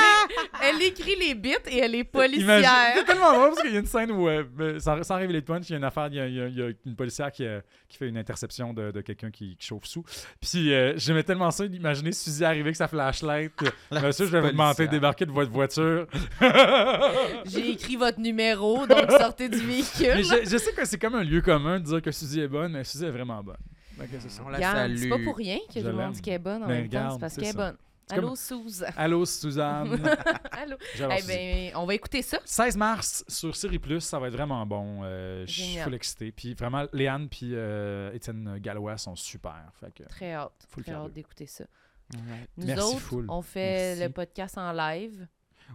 Elle écrit les bits et elle est Imagine- policière. C'est tellement drôle parce qu'il y a une scène où, euh, ben, sans, sans révéler de punch, il y a une affaire, il y a, il y a- il y a une policière qui, euh, qui fait une interception de, de quelqu'un qui, qui chauffe sous. Puis euh, j'aimais tellement ça d'imaginer Suzy arriver avec sa flashlight. La Monsieur, je vais vous demander de débarquer de votre voiture. J'ai écrit votre numéro, donc sortez du Mais véhicule. je, je sais que c'est comme un lieu commun de dire que Suzy est bonne, mais Suzy est vraiment bonne. Ok, c'est ça. On la Regarde, salue. c'est pas pour rien que Je tout le monde dit qu'elle est bonne en Mais même temps. C'est parce c'est qu'elle est bonne. Allô, comme- Suze. Allô, Suzanne. Allô. Eh ben, on va écouter ça. 16 mars sur Série Plus, ça va être vraiment bon. Euh, je suis Génial. full excité. Puis vraiment, Léane puis euh, Étienne Gallois sont super. Fait que, Très hâte. Full Très hâte d'écouter ça. Nous Merci, autres, full. on fait Merci. le podcast en live.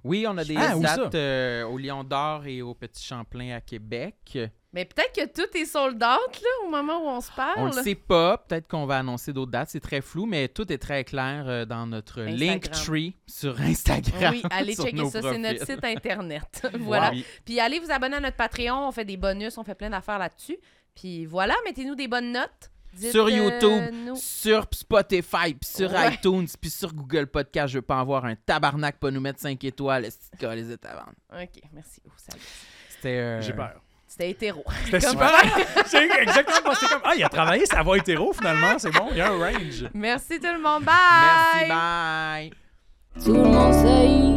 Oui, on a des Ah, dates euh, au Lion d'Or et au Petit Champlain à Québec. Mais peut-être que tout est sold out là, au moment où on se parle. On le sait pas. Peut-être qu'on va annoncer d'autres dates. C'est très flou, mais tout est très clair euh, dans notre. Linktree sur Instagram. Oui, allez sur checker nos ça, c'est notre site internet. voilà. Oui. Puis allez vous abonner à notre Patreon, on fait des bonus, on fait plein d'affaires là-dessus. Puis voilà, mettez-nous des bonnes notes. Dites, Sur euh, YouTube, sur Spotify, puis sur Ouais. iTunes, puis sur Google Podcast. Je veux pas avoir un tabarnak pas nous mettre 5 étoiles. Est-ce que les vendre? OK, merci. Oh, salut. C'était. euh, J'ai peur. C'était hétéro. C'était super. C'est exactement. C'est comme, ah, il a travaillé sa voix hétéro finalement. C'est bon, il y a un range. Merci tout le monde. Bye! Merci, bye! Tout le monde sait